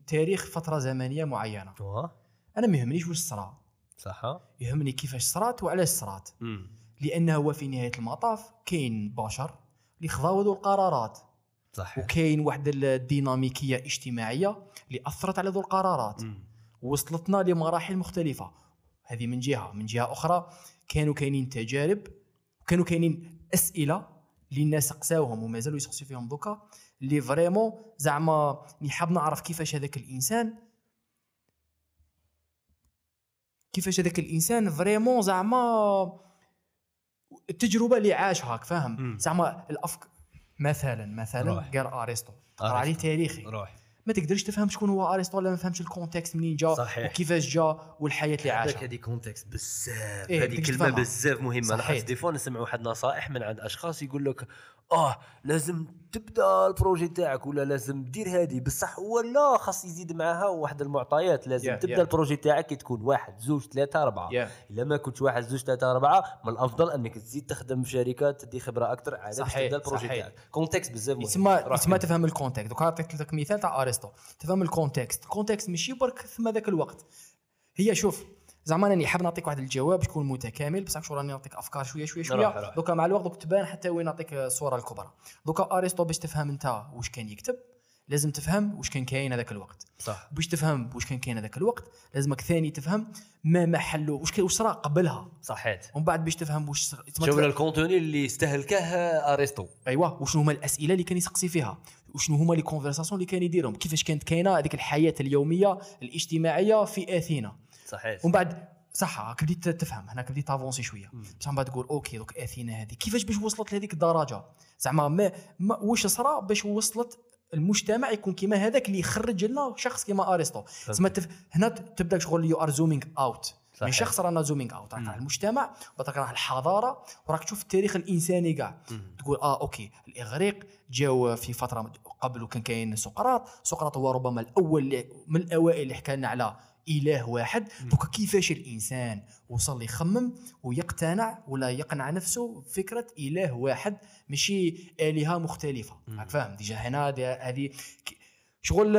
تاريخ فترة زمنية معينة. واه أنا ما يهمنيش واش صرا. صح؟ يهمني كيفاش صرات وعلاش صرات. امم لأن هو في نهاية المطاف كاين بشر اللي خضعوا ذو القرارات. صح وكاين واحد الديناميكية اجتماعية اللي أثرت على ذو القرارات. مم. وصلتنا لمراحل مختلفة. هذه من جهة. من جهة أخرى كانوا كاينين تجارب وكانوا كاينين أسئلة اللي الناس سقساوهم ومازالوا يسقسوا فيهم دوكا اللي فريمون زعما حاب نعرف كيفاش هذاك الإنسان كيفاش هذاك الإنسان vraiment زعما التجربه اللي عاشها فاهم. زعما الافك مثلا مثلا. قال أرسطو تقرا عليه. تاريخي روح ما تقدرش تفهم شكون هو أرسطو ولا ما فهمش ال contexte منين جا صحيح. وكيفاش جا والحياة اللي عاشها هذه contexte بزاف إيه، هذه كلمة. بزاف مهمة. لاحظت des fois نسمع واحد نصائح من عند أشخاص يقول لك آه لازم تبدأ ال projet تاعك ولا لازم دير هذه بصح ولا خاص يزيد معاها واحد المعطيات. لازم Yeah, تبدأ yeah. ال projet تاعك كي تكون واحد زوج ثلاثة أربعة. Yeah. إلا ما كنتش واحد زوج ثلاثة أربعة من الأفضل أنك تزيد تخدم في شركات تدي خبرة أكثر على باش صحيح، تبدأ ال projet صحيح. تاعك. contexte بزاف مهم. يتسمى كمل. تفهم ال contexte donc عطيت لك مثال تاع ارسطو تفهم ال contexte ال contexte ماشي برك ثم ذاك الوقت. هي شوف زعما راني حاب نعطيك واحد الجواب يكون متكامل بصح شو راني نعطيك أفكار شوية شوية شوية. donc مع الوقت دوك تبان حتى وين نعطيك الصورة الكبرى. donc أرسطو باش تفهم أنت واش كان يكتب لازم تفهم واش كان كاين هذاك الوقت. صح. باش تفهم واش كان كاين هذاك الوقت لازمك ثاني تفهم ما محله واش واش صرا قبلها. صحيت. ومن بعد باش تفهم واش صرا- شوف ال contenu اللي استهلكه أرسطو. ايوا وشنو هما الأسئلة اللي كان يسقسي فيها وشنو هما les conversations اللي كان يديرهم كيفاش كانت كاينة هذيك الحياة اليومية الاجتماعية في آثينا. صحيت ومن بعد صح بديت تفهم هناك بديت ت avancer شوية. بصح من بعد تقول okay دوك اثينا هذه. كيفاش باش وصلت لهذيك الدرجة؟ زعما ما, ما واش صرا باش وصلت المجتمع يكون كيما هذاك اللي يخرج لنا شخص كيما أرسطو؟ تسمى تف... هنا تبدا شغل you are zooming out من صحيح. شخص رانا zooming out راك. على المجتمع وراك على الحضارة وراك تشوف التاريخ الإنساني كاع. تقول آه okay الإغريق جاو في فترة قبل وكان كاين سقراط. سقراط هو ربما الأول من الأوائل اللي حكى لنا على إله واحد. donc كيفاش الإنسان وصل يخمم ويقتنع ولا يقنع نفسه بفكرة إله واحد ماشي آلهة مختلفة. راك فاهم؟ déjà هنا دي- هذه شغل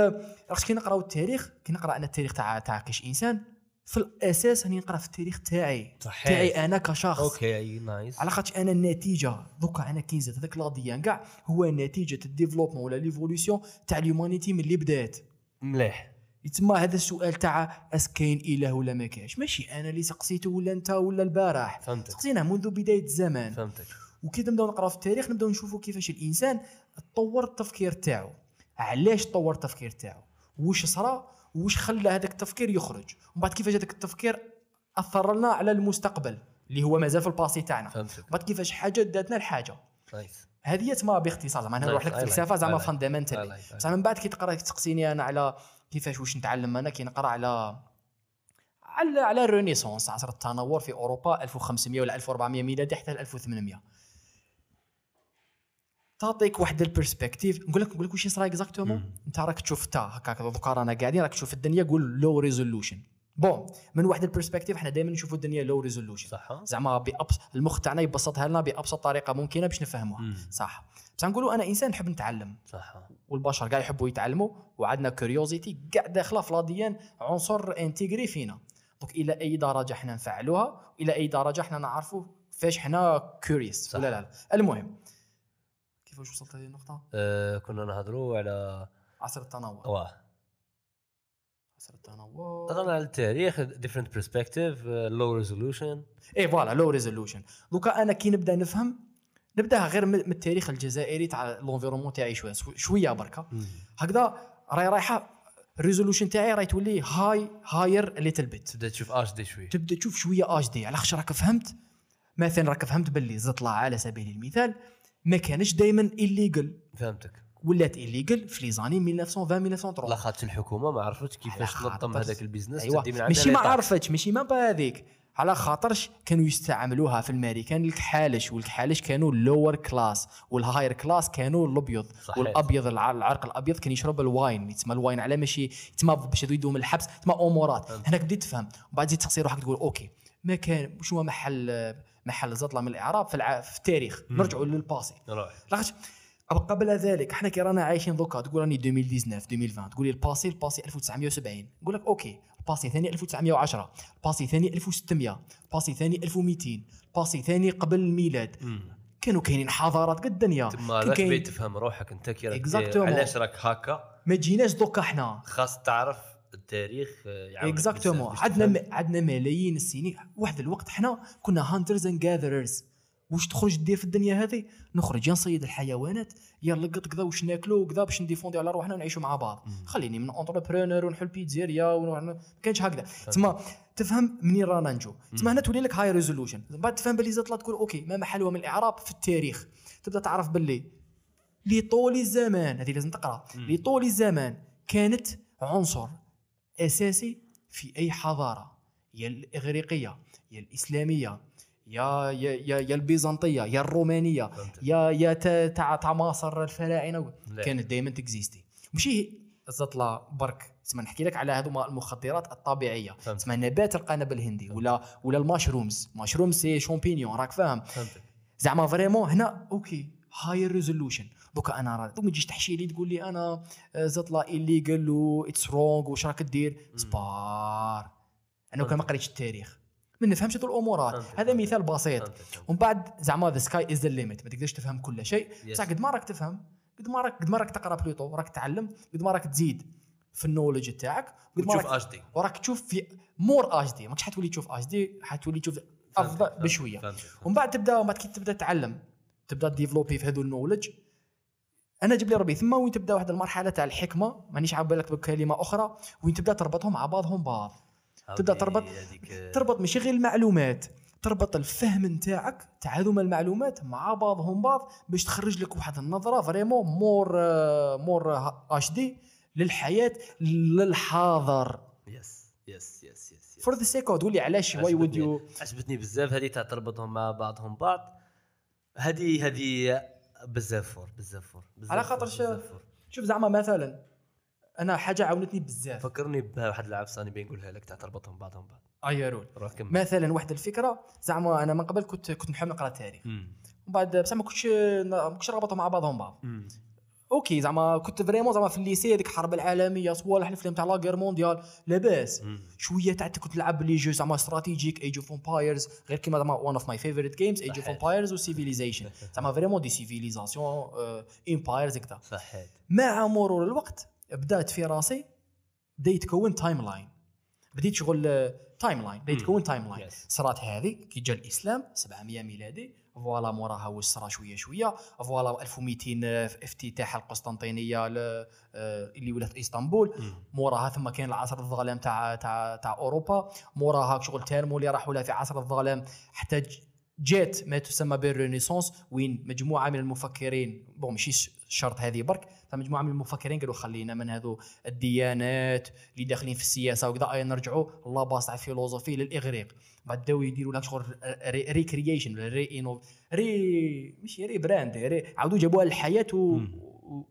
راك كي نقراو التاريخ؟ كي نقرا أنا التاريخ تاع تاع كاش إنسان في الأساس راني نقرا في التاريخ تاعي. صحيح. تاعي أنا كشخص. okay nice. على خاطر أنا النتيجة. donc أنا كي نزيد هذاك l'ADN كاع هو نتيجة ال développement ولا l'évolution تاع ال humanité من اللي بدات. مليح. يتما هذا السؤال تاع اس كاين إله ولا ما كاينش ماشي أنا اللي سقسيته ولا أنت ولا البارح؟ فهمتك. سقسيناه منذ بداية الزمان. فهمتك. وكي نبداو نقراو في التاريخ نبداو نشوفوا كيفاش الإنسان تطور التفكير تاعو. علاش طور التفكير تاعو؟ واش صرا؟ واش خلى هذاك التفكير يخرج؟ ومن بعد كيفاش هذاك التفكير أثر لنا على المستقبل اللي هو مازال في ال passé تاعنا. فهمتك. بعد كيفاش حاجة داتنا لحاجة. nice هذه تما باختصار زعما أنا نروح لك فلسفة زعما fundamental بصح من بعد كي تقرا تسقسيني أنا على كيفاش واش نتعلم؟ أنا كي نقرا على على على ال renaissance عصر التنور في أوروبا 1500 ولا 1400 ميلادي حتى 1800 تعطيك واحد ال perspective نقول لك نقول لك واش صرا exactement. أنت راك تشوف تا هكاك donc رانا قاعدين راك تشوف الدنيا قول low resolution bon من واحد ال perspective حنا دائما نشوفوا الدنيا low resolution صح. زعما بأبس... المخ تاعنا يبسطها لنا بأبسط طريقة ممكنة باش نفهموها. صح. بصح نقولوا أنا إنسان نحب نتعلم. صح. والبشر كاع يحبوا يتعلموا وعندنا curiosité كاع داخله في l'ADN عنصر intégré فينا. donc إلى أي درجة حنا نفعلوها إلى أي درجة حنا نعرفوا فاش حنا curious صح. ولا لا, لا المهم كيفاش وصلت هذه النقطة؟ آه كنا نهضروا على عصر التنور واه. عصر التنور هضرنا على التاريخ different perspective low resolution اي voilà low resolution donc أنا كي نبدأ نفهم نبداها غير من التاريخ الجزائري تاع l'environnement تاعي شوية شوية بركة. هكذا راهي رايحة ال resolution تاعي راهي تولي high higher little bit تبدأ تشوف HD شوي تبدأ تشوف شوية HD على خاطر راك فهمت؟ مثلا راك فهمت باللي زطلة على سبيل المثال ما كانش دائما ال illegal فهمتك. ولات ال illegal في les années 1920 1930 لا خاطر الحكومة ما عرفتش كيفاش تنظم هذاك ال business عندها ماشي ما. عرفتش ماشي ما هذيك. على خاطرش كانوا يستعملوها في الماريكان الكحالش والكحالش كانوا ال lower class وال higher class كانوا الأبيض. والأبيض الع- العرق الأبيض كان يشرب ال wine. يتسمى ال wine على ماشي يتسمى باش يدوا من الحبس تسمى أمورات. هناك بديت تفهم. وبعد تزيد تقصي روحك تقول okay ما كان شنو هو محل محل زطلة من الإعراب في, الع... في التاريخ. نرجعوا لل passé لاخاطش قبل ذلك إحنا كي رانا عايشين دوكا تقول راني 2019 2020 تقول لي ال passé ال passé 1970 نقول لك okay. ال passé ثاني 1910 ال passé ثاني 1600 ال passé ثاني 1200 ال passé ثاني قبل الميلاد. كانوا كاينين حضارات قد الدنيا تما كاين- بيت تفهم روحك انت كي راك علاش راك هكا؟ ما تجيناش دوكا إحنا. خاص تعرف التاريخ آه، exactement باش عندنا عندنا ملايين السنين. واحد الوقت إحنا كنا hunters and gatherers واش تخرج دير في الدنيا هذه؟ نخرج يا نصيد الحيوانات يا نلقط كذا واش ناكلو كذا باش نdéfendي على روحنا ونعيشوا مع بعض. مم. خليني من entrepreneur ونحل pizzeria ونروح ما كانش هكذا. تسمى تفهم منين رانا نجو. تسمى هنا تولي لك high resolution بعد تفهم باللي زاد تقول okay ما محلها من الإعراب في التاريخ. تبدأ تعرف باللي لطول الزمان هذه لازم تقرأ. لطول الزمان كانت عنصر أساسي في أي حضارة. يا الإغريقية يا الإسلامية يا يا يا, يا البيزنطية يا الرومانية. يا يا تا- تاع تاع مصر الفراعنه. كانت دائما تexisti. ماشي زطلة برك تسمى نحكي لك على هذوما المخدرات الطبيعية. تسمى نبات القنا بالهندي ولا ولا ال mushrooms mushroom c'est champignon راك فاهم؟ زعما vraiment هنا okay high resolution دوكا أنا راه دوك ما تجيش تحشي لي تقول لي أنا آه، زطلا illegal و it's wrong واش راك دير؟ c'est parce que أنا كان ما قريتش التاريخ. ما نفهمش هذو الأمورات. هذا مثال بسيط. ومن بعد زعما the sky is the limit ما تقدرش تفهم كل شيء. بصح قد ما راك تفهم قد ما راك قد ما راك تقرأ plutôt راك تتعلم قد ما راك تزيد في ال knowledge تاعك قد ما وتشوف راك HD وراك تشوف في more HD ماكش حتولي تشوف HD حتولي تشوف أفضل. بشوية. ومن بعد تبدأ ومن بعد كي تبدأ تتعلم تبدأ développer في هذو ال knowledge أنا جاب لي ربي ثم وين تبدأ واحد المرحلة تاع الحكمة مانيش عاد بالك بكلمة أخرى وين تبدأ تربطهم مع بعضهم بعض تبدأ تربط- تربط ماشي غير المعلومات تربط الفهم نتاعك تاع هذوما المعلومات مع بعضهم بعض باش تخرج لك واحد النظرة vraiment more آه، more HD للحياة للحاضر يس يس يس يس فور ذا سيك تقول لي علاش واي وود عجبتني. يو عجبتني بزاف هذه تاع تربطهم مع بعضهم بعض هذه هذه بزاف فور بزاف فور على خاطر. شوف زعما مثلا أنا حاجة عاونتني بزاف. فكرني بواحد العاب ثاني بنقولها لك تاع تربطهم بعضهم بعض. روح كمل. مثلا واحد الفكرة زعما أنا من قبل كنت كنت نحب نقرا تاريخ. ومن بعد بصح ما كنتش ما كنتش رابطهم مع بعضهم بعض. مم. okay زعما كنت vraiment زعما في ال lycée هذيك الحرب العالمية صوالح الفيلم تاع la guerre mondiale. لاباس. شوية تاع كنت نلعب les jeux زعما stratégiques Age of Empires غير كيما زعما one of my favorite games Age of. Empires و Civilization زعما vraiment des civilisations empires كذا صحيت مع مرور الوقت بدأت في راسي. بدأ يتكون timeline بديت شغل timeline بدا يتكون timeline Yes. صرات هذه. كي جا الإسلام 700 ميلادي. voilà موراها واش صرا شوية شوية. فوالا 1200 في افتتاح القسطنطينية آه، اللي ولات إسطنبول. موراها ثم كان العصر الظلام تاع تاع تاع أوروبا. موراها شغل تيرمو اللي راحوا لها في عصر الظلام. حتى جات ما تسمى بالرينيسونس وين مجموعة من المفكرين. بون ماشي ش- شرط هذه برك. فمجموعة من المفكرين قالوا خلينا من هذو الديانات اللي داخلين في السياسة وكذا. نرجعوا الله باص على الفيلوزوفي للإغريق. بعد بداو يديروا لك شغل recreation re inno re ماشي rebrand re عاودوا جابوها للحياة و... و...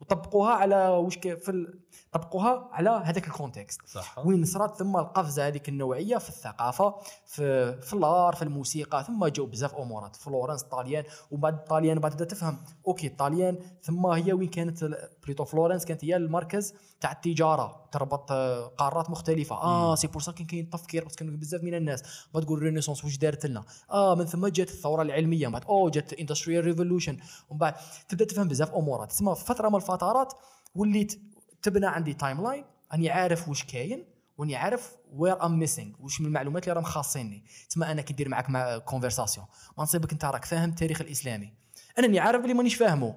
وطبقوها على واش في ال... طبقوها على هذاك ال context. صح. وين صرات ثم القفزة هذيك النوعية في الثقافة في في ال art في الموسيقى ثم جاو بزاف أمورات. فلورنس الطاليان وبعد الطاليان بعد تبدا تفهم أوكي الطاليان ثم هي وين كانت plutôt فلورنس كانت هي المركز تاع التجارة. تربط آه، قارات مختلفة. آه c'est pour ça كان كاين تفكير بس كانوا بزاف من الناس. بعد تقول ال renaissance واش دارت لنا؟ آه من ثم جات الثورة العلمية. من بعد أوه جات industrial revolution ومن بعد تبدأ تفهم بزاف أمورات. تسمى في فترة من الفترات وليت تبنى عندي timeline اني عارف واش كاين واني عارف where I'm missing واش من المعلومات اللي راهم خاصيني. تسمى أنا كي ندير معك مع conversation ما نصيبك أنت راك فاهم التاريخ الإسلامي. أنا اني عارف بلي مانيش فاهمه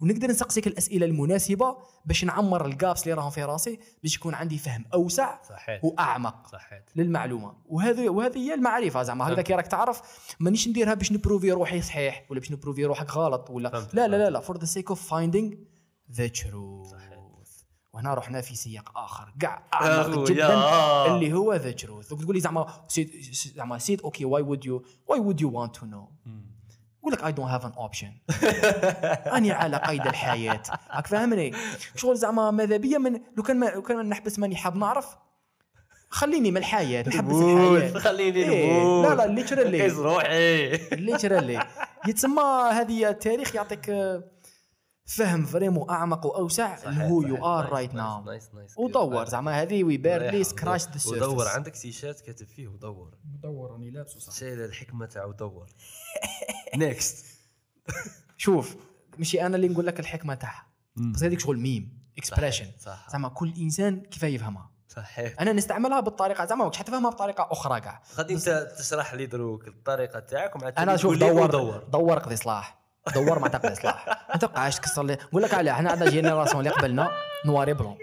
ونقدر نسقسيك الأسئلة المناسبة باش نعمر ال gaps اللي راهم في راسي باش يكون عندي فهم أوسع صحيت وأعمق صحيت للمعلومة. وهذه وهذه هي المعرفة زعما. هكذا كي راك تعرف مانيش نديرها باش نprouvي روحي صحيح ولا باش نprouvي روحك غلط ولا لا لا لا. لا. for the sake of finding the صحيح. وهنا رحنا في سياق آخر كاع. أعمق جدا اللي هو the truth تقول لي زعما زعما سيد okay why would you why would you want to know. يقول لك I don't have an option أني على قيد الحياة. راك فاهمني؟ شغل زعما ماذا بيا من لو كان ما لو كان نحبس ماني حاب نعرف خليني من الحياة نحبس الحياة. خليني إيه، لا لا. نقيس روحي. literally يتسمى هذه التاريخ يعطيك فهم vraiment أعمق وأوسع اللي هو you are right now nice nice ودور زعما هذه we barely scratch the surface ودور عندك تيشيرت كاتب فيه ودور. دور راني لابسه صح. شايل الحكمة تاع ودور. next شوف ماشي أنا اللي نقول لك الحكمة تاعها. بس هذيك شغل même expression زعما كل إنسان كيف يفهمها. صحيح. أنا نستعملها بالطريقة زعما ماكش حتفهمها بطريقة أخرى كاع. غادي انت تشرح لي دروك الطريقة تاعك ومع أنا شوف دور ودور. دور قضي صلاح. دور ما تقضي صلاح ما تبقاش تكسر لي. نقول لك علاه حنا عندنا جينيراسيون اللي قبلنا نواري بلون.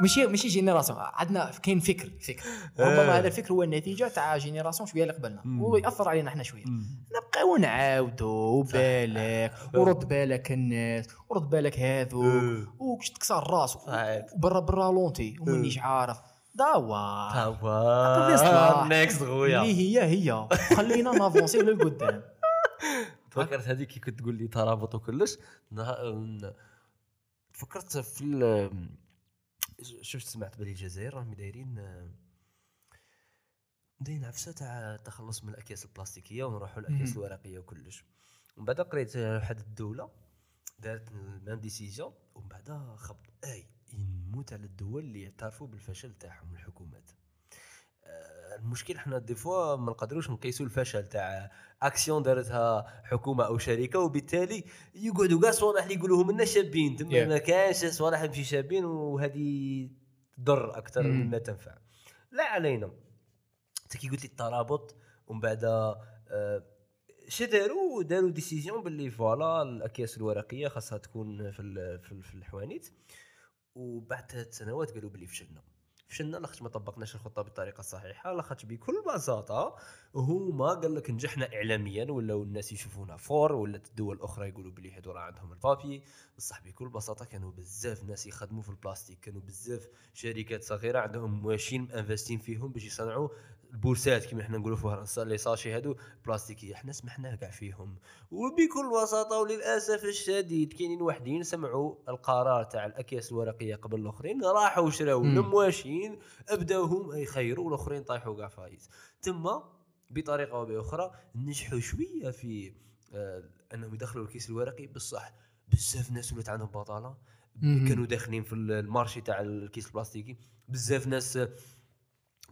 ماشي ماشي جينيراسيون عندنا كاين فكر فكر. ربما هذا الفكر هو النتيجة تاع جينيراسيون شوية اللي قبلنا. مم. ويأثر علينا إحنا شوية. نبقاو نعاودوا وبالك ورد بالك الناس ورد بالك هذو أه. وكش تكسر الراس صحيح. وبرا بالرالونتي ومانيش. عارف. دوا توا صلاح. next خويا اللي هي هي. خلينا نـ avancer للقدام. تفكرت هذيك كي كنت تقول لي ترابط وكلش؟ فكرت في شفت سمعت بلي الجزائر راهم دايرين دايرين عفسة تاع التخلص من الأكياس البلاستيكية ونروحوا للاكياس. الورقية وكلش. ومن بعد قريت واحد الدولة دارت la même décision ومن بعد خبط. أي يموت على الدول اللي يعترفوا بالفشل تاعهم الحكومات. المشكل حنا des fois ما نقدروش نقيسوا الفشل تاع أكسيون دارتها حكومة أو شركة وبالتالي يقعدوا كاع صوالح اللي يقولوهم لنا شابين تما Yeah. ما كانش صوالح ماشي شابين وهذه تضر أكثر Mm. مما تنفع. لا علينا. أنت كي قلت لي الترابط ومن بعد آه، شو داروا؟ داروا décision باللي voilà الأكياس الورقية خاصها تكون في في الحوانيت. وبعد ثلاث سنوات قالوا باللي فشلنا. فشلنا لاخاطش ما طبقناش الخطة بالطريقة الصحيحة لاخاطش بكل بساطة هما قال لك نجحنا اعلاميا ولاو الناس يشوفونا forts ولا الدول الأخرى يقولوا باللي هادو راه عندهم ال papier. بصح بكل بساطة كانوا بزاف ناس يخدموا في البلاستيك كانوا بزاف شركات صغيرة عندهم machines investis فيهم باش يصنعوا البورسات كما إحنا نقولوا فيها les sachets هادو بلاستيكية. إحنا سمحنا كاع فيهم. وبكل بساطة وللأسف الشديد كاينين وحدين سمعوا القرار تاع الأكياس الورقية قبل الأخرين راحوا شراو. ال machines بداوهم يخيروا والأخرين طايحوا كاع فايز. تما بطريقة أو بأخرى نجحوا شوية في آه أنهم يدخلوا الكيس الورقي. بصح بزاف ناس ولات عندهم بطالة. كانوا داخلين في ال marché تاع الكيس البلاستيكي. بزاف ناس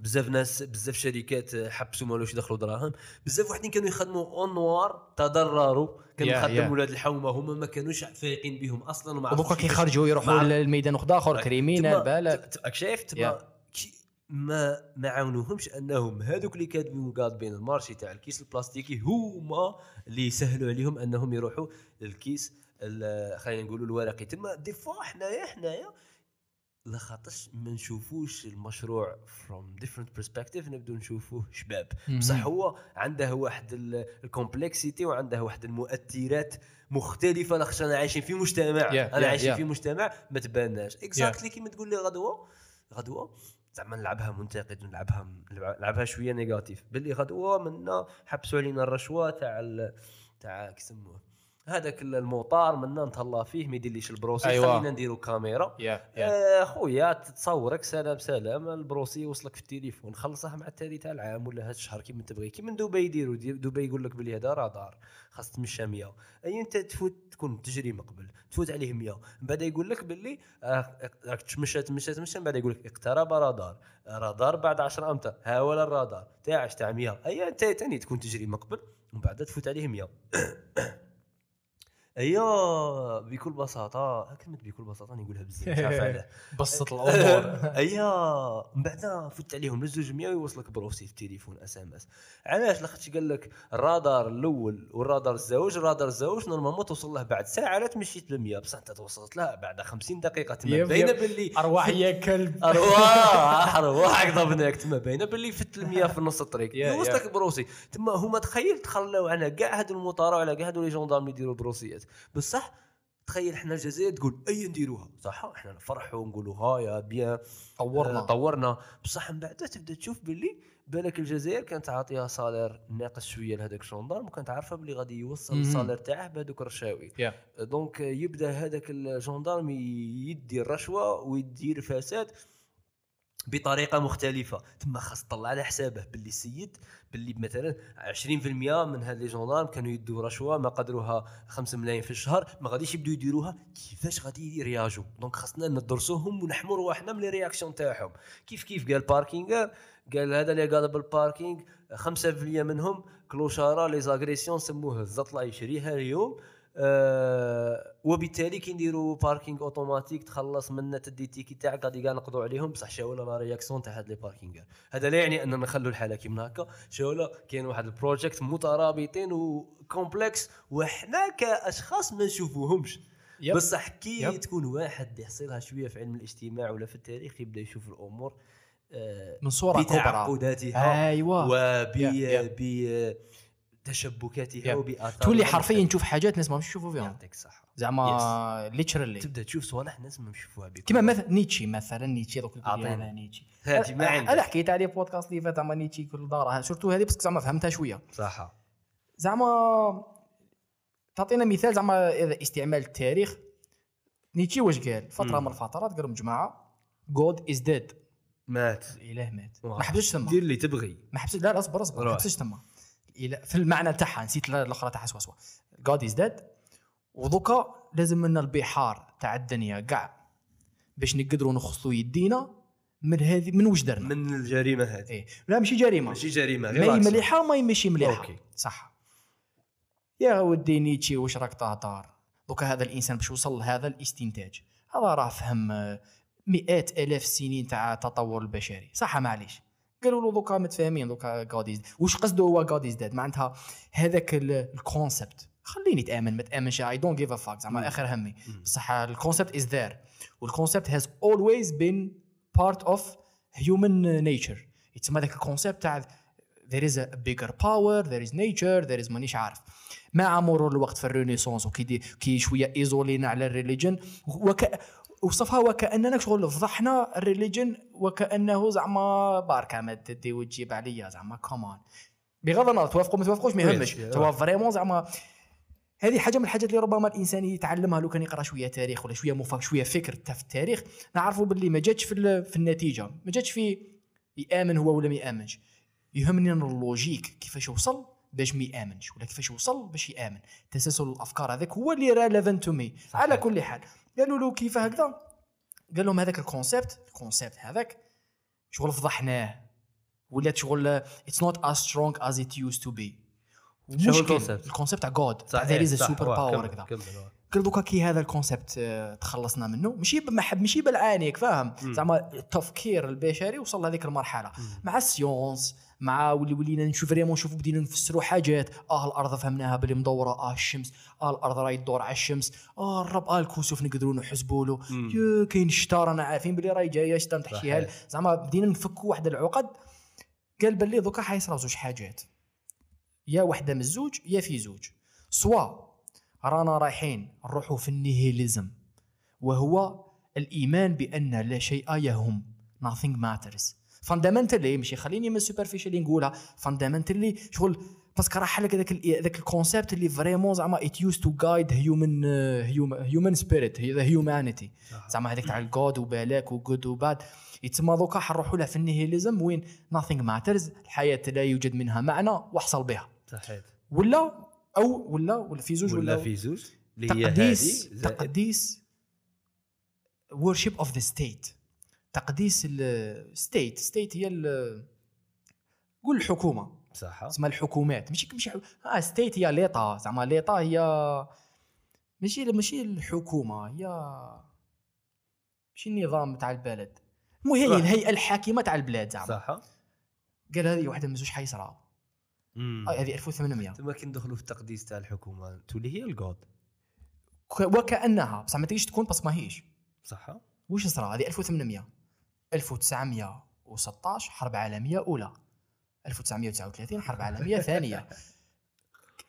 بزاف ناس بزاف شركات حبسوا ما ولاوش يدخلوا دراهم. بزاف وحدين كانوا يخدموا en noir تضرروا. كانوا Yeah, يخدموا yeah. ولاد الحومة هما ما كانوش فايقين بهم أصلا وما كيفاش- كيخرجوا يروحوا للميدان واحد آخر criminel بالك شايف؟ تما ما ما عاونوهمش أنهم هذوك اللي كاتبين قاطبين ال marché تاع الكيس البلاستيكي هما اللي يسهلوا عليهم أنهم يروحوا للكيس خلينا نقولوا الورقي. تما des fois حنايا حنايا لخاطرش ما نشوفوش المشروع from different perspective نبدو نشوفوه شباب. بصح هو عنده واحد complexité وعنده واحد المؤثرات مختلفة لاخاطش أنا عايشين في مجتمع. Yeah, أنا yeah, عايشين yeah. في مجتمع ما تباناش. exactly كيما تقول لي غدوة. غدوة زعما نلعبها منتقد ونلعبها نلعبها شوية négatif باللي غدوة منا حبسوا علينا الرشوة تاع ال- تاع كيسموه هذاك المطار منا نتهلا فيه ما يديرليش ال procès أيوة. خلينا نديرو كاميرا. يا آه، خويا تصورك سلام سلام ال procès يوصلك في التليفون خلصه مع التالي تاع العام ولا هذا الشهر كيما تبغي كيما دبي يديروا دي- دبي يقول لك بلي هذا رادار خاص تمشى 100 أي انت تفوت تكون تجري مقبل تفوت عليه 100 من بعد يقول لك باللي آه، راك تمشى تمشى تمشى من بعد يقول لك اقترب radar radar بعد 10 امتار ها هو الرادار تاعش تاع 100 أي انت ثاني تكون تجري مقبل ومن بعد تفوت عليه 100 أيوه بكل بساطة. كلمة بكل بساطة نقولها بزاف مش عارف علاه بسط الأمور. ايا من بعد فوت عليهم لزوج 100 ويوصلك procès في التليفون SMS. علاش؟ لاخاطش قال لك الرادار الأول والرادار الزوج الرادار الزوج normalement توصل له بعد ساعة لا تمشيت ل 100 بصح أنت توصلت له بعد 50 دقيقة تما باينة. باللي أرواح يا كلب. أرواح أرواح قبضناك تما باينة باللي فت ال 100 في نص الطريق. يوصلك procès. تما هما تخيل تخلاو على كاع هادو المطار وعلى كاع هادو les gendarmes يديروا procès ات. بصح تخيل إحنا الجزائر تقول أي نديروها. صح إحنا نفرحوا ونقولوا ها يا bien طورنا. آه، طورنا. بصح من بعد تبدأ تشوف باللي بالك الجزائر كانت عاطيها salaire ناقص شوية لهذاك ال gendarme وكانت عارفة باللي غادي يوصل. ال salaire تاعه بهذوك الرشاوي. يا. donc يبدأ هذاك ال gendarme يدي الرشوة ويدير فساد بطريقة مختلفة. تما خاص تطلع على حسابه باللي السيد باللي مثلا 20% من هاد لي جوندارم كانوا يدوا رشوة ما قدروها 5 ملايين في الشهر ما غاديش يبداو يديروها. كيفاش غادي يرياجوا دونك خاصنا ندرسوهم ونحموا رواحنا من لي رياكسيون تاعهم. كيف كيف؟ قال باركينغ قال هذا اللي قال بالباركينغ 5% منهم كلوشارا لي زاغريسيون سموه الزطلة يشريها اليوم. آه وبالتالي كي نديروا باركينغ اوتوماتيك تخلص منه تدي تيكي تاعك غادي كاع نقضوا عليهم بصح شاولا لا رياكسيون تاع هاد لي باركينغ هذا لا يعني أننا نخلوا الحالة كيما هكا. شغل كاين واحد لي بروجي مترابطين و complexe وحنا كأشخاص ما نشوفوهمش. يب. بصح كي يب. تكون واحد يحصلها شوية في علم الاجتماع ولا في التاريخ يبدأ يشوف الأمور آه، من صورة كبرى. بتعقداتها أيوه. وب يب. وباثارها تولي حرفيا نشوف حاجات ناس ما يشوفوا فيها. يعطيك الصحه زعما literally تبدأ تشوف صوالح ناس ما نشوفوها بك كما مثلا نيتشي مثلا نيتشي دوك أعطيني. أنا نيتشي. هاتي ما أنا عندك. حكيت عليه بودكاست اللي فات زعما نيتشي كل دارها surtout هذه بس زعما فهمتها شوية. صح زعما تعطينا مثال زعما إذا استعمال التاريخ. نيتشي واش قال؟ فترة مم. من الفترات قال جماعة God is dead مات. الإله مات. ما حبسش تما دير اللي تبغي. ما حبسش. لا اصبر اصبر. ما. حبسش تما إلى في المعنى تاعها نسيت الأخرى تاعها سوا سوا. God is dead ودوكا لازم لنا البحار تاع الدنيا كاع باش نقدروا نخصوا يدينا من هذه من واش درنا؟ من الجريمة هذه. إيه. لا ماشي جريمة. ماشي جريمة غير ما هي عكسها. مليحة وما هي ماشي مليحة. okay. صح. يا ودي نيتشي واش راك تهضر؟ دوكا هذا الإنسان باش وصل لهذا الاستنتاج. هذا راه فهم مئات آلاف السنين تاع التطور البشري. صح معليش. قالوا له دوكا متفاهمين دوكا God is واش قصده هو God is dead معناتها هذاك ال- ال concept خليني تامن ما تآمنش I don't give a fuck. زعما اخر همي. بصح ال concept is there وال concept has always been part of human nature يتسمى ذاك ال concept تاع there is a bigger power there is nature there is مانيش عارف. مع مرور الوقت في ال renaissance وكي كي شوية isolينا على ال religion وك وصفها وكأننا شغل فضحنا ال religion وكأنه زعما باركه ما تدي وتجيب عليا زعما comment بغض النظر توافقوا ما توافقوش ما يهمش. توا vraiment زعما هذه حاجة من الحاجات اللي ربما الإنسان يتعلمها لو كان يقرأ شوية تاريخ ولا شوية مفاق شوية فكر في التاريخ نعرفوا باللي ما جاتش في في النتيجة. ما جاتش في يأمن هو ولا ما يأمنش. يهمني la logique كيفاش وصل باش ما يأمنش ولا كيفاش وصل باش يأمن. تسلسل الأفكار هذاك هو اللي relevant to me على كل حال. قالوا له كيف هكذا قال لهم هذاك ال concept ال concept هذاك شغل فضحناه ولات شغل it's not strong as it used to be شنو المشكل ال concept؟ ال concept تاع God صح there is super power كمل، كذا كمل، واه. قال دوكا كي هذا ال concept آه، تخلصنا منه ماشي ب- ما حب ماشي بالعانيك فاهم. زعما التفكير البشري وصل لهذيك المرحلة. مع ال science مع ولي ولينا نشوف vraiment نشوفوا بدينا نفسروا حاجات. آه الأرض فهمناها باللي مدورة آه الشمس. آه الأرض راهي تدور على الشمس. آه الرب آه الكسوف نقدروا نحسبوا له. كاين الشتا رانا عارفين باللي راهي جاية شتا نتحشيها. زعما بدينا نفكوا واحد العقد. قال باللي دوكا حيصراو زوج حاجات. يا وحدة من الزوج يا في زوج. سوا رانا رايحين نروحوا في ال nihilism. وهو الإيمان بأن لا شيء يهم. Nothing matters. Fundamentally ماشي خليني من superficially نقولها fundamentally شغل parce que راه حلك هذاك هذاك ال concept اللي vraiment زعما it used to guide human human spirit the humanity زعما هذيك تاع ال good وبالاك و good و bad. يتسمى دوكا حنروحوا لها في ال nihilism وين nothing matters الحياة لا يوجد منها معنى واحصل بها. صحيح ولا أو ولا ولا في زوج ولا ولا, في زوج اللي هي تقديس تقديس worship of the state. تقديس ال state state هي قول الحكومة. صح. اسمها الحكومات. ماشي ماشي حو- آه state هي l'état. زعما l'état هي ماشي ماشي الحكومة. هي ماشي النظام تاع البلد. المهم هي. الهيئة الحاكمة تاع البلاد زعما. صح. قال هذه واحدة من زوج حيصرا مم. آه، هذه 1800 تما كي ندخلوا في التقديس تاع الحكومة تولي هي الجود ك- وكأنها. بصح ما تجيش تكون بس ما هيش. صح. وش صرا؟ هذه 1800 1916 حرب عالمية أولى. 1939 حرب عالمية ثانية.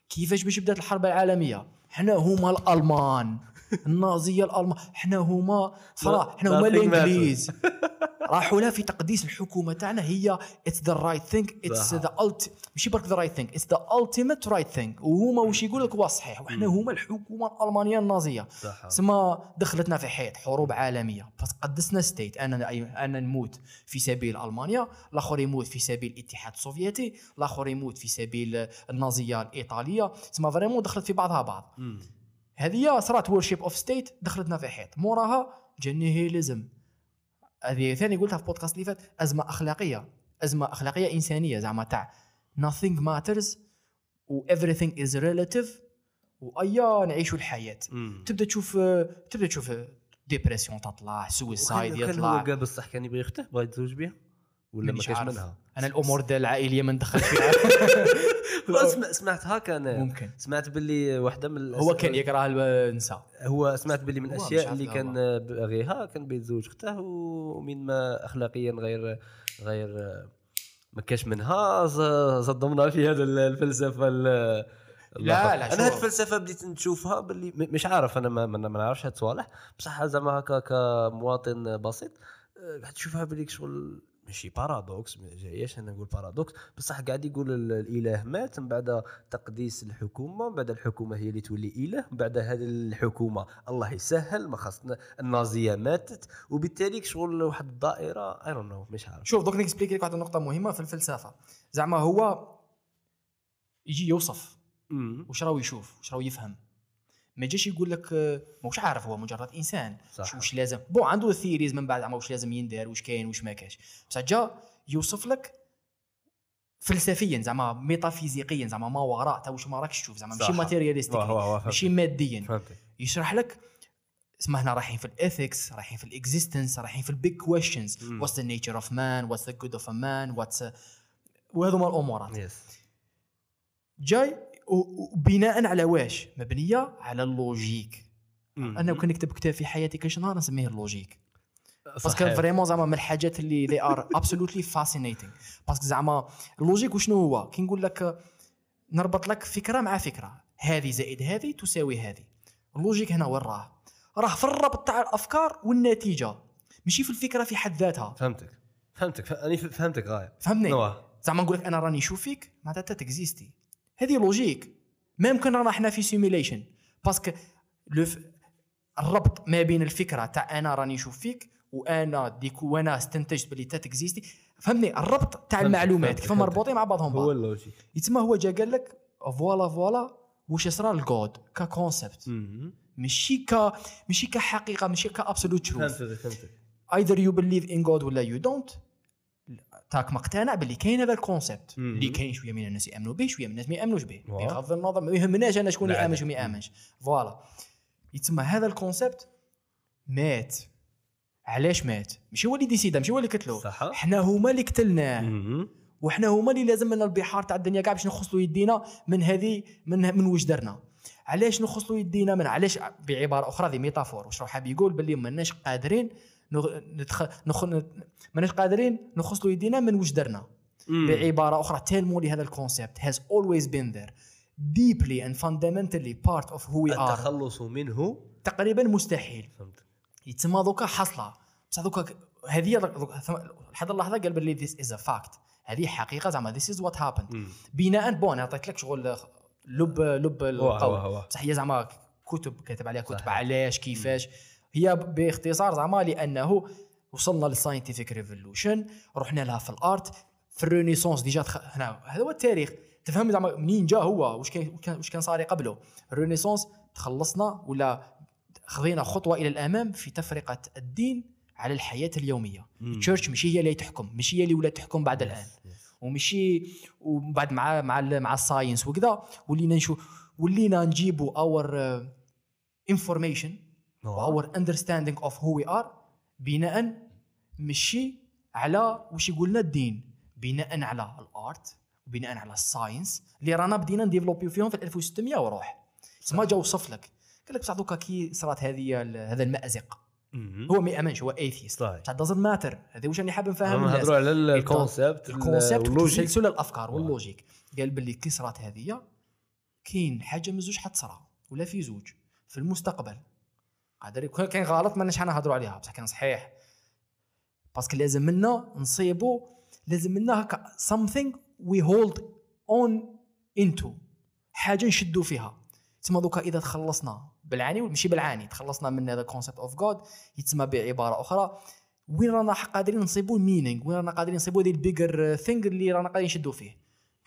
كيفاش باش بدات الحرب العالمية؟ حنا هما الألمان النازية الالمان حنا هما صراحة حنا هما. الإنجليز. راحوا لها في تقديس الحكومة تاعنا هي it's the right thing it's. the ult ماشي برك the right thing it's the ultimate right thing وهما واش يقول لك هو الصحيح وحنا. هما الحكومة الألمانية النازية. سما دخلتنا في حيط حروب عالمية. فتقدسنا state أنا أنا نموت في سبيل ألمانيا الآخر يموت في سبيل الاتحاد السوفيتي الآخر يموت في سبيل النازية الإيطالية. سما vraiment دخلت في بعضها بعض. هذه صارت worship of state دخلتنا في حيط. موراها جا هذه ثاني قلتها في بودكاست اللي فات أزمة أخلاقية. أزمة أخلاقية إنسانية زعما تاع. Nothing matters و everything is relative وايا نعيشوا الحياة. مم. تبدأ تشوف تبدأ تشوف ديبرسيون تطلع سويسايد كان يطلع. هو كاع بصح كان يبغي يخته بغا يتزوج بها ولا ما عارف. منها؟ أنا الأمور ديال العائلية ما ندخل فيها. سمع- سمعت هكا أنا. ممكن. سمعت باللي واحدة من هو كان يكره النساء. هو سمعت باللي من الاشياء اللي. كان باغيها كان بيتزوج اخته ومن ما اخلاقيا غير غير ما كاش منها. صدمنا في هذا الفلسفة ال- لا، لا، أنا هذه. الفلسفة بديت نشوفها باللي مش عارف أنا ما, ما نعرفش هاد الصوالح بصح زعما هكا كمواطن بسيط قاعد تشوفها باللي شغل ماشي paradoxe ما جاياش أنا نقول paradoxe بصح قاعد يقول ال- الإله مات من بعد تقديس الحكومة من بعد الحكومة هي اللي تولي إله من بعد هذه الحكومة الله يسهل ما خاصنا النازية ماتت. وبالتالي شغل واحد الدائرة I don't know مش عارف. شوف دوك نexpliquي لك واحد النقطة مهمة في الفلسفة. زعما هو يجي يوصف. واش راهو يشوف؟ واش راهو يفهم؟ ما جاش يقول لك ماهوش عارف هو مجرد إنسان. صح. واش- لازم؟ bon عنده theories من بعد واش لازم يندار واش كاين واش ما كاش بصح جا يوصف لك فلسفيا زعما ميتافيزيقيا زعما ما وراء تاع واش ما راكش تشوف زعما ماشي. matérialistique. ماشي ماديا. يشرح لك اسمع هنا رايحين في ال ethics رايحين في ال existence رايحين في ال big questions. what's the nature of man what's the good of man what's وهذوما الأمورات. yes جاي وبناء على واش؟ مبنية على ال logique. أنا كون نكتب كتاب في حياتي كاش نهار نسميه اللوجيك. باسكو. فريمون زعما من الحاجات اللي they are absolutely fascinating. parce que زعما ال logique وشنو هو؟ كي نقول لك نربط لك فكرة مع فكرة. هذه زائد هذه تساوي هذه. ال logique هنا وين راه؟ راه في الربط تاع الأفكار والنتيجة. ماشي في الفكرة في حد ذاتها. فهمتك. فهمتك. أنا فهمتك غاية. فهمني. زعما نقول لك أنا راني نشوف فيك معناتها انت t'existi. هذه logique. ما يمكن رانا إحنا في simulation parce que. الربط ما بين الفكرة تاع أنا راني نشوف فيك وأنا داك وأنا استنتجت باللي انت t'existi. فهمني الربط تاع المعلومات. كيف. مربوطين مع بعضهم هو ال logique. يتسمى هو جا قال لك voilà voilà واش صرا ال God ك concept مم. ماشي ك ماشي كحقيقة ماشي ك absolute truth فهمتك فهمتك. Either you believe in God ولا you don't. راك مقتنع باللي كاين هذا ال concept. اللي كاين شوية من الناس يأمنوا به شوية من الناس ما يأمنوش به. بغض النظر ما يهمناش أنا شكون يامن لا. شكون ما يأمنش. voilà. يتسمى هذا ال concept مات. علاش مات؟ ماشي هو اللي décida ماشي هو اللي قتلو حنا هما اللي قتلناه. وحنا هما اللي لازم من البحار تاع الدنيا كاع باش نغسلوا يدينا من هذه من من واش درنا. علاش نغسلوا يدينا من علاش بعبارة أخرى هذه métaphore. واش راح حاب يقول باللي ماناش قادرين نغ... ماناش قادرين نغسلوا يدينا من واش درنا. مم. بعبارة أخرى tellement اللي هذا ال concept has always been there. Deeply and fundamentally part of who we are. التخلص منه تقريبا مستحيل. فهمت. يتسمى دوكا حصلة. بصح دوكا هذه لحد اللحظة قال باللي this is a fact. هذه حقيقة زعما is what happened. مم. بناء bon عطيت لك شغل لب لب هو هو القول. هو بصح هي زعما كتب كاتب عليها كتب. علاش كيفاش. هي باختصار زعما لأنه وصلنا لل scientific revolution رحنا لها في ال art في ال Renaissance déjà تخ... هنا هذا هو التاريخ. تفهم زعما منين جا هو؟ واش كان واش كان صار قبله؟ ال Renaissance تخلصنا ولا خذينا خطوة إلى الأمام في تفرقة الدين على الحياة اليومية. مم. ال church ماشي هي اللي تحكم ماشي هي اللي ولا تحكم بعد الآن. ومشي وبعد مع مع ال- مع ال science وكذا ولينا نشوف ولينا نجيبوا our information our understanding of who we are بناء ماشي على واش يقولنا الدين. بناء على ال art وبناء على ال science اللي رانا بدينا ن développiw فيهم في 1600 وروح. ما جا وصف لك. قال لك بصح دوكا كي صرات هذه هذا المأزق. هو ما يامنش هو atheist بصح doesn't matter هذا واش راني حاب نفهم نهضروا على ال concept ال concept وتسلسل الأفكار. وال logique قال باللي كي صرات هذه كاين حاجة من زوج حتصرى ولا في زوج. في المستقبل. قادر يكون كاين غلط ماناش حنا نهضروا عليها بصح كان صحيح. parce que لازم لنا نصيبوا لازم لنا هكا something we hold on into حاجة نشدوا فيها. تسمى دوكا إذا تخلصنا بالعاني ماشي بالعاني تخلصنا من هذا concept of God يتسمى بعبارة أخرى. وين رانا قادرين نصيبوا ال meaning وين رانا قادرين نصيبوا the bigger thing اللي رانا قادرين نشدوا فيه؟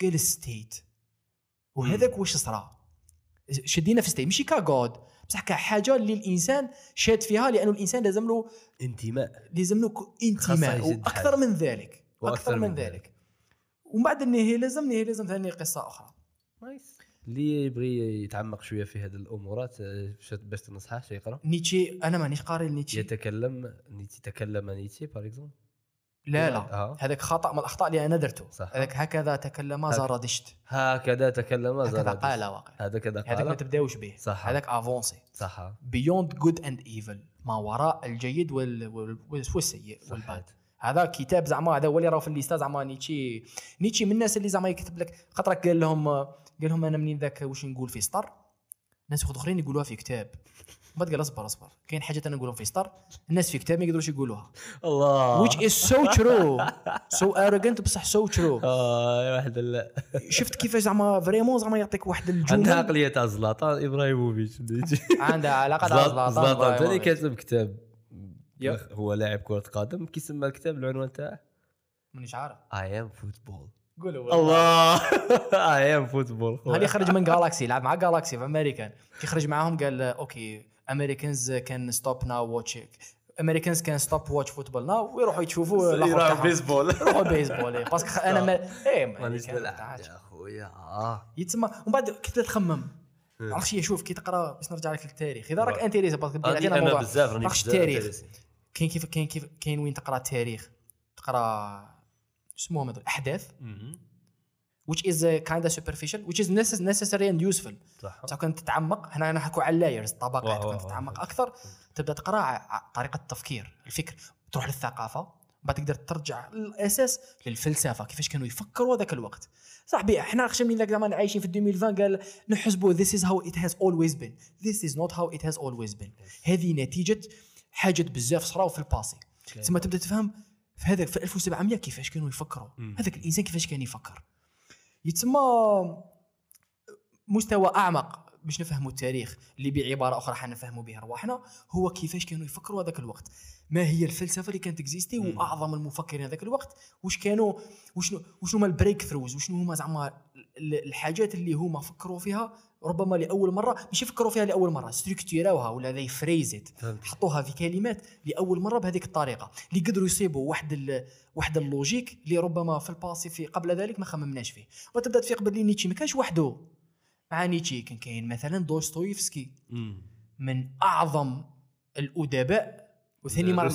قال state وهذاك واش صرا؟ شدينا في state ماشي ك God بصح كحاجة اللي الإنسان شاد فيها لأنه الإنسان لازم له انتماء. لازم له انتماء. وأكثر. من ذلك. أكثر من ذلك. ومن بعد ال nihilism nihilism ثاني قصة أخرى. nice. اللي يبغي يتعمق شوية في هذه الأمورات آه، باش- تنصحه شي يقرأ؟ نيتشي. أنا مانيش قاري نيتشي يتكلم نيتشي تكلم نيتشي par exemple لا لا آه. هذاك خطأ من الأخطاء اللي أنا درته. هذاك هكذا تكلم زرادشت هكذا تكلم هكذا زرادشت. قال واقع. هكذا هذاك ما تبداوش به. صح. هذاك avancé صح. Beyond Good and Evil ما وراء الجيد وال... وال... والسيء وال bad. هذا كتاب زعما هذا هو اللي راه في ال lista زعما نيتشي نيتشي من الناس اللي زعما يكتب لك. خاطرك قال لهم قال لهم أنا منين ذاك؟ واش نقول في سطر؟ ناس أخرين يقولوها في كتاب. بعد قال اصبر أصبر. كاين حاجات أنا نقولهم في سطر الناس في كتاب ما يقدروش يقولوها. الله. Which is so true. So arrogant بصح so true. آه يا واحد ال- شفت كيفاش زعما vraiment زعما يعطيك واحد عندها الجمل عقلية تاع زلاطان إبراهيموفيتش عندها علاقة مع زلاطان زلاطان ثاني إبراهيموفيتش. كاتب كتاب. هو لاعب كرة قدم. كي سمى الكتاب العنوان تاعه؟ مانيش عارف. اي ام فوتبول قولوا الله. I am football هذه خرج من جالاكسي لعب مع جالاكسي في امريكان كي خرج معاهم قال okay Americans can stop now watch Americans can stop watch football now ويروحوا يشوفوا تاعهم. بيسبول يروحوا بيسبول إيه. parce que خ- أنا ما إيه مانيش نلعب يا خويا آه. يتسمى ومن بعد كنت تخمم؟ عرفتش شوف كي تقرا باش نرجع لك للتاريخ. إذا راك راه. intéressé parce que أنا بزاف راني التاريخ. كاين كيف كاين كيف كاين وين تقرا التاريخ؟ تقرا اسمهم هذول الأحداث. Which is uh, kind of superficial which is necess- necessary and useful. صح. بصح كنت تتعمق. هنا أنا نحكوا على ال layers واه كنت. تتعمق أكثر تبدأ تقرأ طريقة التفكير الفكر. تروح للثقافة بعد تقدر ترجع للاساس للفلسفة كيفاش كانوا يفكروا ذاك الوقت. صاحبي إحنا خشم من ذاك زمان عايشين في 2020 قال نحسبوا this is how it has always been. This is not how it has always been. هذه نتيجة حاجات بزاف صراو في ال passé تسمى تبدأ تفهم في هذاك في 1700 كيفاش كانوا يفكروا. هذاك الإنسان كيفاش كان يفكر. يتسمى مستوى أعمق باش نفهموا التاريخ اللي بعبارة أخرى حنفهموا بها رواحنا هو كيفاش كانوا يفكروا هذاك الوقت. ما هي الفلسفة اللي كانت existait. وأعظم المفكرين هذاك الوقت؟ واش كانوا وشنو وشنو هما ال breakthroughs؟ وشنو هما زعما ال- الحاجات اللي هما فكروا فيها ربما لأول مرة ماشي فكروا فيها لأول مرة ستركتوراوها ولا they phrased it فهمت حطوها في كلمات لأول مرة بهذيك الطريقة اللي قدروا يصيبوا واحد ال... واحد ال logique اللي ربما في ال passé في قبل ذلك ما خممناش فيه. وتبدأ تفيق بلي نيتشي ما كانش وحده. مع نيتشي كان كاين مثلا دوستويفسكي. من أعظم الأدباء وثاني مرة.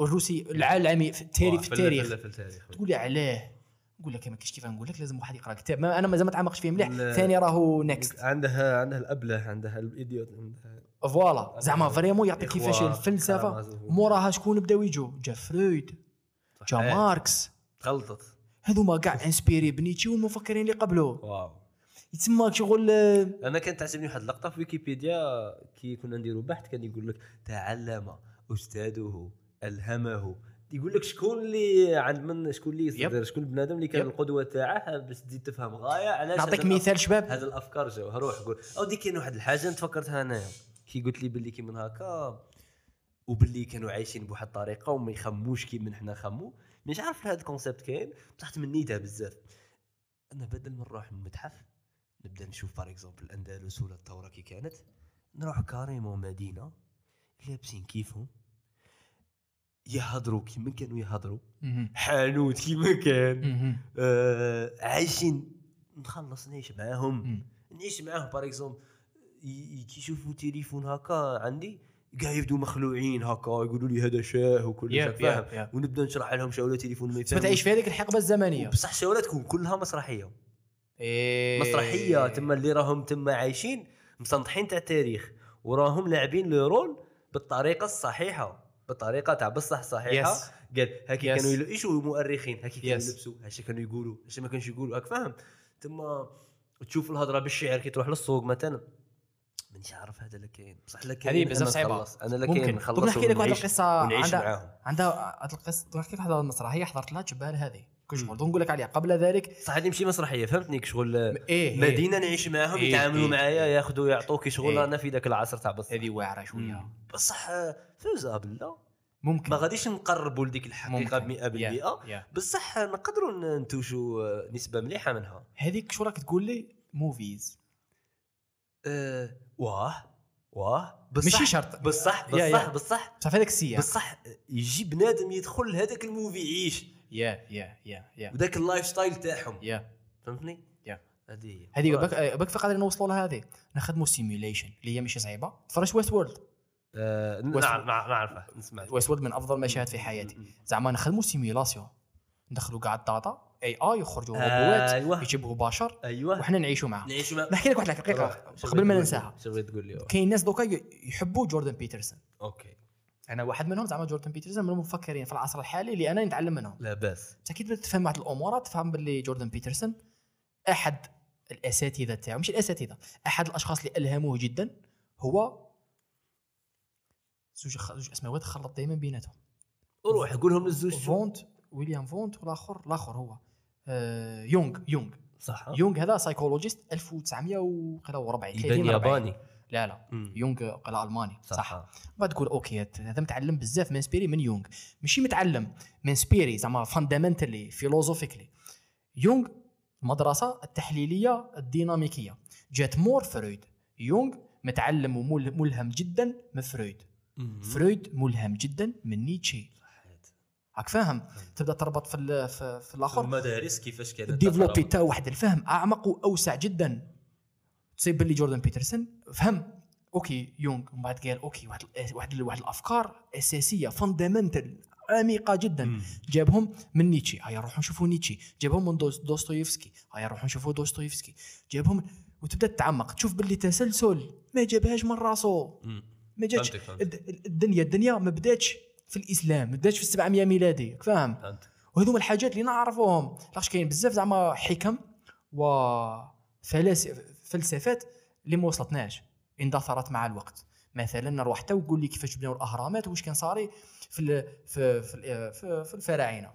الروسي العالمي في التاريخ في التاريخ في التاريخ. تقول لي علاه. نقول لك ما كاينش كيف نقول لك لازم واحد يقرأ كتاب. ما أنا مازال ما تعمقش فيه مليح. ثاني راهو next عندها عندها الأبلة عندها L'Idiot عندها voilà. زعما vraiment يعطيك كيفاش الفلسفة. موراها شكون بداو يجوا جا فرويد جا. ماركس. غلطت هذوما كاع inspirés بنيتشي والمفكرين اللي قبلوه واو. يتسمى شغل آه، أنا كانت تعجبني واحد اللقطة في ويكيبيديا كي كنا نديروا بحث كان يقول لك تعلم أستاذه ألهمه. يقول لك شكون اللي عند من شكون اللي يصدر شكون البنادم اللي كان. القدوة تاعه باش تزيد تفهم غايه علاش نعطيك مثال شباب. هاد الأفكار جاو روح قول. أو دي كاين واحد الحاجة انت فكرتها انايا كي قلت لي باللي كي من هكا وباللي كانوا عايشين بواحد الطريقة وما يخموش كي من حنا خمو. مش عارف هذا ال concept كاين. بصح تمنيتها بزاف. أنا بدل ما نروح للمتحف نبدا نشوف par exemple الأندلس ولا الثورة كي كانت نروح carrément مدينة لابسين كيفهم. يهضروا كيما كانوا يهضروا. حانوت كيما كان. آه عايشين نخلص نعيش معاهم. نعيش معاهم par exemple كي يشوفوا تليفون هكا عندي كاع يبدو مخلوعين هكا يقولوا لي هذا شاه وكل شيء فاهم يب- يب. ونبدأ نشرح لهم شاوله تليفون ما تعيش في هذيك الحقبة الزمنية بصح شاوله تكون كلها مسرحية إيه. مسرحية تما اللي راهم تما عايشين مسنطحين تاع التاريخ وراهم لاعبين le rôle بالطريقة الصحيحة بالطريقة تاع بصح صحيحة. Yes. قال هكي Yes. كانوا إيش مؤرخين هكي كانوا Yes. يلبسوا هاش كانوا يقولوا هاش ما كانش يقولوا. هاك فاهم؟ تما تشوف الهضرة بالشعر كي تروح للسوق مثلا. مانيش عارف هذا لا كاين بصح لا هذه بزاف صعيبه. أنا ممكن. كاين نخلص نحكي لك واحد القصة. عندها عندها هذه القصة نحكي لك واحد المسرحيه حضرت لها جبال هذه. كل شغل دوك نقول لك عليها. قبل ذلك صح هذه ماشي مسرحية. فهمتني شغل إيه إيه. مدينة نعيش معاهم إيه، يتعاملوا إيه. معايا ياخذوا يعطوك شغل إيه. أنا في ذاك العصر تاع بصح. هذه واعرة شوية. بصح فوزابل لا ممكن. ما غاديش نقربوا لديك الحقيقة ب 100% يا- يا. بصح نقدروا ن- نتوشوا آه، نسبة مليحة منها. هذيك شو راك تقول لي؟ movies أه واه واه. بصح ماشي شرط. بصح. بصح بصح. بصح هذاك السياق. بصح يجي بنادم يدخل لهذاك ال movie يعيش. يا يا يا يا وذاك ال lifestyle تاعهم. يا فهمتني؟ يا. هذه هذه باك باك في قادرين نوصلوا لها هذه. نخدموا simulation اللي هي ماشي صعيبه تفرج Westworld آه West- نعرف نعرفه. نسمع. ويست World من أفضل المشاهد في حياتي. زعما نخدموا simulation ندخلوا كاع ال data اي اي يخرجوا روبوات أيوه. يشبهوا بشر أيوه. وحنا نعيشوا معاهم. نعيشوا مع نحكي لك واحد الحقيقة قبل ما ننساها. كاين ناس دوكا يحبوا جوردن بيترسون okay. أنا واحد منهم زعما جوردن بيترسون من المفكرين في العصر الحالي اللي أنا نتعلم منهم. لا باس. بس أكيد تفهم واحد الأمور تفهم باللي جوردن بيترسون. أحد الأساتذة تاعو مش الأساتذة أحد الأشخاص اللي ألهموه جدا هو زوج خ- زوج اسماوات خلط دائما بيناتهم. روح قولهم للزوج فونت ويليام فونت والآخر الآخر هو آه يونغ يونغ. صح. يونغ هذا psychologist 1940 يبان 30 40. ياباني. لا لا. مم. يونغ قال ألماني صح, صح. صح بعد تقول okay هذا متعلم بزاف inspiré من يونغ. ماشي متعلم inspiré زعما fundamentally philosophically يونغ المدرسة التحليلية الديناميكية. جات مور فرويد. يونغ متعلم وملهم جدا من فرويد. مم. فرويد ملهم جدا من نيتشه صحيت. راك فاهم؟ تبدأ تربط في ال- في, في الآخر. المدارس كيفاش كانت؟ développé تقرأ. تاعو واحد الفهم أعمق وأوسع جدا. تصيب باللي جوردن بيترسون. فهم. okay يونغ ومن بعد قال okay واحد واحد واحد الأفكار أساسية fundamental عميقة جدا. مم. جابهم من نيتشه هيا نروحوا نشوفوا نيتشه جابهم من دوس- دوستويفسكي. هيا نروحوا نشوفوا دوستويفسكي. جابهم وتبدأ تتعمق. تشوف باللي تسلسل ما جابهاش من راسو مم. ما جاتش. الدنيا الدنيا ما بداتش في الإسلام. ما بداتش في 700 ميلادي. فاهم؟ وهذوما الحاجات اللي نعرفوهم. لاش كاين بزاف زعما حكم وفلسفات اللي ما وصلتناش اندثرت مع الوقت. مثلا نروح حتى وقول لي كيفاش بناو الأهرامات واش كان صاري في ال في في, في, في الفراعنة.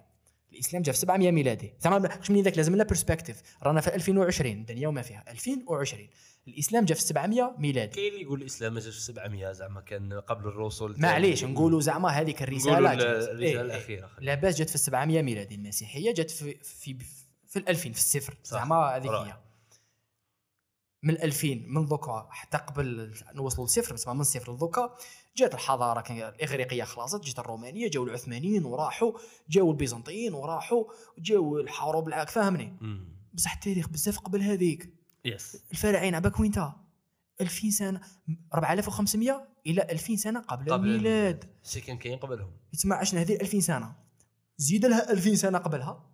الإسلام جا في 700 ميلادي. زعما باش من ذاك؟ لازم لنا perspective رانا في 2020 الدنيا وما فيها. 2020 الإسلام جا في 700 ميلادي. كاين اللي يقول الإسلام ما جاش في 700 زعما كان قبل الرسل معليش نقولوا زعما هذيك الرساله. الرسالة إيه، إيه. الأخيرة. لاباس جات في 700 ميلادي. المسيحية جات في في في ال 2000 في الصفر. زعما هذيك. هي. من 2000 من دوكا حتى قبل نوصلوا للصفر بس من الصفر لدوكا جات الحضارة كان الإغريقية خلاصت جات الرومانية جاوا العثمانيين وراحوا جاوا البيزنطيين وراحوا جاوا الحروب العاك فاهمني. بصح التاريخ بزاف قبل هذيك. يس الفراعنه عباك وين تا 2000 سنه 4500 إلى 2000 سنة قبل, قبل الميلاد. شي كان كاين قبلهم. يتسمع عشنا هذه 2000 سنة؟ زيد لها 2000 سنة قبلها.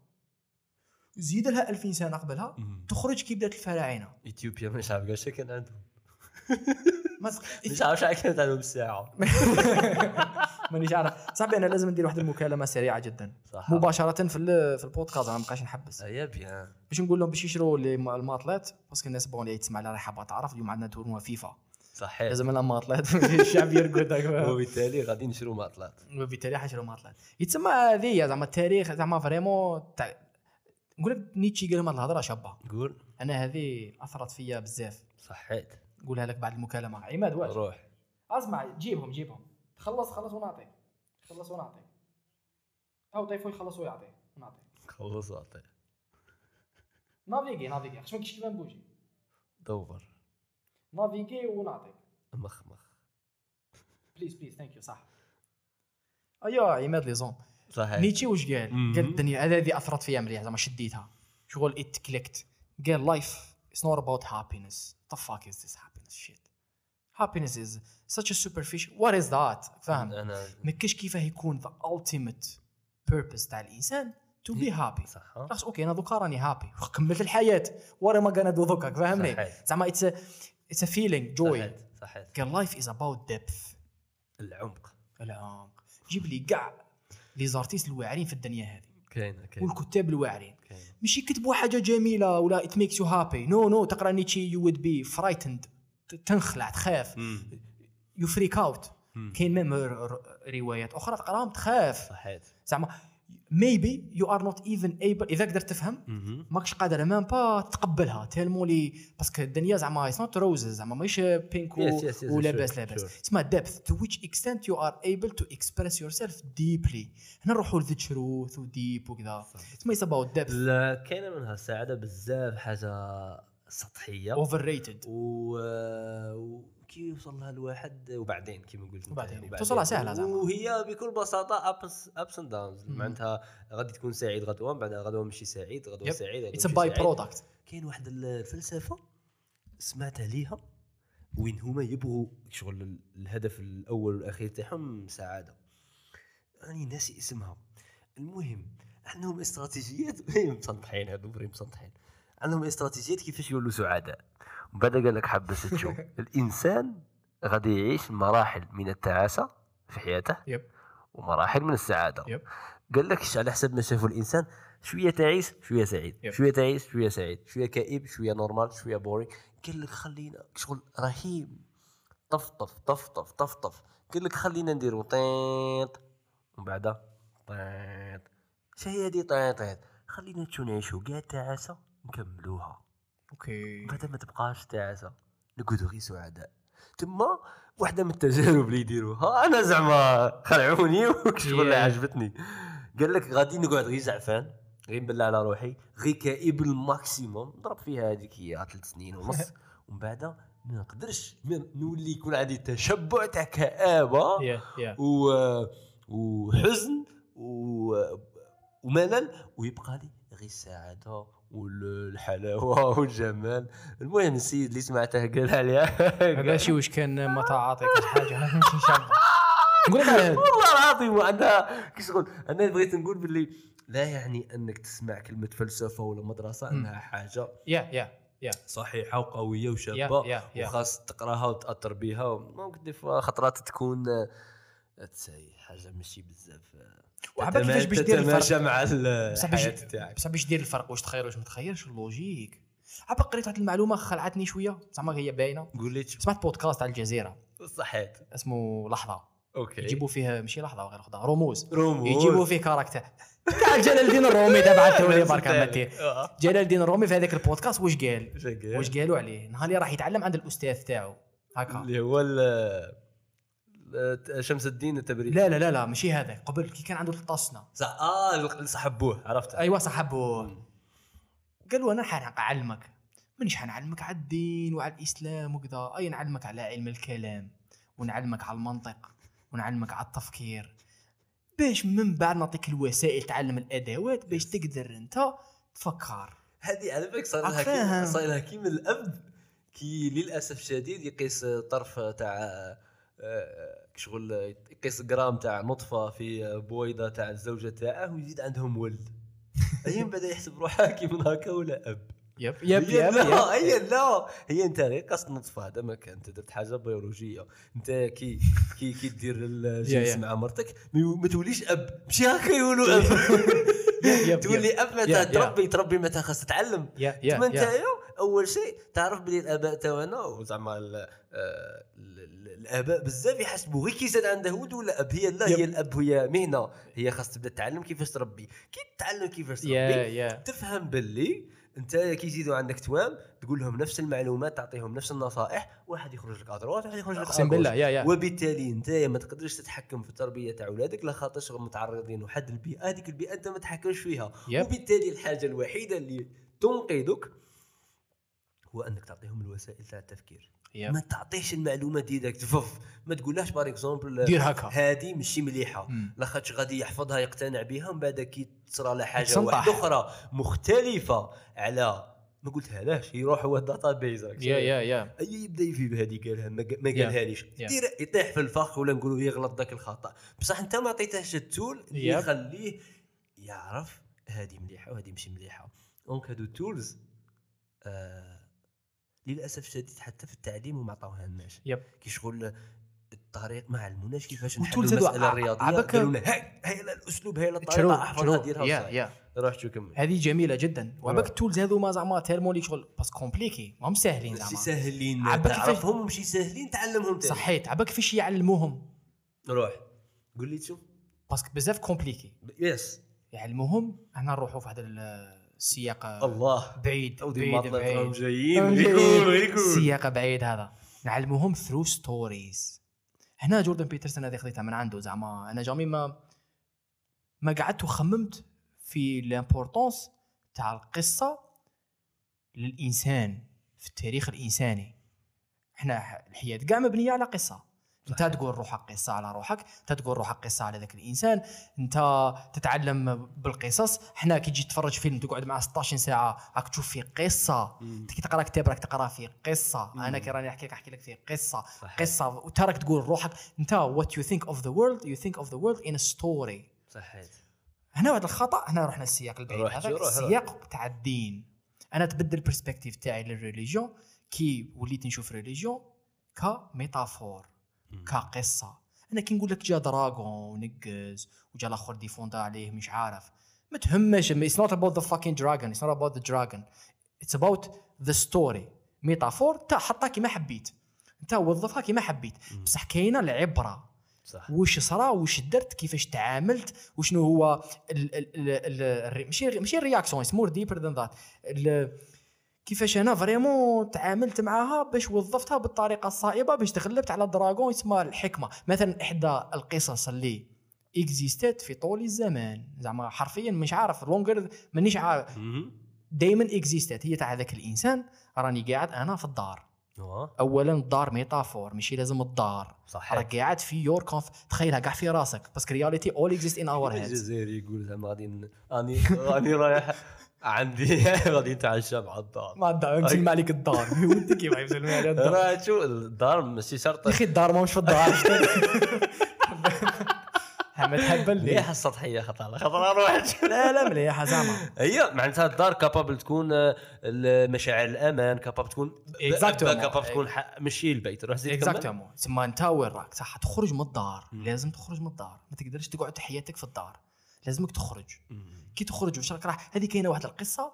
زيد لها 2000 سنه قبلها. تخرج كي بدات الفراعنه إثيوبيا مش عارف كاع كان عندهم؟ ما مش عارف شحال كانت عندهم الساعة مانيش عارف. صاحبي أنا لازم ندير واحد المكالمة سريعة جدا. صح. مباشرة في في البودكاست أنا ما بقاش نحبس. ايا bien. باش نقول لهم باش يشروا الماطلات parce que الناس بغوا اللي تسمع لها راح حابه تعرف اليوم عندنا tournoi FIFA. صحيح. لازم لنا ماطلات الشعب يرقد. وبالتالي غادي نشرو ماطلات وبالتالي حنشروا ماطلات يتسمى هذه زعما التاريخ زعما vraiment تاع نقول لك نيتشي قال لهم هاد الهضره شابه. قول. أنا هذه أثرت فيا بزاف. صحيت. نقولها لك بعد المكالمة. عماد واش؟ روح. أسمع جيبهم جيبهم. خلص خلص ونعطيك خلص ونعطيك أو طيفو يخلص ويعطي. ونعطيك خلص اعطي naviguer naviguer. خش ما كاينش كيف نبوجي. دور. naviguer ونعطيك مخ مخ. please please thank you صح. ايوا عماد les zones صحيح. نيتشي واش قال؟ قال الدنيا هذه أثرت فيا مليح زعما شديتها. شغل it clicked قال life it's not about happiness the fuck is this happiness shit? Happiness is such a superficial what is that? فاهم أنا ما كاش كيفاه يكون the ultimate purpose تاع الإنسان to be happy. صح. خلاص okay أنا دوكا راني happy كملت الحياة. ورا ما كان دو دوكا؟ فاهمني صحيح. زعما it's it's a feeling joy صحيت صحيت قال life is about depth العمق. العمق. جيب لي كاع les artistes الواعرين في الدنيا هذه. كاين كاين والكتاب الواعرين. كاين مش يكتبوا حاجة جميلة ولا it makes you happy no no تقرأ نيتشي you would be frightened تنخلع تخاف. you freak out. كاين même روايات أخرى تقراهم تخاف. صحيت. زعما maybe you are not even able إذا قدرت تفهم. ماكش قادر même pas تقبلها. tellement لي parce que الدنيا زعما it's not roses زعما ماهيش pink ولاباس لاباس. تسمى depth. To which extent you are able to express yourself deeply. هنا نروحوا ل the truth و deep وكذا تسمى about depth. لا كاينة منها السعاده بزاف حاجة سطحية. Overrated. و وكي يوصل لها الواحد وبعدين كيما قلت وبعدين. يعني توصلها سهلة زعما. وهي بكل بساطة ups ups and downs معناتها غادي تكون سعيد غدوه من بعد غدوه ماشي سعيد غدوه Yep. سعيد it's by. product كاين واحد الفلسفة سمعت عليها وين هما يبغوا شغل ال- الهدف الأول والأخير تاعهم سعادة راني ناسي اسمها المهم عندهم استراتيجيات مسنطحين هادو vrai مسنطحين عندهم استراتيجيات كيفاش يولوا سعداء بعد قال لك حبس تشوف الإنسان غادي يعيش مراحل من التعاسة في حياته yep. ومراحل من السعادة. yep. قال لك على حسب ما شافوا الإنسان شوية تعيس شوية سعيد. yep. شوية تعيس شوية سعيد. شوية كئيب شوية normal شوية boring قال لك خلينا شغل رهيب. طفطف طفطف طفطف قال لك خلينا نديرو طيط. ومن بعد طيط. شو هي هذه طيط طيط. خلينا تشو نعيشو كاع تعاسه نكملوها. okay. بعد ما تبقاش تعاسه نقعدو غير سعداء تما واحدة من التجارب اللي يديروها. أنا زعما خلعوني وشغل Yeah. عجبتني. قال لك غادي نقعد غير زعفان غير نبلع على روحي غير كئيب ال maximum. ضرب فيها هذيك هي ثلاث سنين ونص. ومن بعد ما نقدرش نولي يكون عندي تشبع تاع كآبة و... وحزن و... وملل. ويبقى لي غير السعاده والحلاوة والجمال. المهم السيد اللي سمعته قال عليها هذا شي واش كان ما تعاطيك حاجة؟ ماشي نقول لك على هذا والله العظيم وعندها كي شغل أنا بغيت نقول باللي لا يعني أنك تسمع كلمة فلسفة ولا مدرسة أنها حاجة يا يا yeah. صحيحة وقوية وشابة. وخاص تقراها وتأثر بها ممكن des fois خطرات تكون آه، حاجة ماشي بزاف. وعبا تتما- كيفاش باش دير الفرق؟ مع الحياة تاعك. بصح باش دير الفرق واش تخير واش ما تخيرش؟ ال logique. عبا قريت واحد المعلومة خلعتني شوية زعما هي باينة. قول لي سمعت بودكاست تاع الجزيرة. صحيت. اسمه لحظة. okay. يجيبوا فيه ماشي لحظة وغير خذها رموز. رموز. يجيبوا فيه character. تاع جلال الدين الرومي تبع التولي برك عمتي آه. جلال الدين الرومي في هذاك البودكاست واش قال؟ اش قال؟ واش قالوا عليه؟ نهار اللي راح يتعلم عند الأستاذ تاعو. هكا. اللي هو شمس الدين التبريد. لا لا لا لا ماشي هذاك قبل كي كان عنده 13 سنه صح آه اللي صحبوه عرفت. ايوا صاحبه قالوا أنا حنعلمك مانيش حنعلمك؟ على الدين وعلى الإسلام وكذا. أي نعلمك على علم الكلام ونعلمك على المنطق ونعلمك على التفكير. باش من بعد نعطيك الوسائل تعلم الأدوات باش تقدر أنت تفكر. هذه على بالك صار لها صار لها كي من الأب كي للأسف الشديد يقيس طرف تاع آه، شغل يقيس جرام تاع نطفة في بويضة تاع الزوجة تاعه ويزيد عندهم ولد. هي بدأ يحسب روحه كي من هكا ولا أب. yep yep هي yep, لا. هي لا. هي أنت غير قصد نطفة هذا ما كان. أنت درت حاجة بيولوجية. أنت كي كي كي دير الجنس. مع مرتك ما توليش أب. ماشي هكا يقولوا أب. تولي أب متى. تربي تربي متى خاص تتعلم. تما نتايا أول شيء تعرف بلي الأباء تاعنا وزعما ال- آه، ال- ال- الأباء بزاف يحسبوا غير كي زاد عنده ولد ولا أب هي لا. هي الأب هي مهنة هي خاص تبدا تتعلم كيفاش تربي كي تتعلم كيفاش تربي yeah yeah تفهم باللي أنت كي يزيدوا عندك توام تقول لهم نفس المعلومات تعطيهم نفس النصائح واحد يخرج لك à droite واحد يخرج لك أقسم بالله. yeah yeah وبالتالي أنت ما تقدرش تتحكم في التربية تاع اولادك لا خاطر متعرضين لواحد البيئة هذيك البيئة أنت ما تحكمش فيها yep. وبالتالي الحاجة الوحيدة اللي تنقذك هو أنك تعطيهم الوسائل تاع التفكير yep. ما تعطيش المعلومات direct فف ما تقولهاش par exemple دير هكا هذه ماشي مليحة مم. لاخاطش غادي يحفظها يقتنع بها ومن بعد كي تصرى له حاجة. واحدة أخرى مختلفة على ما قلتها لاش يروح هو ال database yeah yeah yeah أي يبدأ يفي بهذه قالها ما. قالها ليش. دير يطيح في الفخ ولا نقولوا يغلط ذاك الخطأ بصح أنت ما عطيتهش ال tool اللي. يخليه يعرف هذه مليحة وهذه مش مليحة donc هادو tools آه للأسف الشديد حتى في التعليم وما عطاوها لناش yep. كي شغل الطريق ما علموناش كيفاش نحلوا المسألة الرياضية. عباك- قالوا لنا هاي هاي الأسلوب هاي الطريقة احفظها ديرها yeah. yeah. روح شو كمل. هذه جميلة جدا. وعباك ال tools هذوما زعما tellement لي شغل. بس compliqués ماهم ساهلين ماشي زعما ساهلين عباك تعرفهم ومشي ساهلين تعلمهم تاني. صحيت عباك كيفاش يعلموهم؟ روح. قول لي شو. parce que بزاف compliqué. yes يعلموهم؟ إحنا نروحوا في هذا السياق الله. بعيد بعيد بعيد. جايين. السياق بعيد هذا. نعلموهم through stories هنا جوردن بيترسون هذه خذيتها من عنده زعما. أنا jamais ما ما قعدت وخممت في ال importance تاع القصة للإنسان في التاريخ الإنساني. إحنا الحياة كاع مبنية على قصة. انت تقول روحك قصة على روحك انت تقول روحك قصة على ذاك الإنسان انت تتعلم بالقصص. إحنا كي تجي تتفرج فيلم تقعد معاه 16 ساعة راك تشوف فيه قصة. انت كي تقرأ كتاب راك تقرأ فيه قصة. أنا كي راني نحكي لك أحكي لك فيه قصة. صحيح. قصة وانت راك تقول روحك. انت what you think of the world you think of the world in story صحيت هنا واحد الخطأ هنا رحنا السياق البعيد هذا السياق تاع الدين. أنا تبدل ال perspective تاعي لل religion كي وليت نشوف religion ك metaphor. كقصة. أنا كي نقول لك جا dragon ونقز وجا الأخر ديفوندا عليه مش عارف. ما تهمش it's not about the fucking dragon it's not about the dragon it's about the story metaphor تا حطها كيما حبيت. انت وظفها كيما حبيت. بصح كاينة العبرة. صح. واش صرا واش درت كيفاش تعاملت وشنو هو ال ال ال ال ماشي ماشي ال réaction more deeper than that كيفاش أنا vraiment تعاملت معاها باش وظفتها بالطريقة الصائبة باش تغلبت على dragon اسمها الحكمة. مثلا إحدى القصص اللي اكزيستات في طول الزمان. زعما حرفيا مش عارف لونجر مانيش عارف. دائما اكزيستات هي تاع هذاك الإنسان. راني قاعد أنا في الدار. اولا الدار metaphor ماشي لازم الدار. صح راك قاعد في your comfort تخيلها كاع في راسك. parce que reality all exist in our heads الجزائري يقول زعما غادي راني راني رايح. عندي غادي نتعشى مع الدار. ما الدار مسلم عليك الدار. ودي كيف يسلم عليك الدار. راه شو الدار ماشي شرط. يا أخي الدار ماهوش في الدار ما تهبل لي. مليحة السطحية خطر خطر أروح لا لا مليحة زعما. هي معناتها الدار capable تكون آه، مشاعر الأمان capable تكون Exactement. capable تكون ماشي البيت روح زيد. exactement تسمى أنت وين راك؟ صح تخرج من الدار. لازم تخرج من الدار. ما تقدرش تقعد حياتك في الدار. لازمك تخرج. كي تخرج واش راك راح. هذه كاينة واحد القصة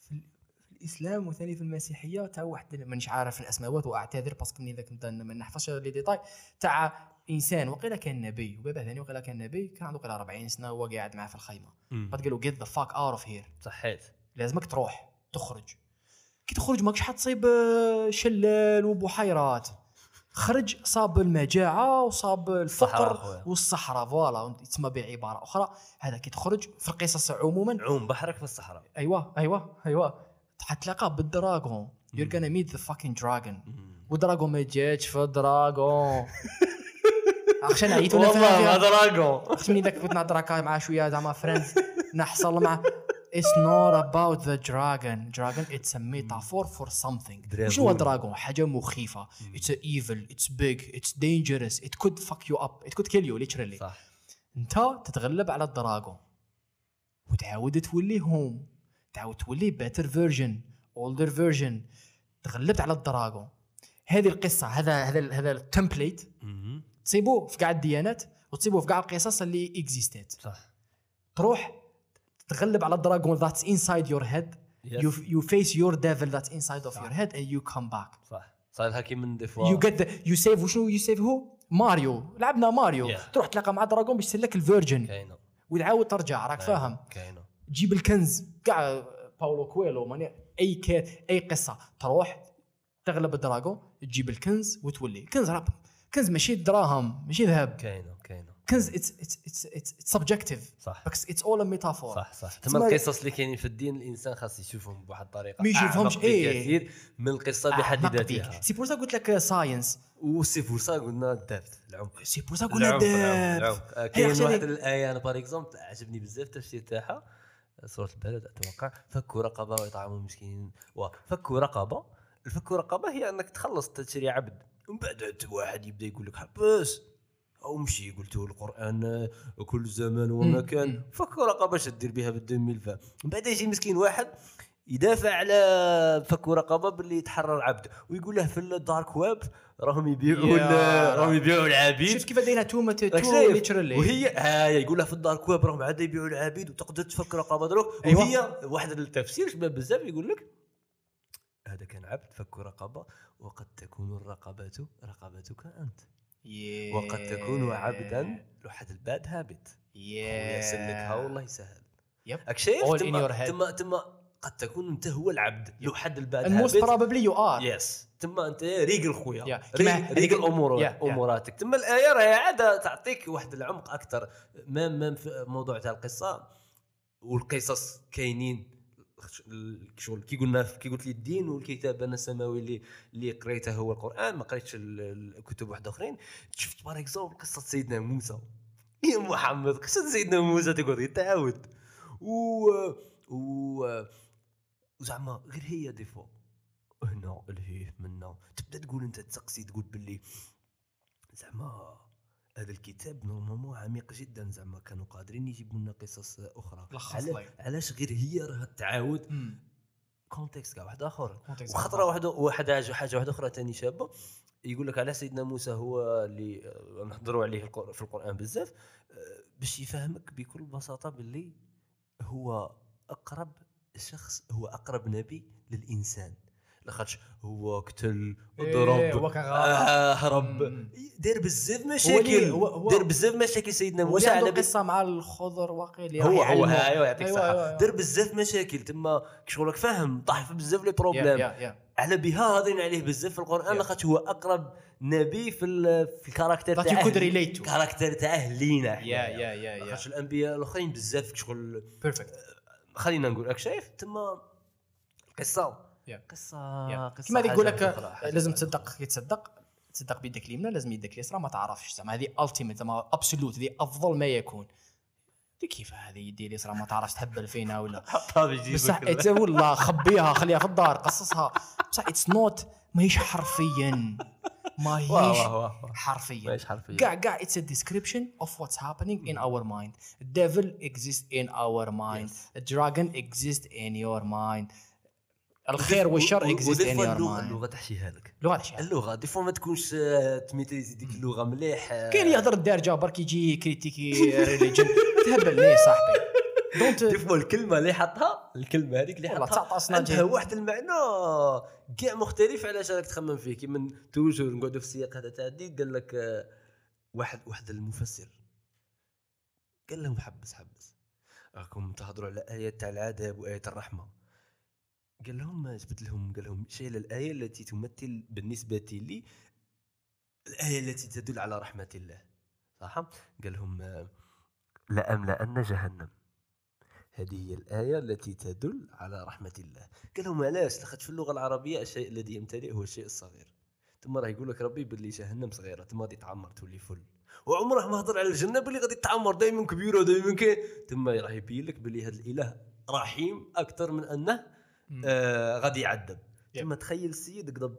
في, ال- في الإسلام وثاني في المسيحية. تاع واحد مانيش عارف الأسماوات وأعتذر parce que مني ذاك نبدأ ما نحفظش les détails تاع إنسان وقيلا كان نبي وبابا ثاني وقيلا كان نبي كان عنده قيلا 40 سنة وهو قاعد معاه في الخيمة. بعد قالوا get the fuck out of here صحيت. لازمك تروح تخرج. كي تخرج ماكش حتصيب آه، شلال وبحيرات. خرج صاب المجاعة وصاب الفقر. والصحراء voilà تسمى بعبارة أخرى. هذا كي تخرج في القصص عموما. عوم بحرك في الصحراء. أيوه أيوه أيوه حتلاقى بال dragon. you're gonna meet the fucking dragon مم. وال dragon ما جاتش في ال dragon. عشان عييت ولا والله فيها. dragon. مني ذاك كنت نهضر هكا مع شوية زعما friends نحصل مع It's not about the dragon. Dragon, it's a metaphor for something. وشنو هو dragon؟ حاجة مخيفة. It's a evil, it's big, it's dangerous, it could fuck you up, it could kill you literally. صح. انت تتغلب على ال dragon وتعاود تولي home تعاود تولي better version older version تغلبت على ال dragon هذه القصة هذا هذا هذا ال template مم. تصيبوه في كاع الديانات وتصيبوه في كاع القصص اللي اكزيستات صح. تروح تغلب على ال dragon that's inside your head you face your devil that's inside of your head and you come back. صح. صار لها كي من دي فوا you get the you save وشنو? You save هو ماريو. لعبنا ماريو. Yeah. تروح تلاقى مع dragon باش يسلك ال virgin. كاينة وتعاود ترجع راك فاهم؟ كاينة جيب الكنز كاع باولو كويلو ماني أي كات أي قصة. تروح تغلب ال dragon تجيب الكنز وتولي. الكنز راه كنز ماشي دراهم ماشي ذهب. كاينة كنز it's it's it's it's subjective صح. بس it's all metaphor صح صح. تما القصص اللي كاينين في الدين الإنسان خاص يشوفهم بواحد الطريقة ما يشوفهمش، إيه. بكثير من القصة بحد ذاتها. c'est pour ça قلت لك science و c'est pour ça قلنا ال depth العمق. c'est pour ça قلنا العمق آه، هي كاين واحد الآية أنا par exemple عجبني بزاف التفسير تاعها سوره البلد أتوقع. فكوا رقبة ويطعموا مسكين وفكوا رقبة. الفكوا رقبة هي أنك تخلص تشري عبد. ومن بعد واحد يبدأ يقول لك حبس. أو مشي قلت القرآن آه، كل زمان ومكان. فكوا رقبه اش دير بها بالدم الفا من بعد يجي مسكين واحد يدافع على فك رقبة باللي يتحرر عبد ويقول له في الدارك ويب راهم يبيعوا راهم يبيعوا العبيد شفت كيف دايرها تو مت راك تو؟ ليترالي وهي هاي يقول لها في الدارك ويب راهم عاد يبيعوا العبيد وتقدر تفك رقبة دروك أيوة. وهي واحد التفسير شباب بزاف يقول لك هذا كان عبد فك رقبة وقد تكون الرقبة رقبتك أنت وقد تكون عبدا لواحد ال bad habit ويسلكها والله يسهل yep. in تما. تما تما قد تكون أنت هو العبد لوحد ال bad almost habit probably you are yes تما أنت ريقل خويا يا. ريقل- امور يا- يا. أموراتك. تما الايه راهي عاد تعطيك واحد العمق أكثر même même في موضوع تاع القصة؟ والقصص كاينين. شغل كي قلنا كي قلت لي الدين والكتاب أنا السماوي اللي اللي قريته هو القرآن ما قريتش ال- الكتب واحدة أخرين. شفت par exemple قصة سيدنا موسى. يا محمد قصة سيدنا موسى تقعد يتعاود و و وزعما غير هي des fois هنا الهيه منا. تبدأ تقول أنت تسقسي تقول باللي زعما هذا الكتاب normalement عميق جدا زعما كانوا قادرين يجيبوا لنا قصص أخرى. علاش غير هي راه التعاود مم. contexte كاع واحد آخر. وخطرة واحدة واحد حاجة واحدة أخرى ثاني شابة. يقول لك على سيدنا موسى هو اللي آه، نهضروا عليه في القرآن بزاف آه، باش يفهمك بكل بساطة باللي هو أقرب شخص هو أقرب نبي للإنسان. لاخاطش هو قتل إيه، ضرب هو كان غلط. آه، هرب. دار بزاف مشاكل. دار بزاف مشاكل سيدنا موسى على قصة مع الخضر واقيل هو هو. ايوا يعطيك أيوة، الصحة. أيوة، أيوة. دار بزاف مشاكل. تما شغلك فاهم طاح في بزاف les problèmes. على بها هاضرين عليه بزاف في القرآن. لاخاطش هو أقرب نبي في في you could relate to. ال character تاعه لينا yeah yeah yeah yeah. لاخاطش الأنبياء الأخرين بزاف شغل perfect خلينا نقول راك شايف؟ تما قصه Yeah. قصة هذه يقول لك لازم. تصدق كي تصدق تصدق بيدك اليمنى لازم يدك اليسرى ما تعرفش زعما. هذه ultimate زعما absolute هذه أفضل ما يكون. كيف هذه يدي اليسرى؟ ما تعرفش تهبل فينا ولا؟ جيبك بصح it's- والله خبيها خليها في الدار قصصها. بصح it's not ماهيش حرفيا. ماهيش حرفيا. ماهيش حرفيا. كاع كاع it's a description of what's happening in our mind. The devil exists in our mind. Yes. the dragon exists in your mind. الخير والشر فوا your اللغة اللغة تحشيها لك. لغه شي اللغة دي فوا ما تكونش آه، تميتريزي ديك اللغة مليح آه، كاين يهضر الدارجه برك يجي كريتيكي ريليجن تهبل ليه صاحبي؟ دونت دي فوا الكلمة اللي حطها الكلمة هذيك اللي حطها عندها. واحد المعنى كاع مختلف على راك تخمم فيه؟ كيما توجور نقعدوا في السياق هذا تاع قال لك آه، واحد واحد المفسر. قال لهم حبس حبس. راكم تهضروا على آيات تاع العذاب وايه الرحمة. قال لهم جبت لهم؟ قال لهم شيل الآية التي تمثل بالنسبة لي الآية التي تدل على رحمة الله. صح؟ قال لهم لأملأن جهنم. هذه هي الآية التي تدل على رحمة الله. قال لهم علاش؟ لاخاطش في اللغة العربية الشيء الذي يمتلئ هو الشيء الصغير. ثم راه يقول لك ربي باللي جهنم صغيرة ثم غادي تعمر تولي فل. وعمره ما هضر على الجنة باللي غادي تعمر دائما كبيرة دائما كي ثم راه يبين لك باللي هذا الإله رحيم أكثر من أنه آه غادي يعذب Yeah. ثم تخيل السيد قدر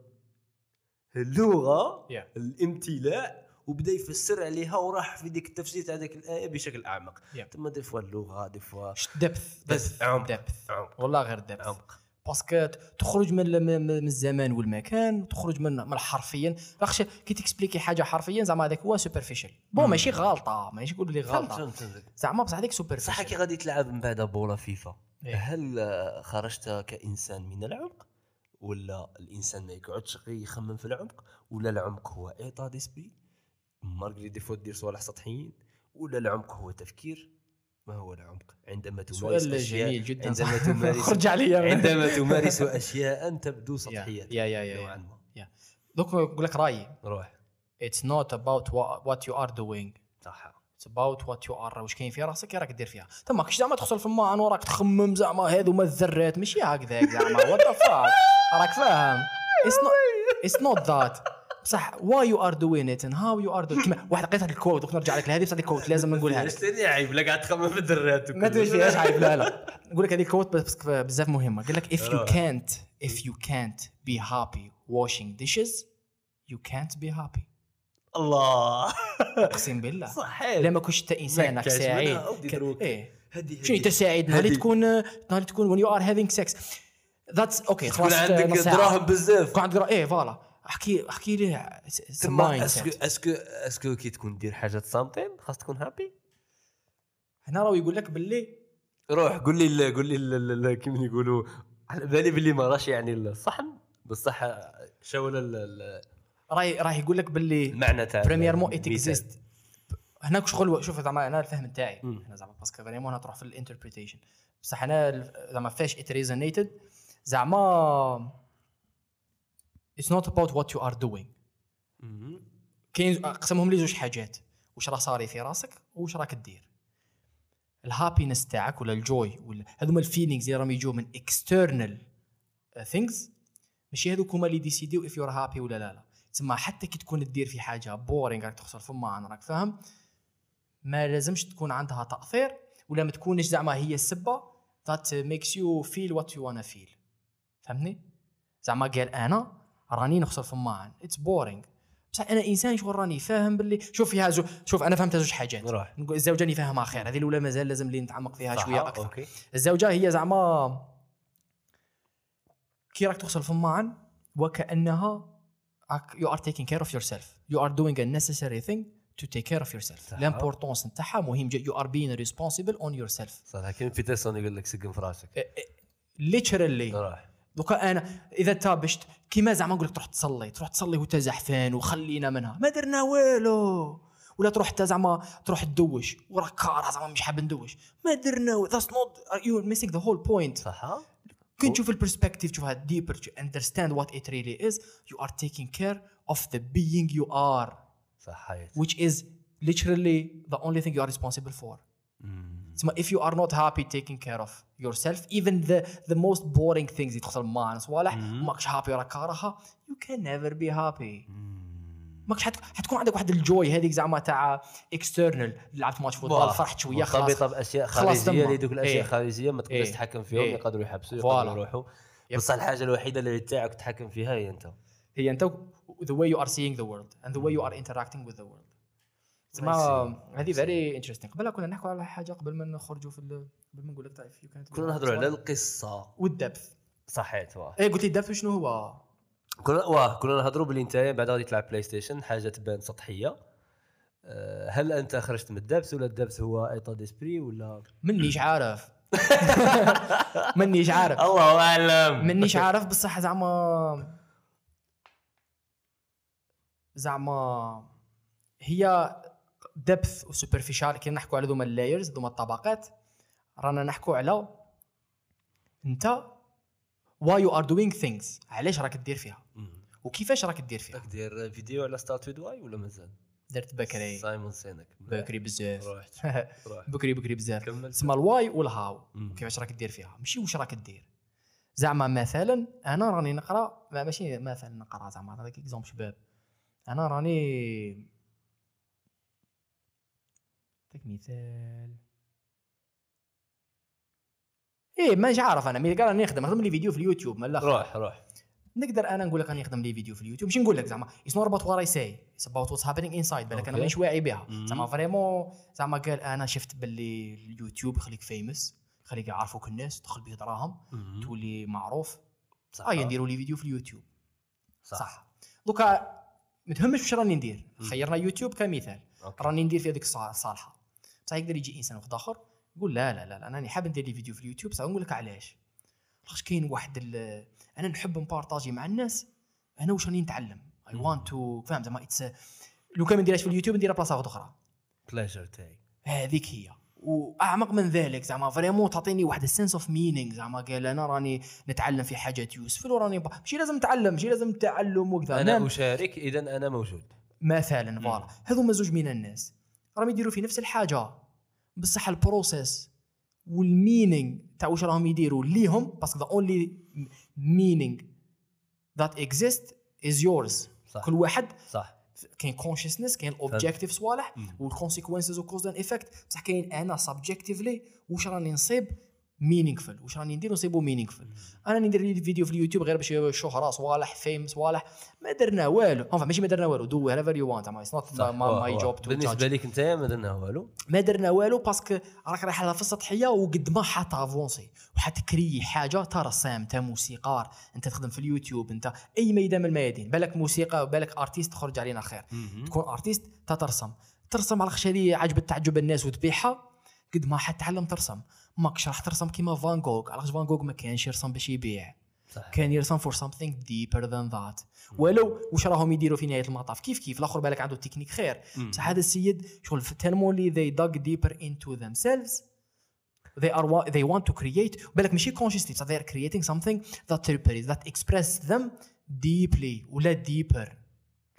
اللغة Yeah. الامتلاء وبدا يفسر عليها وراح في ديك التفسير تاع ذيك الآية بشكل أعمق Yeah. ثم des fois اللغة des fois depth بس عمق. depth عمق والله غير depth عمق parce que تخرج من الزمان والمكان تخرج من من حرفيا لاخش كي تكسبليكي حاجة حرفيا زعما هذاك هو سوبرفيشال بون. ماشي غلطة ماشي نقول لي غلطة. زعما بصح هذيك صح سوبرفيشال كي غادي تلعب من بعد بولا فيفا إيه. هل خرجت كإنسان من العمق ولا الإنسان ما يقعدش غير يخمم في العمق ولا العمق هو ايطا ديسبري مارغري دي فوا دير صوالح سطحيين ولا العمق هو تفكير؟ ما هو العمق؟ عندما تمارس سؤال أشياء جميل جدا. عندما. تمارس خرج عليا عندما تمارس أشياء تبدو سطحيه يا يا يا, نوعا yeah. ما. دوك نقول لك رأيي. روح. it's not about what you are doing صح it's about what you are واش كاين في راسك راك دير فيها. تما كش زعما تغسل في الماعن وراك تخمم زعما هذو ما الذرات ماشي هكذاك زعما. what the fuck راك فاهم؟ it's not that بصح why you are doing it and how you are doing كيما واحد لقيت هذا ال quote دوك نرجع لك لهذه بصح هذه ال quote لازم نقولها لك. ثاني عيب لا قاعد تخمم في الدرات ما تدريش فيهاش عيب. لا لا. نقول لك هذه ال quote بزاف مهمة. قال لك if you آه. can't if you can't be happy washing dishes you can't be happy. الله. أقسم بالله. صحيح. الا ما كنتش انت انسانك سعيد. إيه. هذه شنو أنت سعيد؟ نهار تكون نهار تكون when you are having sex. that's OK خلاص عندك. دراهم بزاف. تكون عندك إيه voilà. احكي أحكي لي تما est-ce que est-ce que est-ce que كي تكون دير حاجة something خاص تكون happy هنا راه يقول لك باللي روح قول لي لا- قول لي لا- لا- لا كيما يقولوا. على بالي باللي ما راش يعني الصحن بصح شغل راه راه يقول لك باللي المعنى تاع premièrement it. exist هناك شغل شوف زعما أنا الفهم تاعي. أنا زعما parce que vraiment تروح في ال interpretation بصح أنا زعما فاش it resonated زعما it's not about what you are doing. كاين قسمهم لي زوج حاجات. واش راه صاري في راسك واش راك دير. ال happiness تاعك ولا ال joy ولا هذوما ال feelings اللي راهم يجوا من external things ماشي هذوك هما اللي décider و if you're happy ولا لا لا. تسمى حتى كي تكون دير في حاجة boring راك تخسر فما راك فاهم؟ ما لازمش تكون عندها تأثير ولا ما تكونش زعما هي السبة that makes you feel what you wanna feel. فهمتني؟ زعما قال أنا راني نخسر فما اتس بورينغ بصح أنا إنسان شغل راني فاهم باللي شوف فيها زو شوف أنا فهمت زوج حاجات. روح. نقول الزوجة راني فاهمها خير هذه الأولى مازال لازم لي نتعمق فيها شوية أكثر. أوكي. الزوجة هي زعما كي راك توصل فمان وكأنها ار تيكينج كير اوف يور سيلف يو ار دوينغ ا necessary thing تو تيك كير اوف يور سيلف صح. لامبورطونس نتاعها مهم يو ار بين ريسبونسيبل اون يور سيلف صح كاين في تيسون يقول لك سقم في راسك. literally روح دوكا أنا إذا تابشت كيما زعما نقول لك تروح تصلي تروح تصلي وأنت زحفان وخلينا منها. ما درنا والو. ولا تروح حتى زعما تروح تدوش. وراك كاره زعما مش حاب ندوش. ما درنا that's not you missing the whole point صح. كي تشوف البرسبكتيف تشوفها ديبر to understand what it really is you are taking care of the being you are صح حياتي which is literally the only thing you are responsible for مم. تسمى if you are not happy taking care of yourself even the the most boring things اللي تخسر مع صوالح مم. ماكش هابي وراك كارهها you can never be happy مم. ماكش حت... حتكون عندك واحد الجوي هذيك زعما تاع external لعبت match football. فرحت شوية خلاص مرتبطه باشياء خارجية. اللي دوك الأشياء إيه. الخارجية ما تقدرش إيه. تتحكم فيهم إيه. يقدروا يحبسوا. يقدروا يروحوا. بصح الحاجة الوحيدة اللي تاعك تتحكم فيها هي أنت هي أنت the way you are seeing the world and the way you are interacting with the world see. هذه. very interesting قبل كنا نحكوا على حاجة قبل ما نخرجوا في قبل ما نقول لك كنا نهضروا على القصة و ال depth صحيت واه إيه قلت لي ال depth شنو هو؟ كنا واه كنا نهضروا باللي انت بعد غادي تلعب PlayStation حاجة تبان سطحية. أه، هل أنت خرجت من ال depth ولا ال depth هو état d'esprit ولا؟ منيش عارف. منيش عارف. الله أعلم. منيش عارف بصح زعما زعما هي depth و superficial كي نحكوا على ذوما ال layers ذوما الطبقات رانا نحكوا على أنت why you are doing things علاش راك دير فيها. وكيفاش راك دير فيها؟ راك دير فيديو على Start with Why ولا مازال؟ درت بكري. Simon Sinek بكري بزاف. رحت. بكري بكري بزاف. تسمى ال why و ال how. كيفاش راك دير فيها؟ ماشي واش راك دير. زعما مثلا أنا راني نقرأ ما- ماشي مثلا نقرأ زعما نعطيك exemple شباب. أنا راني نعطيك مثال. إيه مانيش عارف أنا. mais قال راني نخدم نخدم لي فيديو في اليوتيوب من الآخر روح روح. نقدر أنا نقول لك راني نخدم لي فيديو في اليوتيوب. ماشي نقول لك؟ زعما it's not about what I say it's about what's happening inside بالك أنا. مانيش واعي بها. زعما vraiment زعما قال أنا شفت باللي اليوتيوب يخليك famous يخليك يعرفوك الناس تدخل به دراهم. تولي معروف. صح. اي نديروا لي فيديو في اليوتيوب. صح, صح. دوكا ما تهمش واش راني ندير. خيرنا يوتيوب كمثال. راني ندير في هذيك الصا- الصالحه بصح يقدر يجي إنسان واحد اخر يقول لا لا لا, لا أنا راني حاب ندير لي فيديو في اليوتيوب بصح نقول لك علاش. لاش كاين واحد أنا نحب نبارطاجي مع الناس أنا واش راني نتعلم؟ اي مم. وانت تو فاهم زعما it's لو كان ما نديرهاش في اليوتيوب نديرها بلاصة أخرى. pleasure تاعي هذيك هي. وأعمق من ذلك زعما vraiment تعطيني واحد ال sense of meaning زعما قال أنا راني نتعلم في حاجات useful وراني. ماشي لازم نتعلم ماشي لازم تعلم وكذا. أنا نعم. أشارك اذا أنا موجود. مثلا voilà. هذوما زوج من الناس. راهم يديروا في نفس الحاجة. بصح ال process و ال meaning تاع واش راهم يديروا ليهم parce que the only meaning that exist is yours كل واحد صح. كاين consciousness كاين objective صوالح. و ال consequences و cause and effect بصح كاين أنا subjectively واش راني نصيب مينينغفul واش راني ندير نصيبو meaningful أنا ندير لي فيديو في اليوتيوب غير باش شهرة صوالح fame صوالح. ما درنا والو. Enfin ماشي ما درنا والو. do whatever you want. it's not my. job to بالنسبة لك أنت ما درنا والو؟ ما درنا والو parce que راك رايح لها في السطحيه وقد ما حتافونسي وحتكري حاجة تا رسام تا موسيقار. أنت تخدم في اليوتيوب أنت أي ميدان من الميادين. بالك موسيقى بالك artiste تخرج علينا خير تكون artiste تا ترسم ترسم على خش هذه عجبت تعجب الناس وتبيعها قد ما حتعلم ترسم. ماكش راح ترسم كيما فان جوغ علاش فان جوغ ما كانش يرسم باش يبيع. كان يرسم for something deeper than that ولو واش راهم يديروا في نهاية المطاف؟ كيف كيف؟ الآخر بالك عنده تكنيك خير. بصح هذا السيد شغل tellement they dug deeper into themselves they are what they want to create بالك ماشي consciously so they are creating something that represents that express them deeply ولا deeper.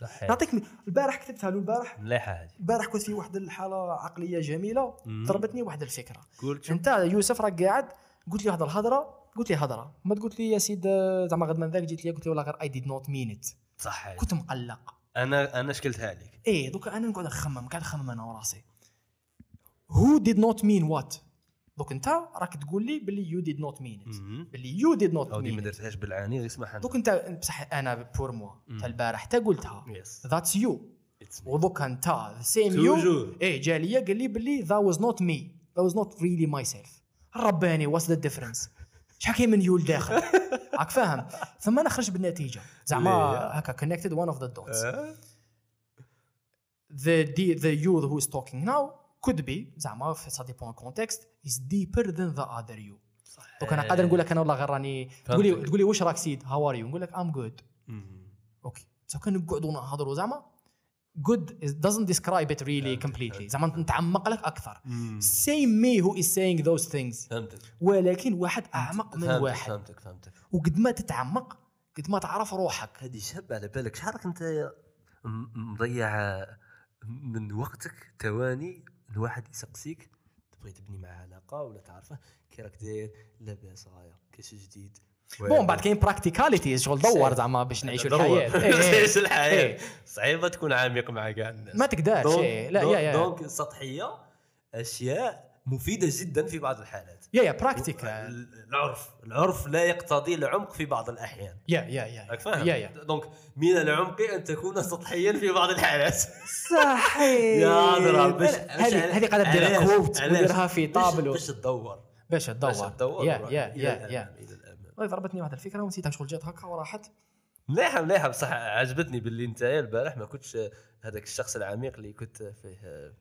صح نعطيك البارح كتبتها له البارح. مليحة هذه. البارح كنت في واحد الحالة عقلية جميلة. ضربتني واحد الفكرة. شوف انت يوسف راك قاعد قلت لي واحد الهضرة قلت لي هضرة. ما تقول لي يا سيد زعما غد من ذاك جيت لي قلت لي والله غير I did not mean it صح هذه. كنت مقلق. أنا أنا شكلتها لك إيه دوك أنا نقعد نخمم قاعد نخمم أنا وراسي. هو did not mean what دوك انت راك تقول لي باللي you did not mean. باللي you did not دي ما mean درتهاش بالعاني غير اسمح دوك انت بصح أنا pour moi تا البارح تا قلتها. that's you ودوك انت same you إيه جا ليا قال لي باللي that was not me that was not really myself رباني what's the difference شحال كاين من you لداخل راك فاهم؟ ثم أنا خرجت بالنتيجة. زعما؟ هكا كونكتد of the dots. آه. the the the you who is talking now could be زعما ça dépend context is deeper than the other you. دوك أنا قادر نقول لك أنا والله غير راني تقول لي. تقول لي واش راك سيد؟ how are you نقول لك I'm good. okay. so كان نقعدوا نهضروا زعما good is, doesn't describe it really completely. زعما نتعمق لك أكثر. same me who is saying those things. فهمتك. ولكن واحد أعمق من فهمتك واحد. فهمتك فهمتك. وقد ما تتعمق قد ما تعرف روحك. هذه شابة على بالك. شحال راك أنت مضيع من وقتك؟ ثواني. الواحد يسقسيك تبغي تبني معاه علاقة ولا تعرفه؟ كي راك داير لاباس غاية كاش جديد. bon بعد كاين practicalities شغل دور زعما باش نعيشوا الحياة. إيه، إيه. تعيش الحياة. إيه. صعيبة تكون عميق مع كاع الناس. ما تقدرش. لا donc- yeah yeah. donc سطحية أشياء مفيدة جدا في بعض الحالات. yeah yeah practical العرف العرف لا يقتضي العمق في بعض الأحيان. yeah yeah yeah فاهم؟ yeah yeah donc من العمق أن تكون سطحيا في بعض الحالات. صحيح. يا ضرب هذه هذه قاعدة ديرها quote وديرها في طابلو. باش تدور. باش باش تدور. يا يا يا يا. والله ضربتني واحد الفكرة ونسيتها شغل جات هكا وراحت. مليحة مليحة بصح عجبتني باللي انت البارح ما كنتش هذاك الشخص العميق اللي كنت فيه.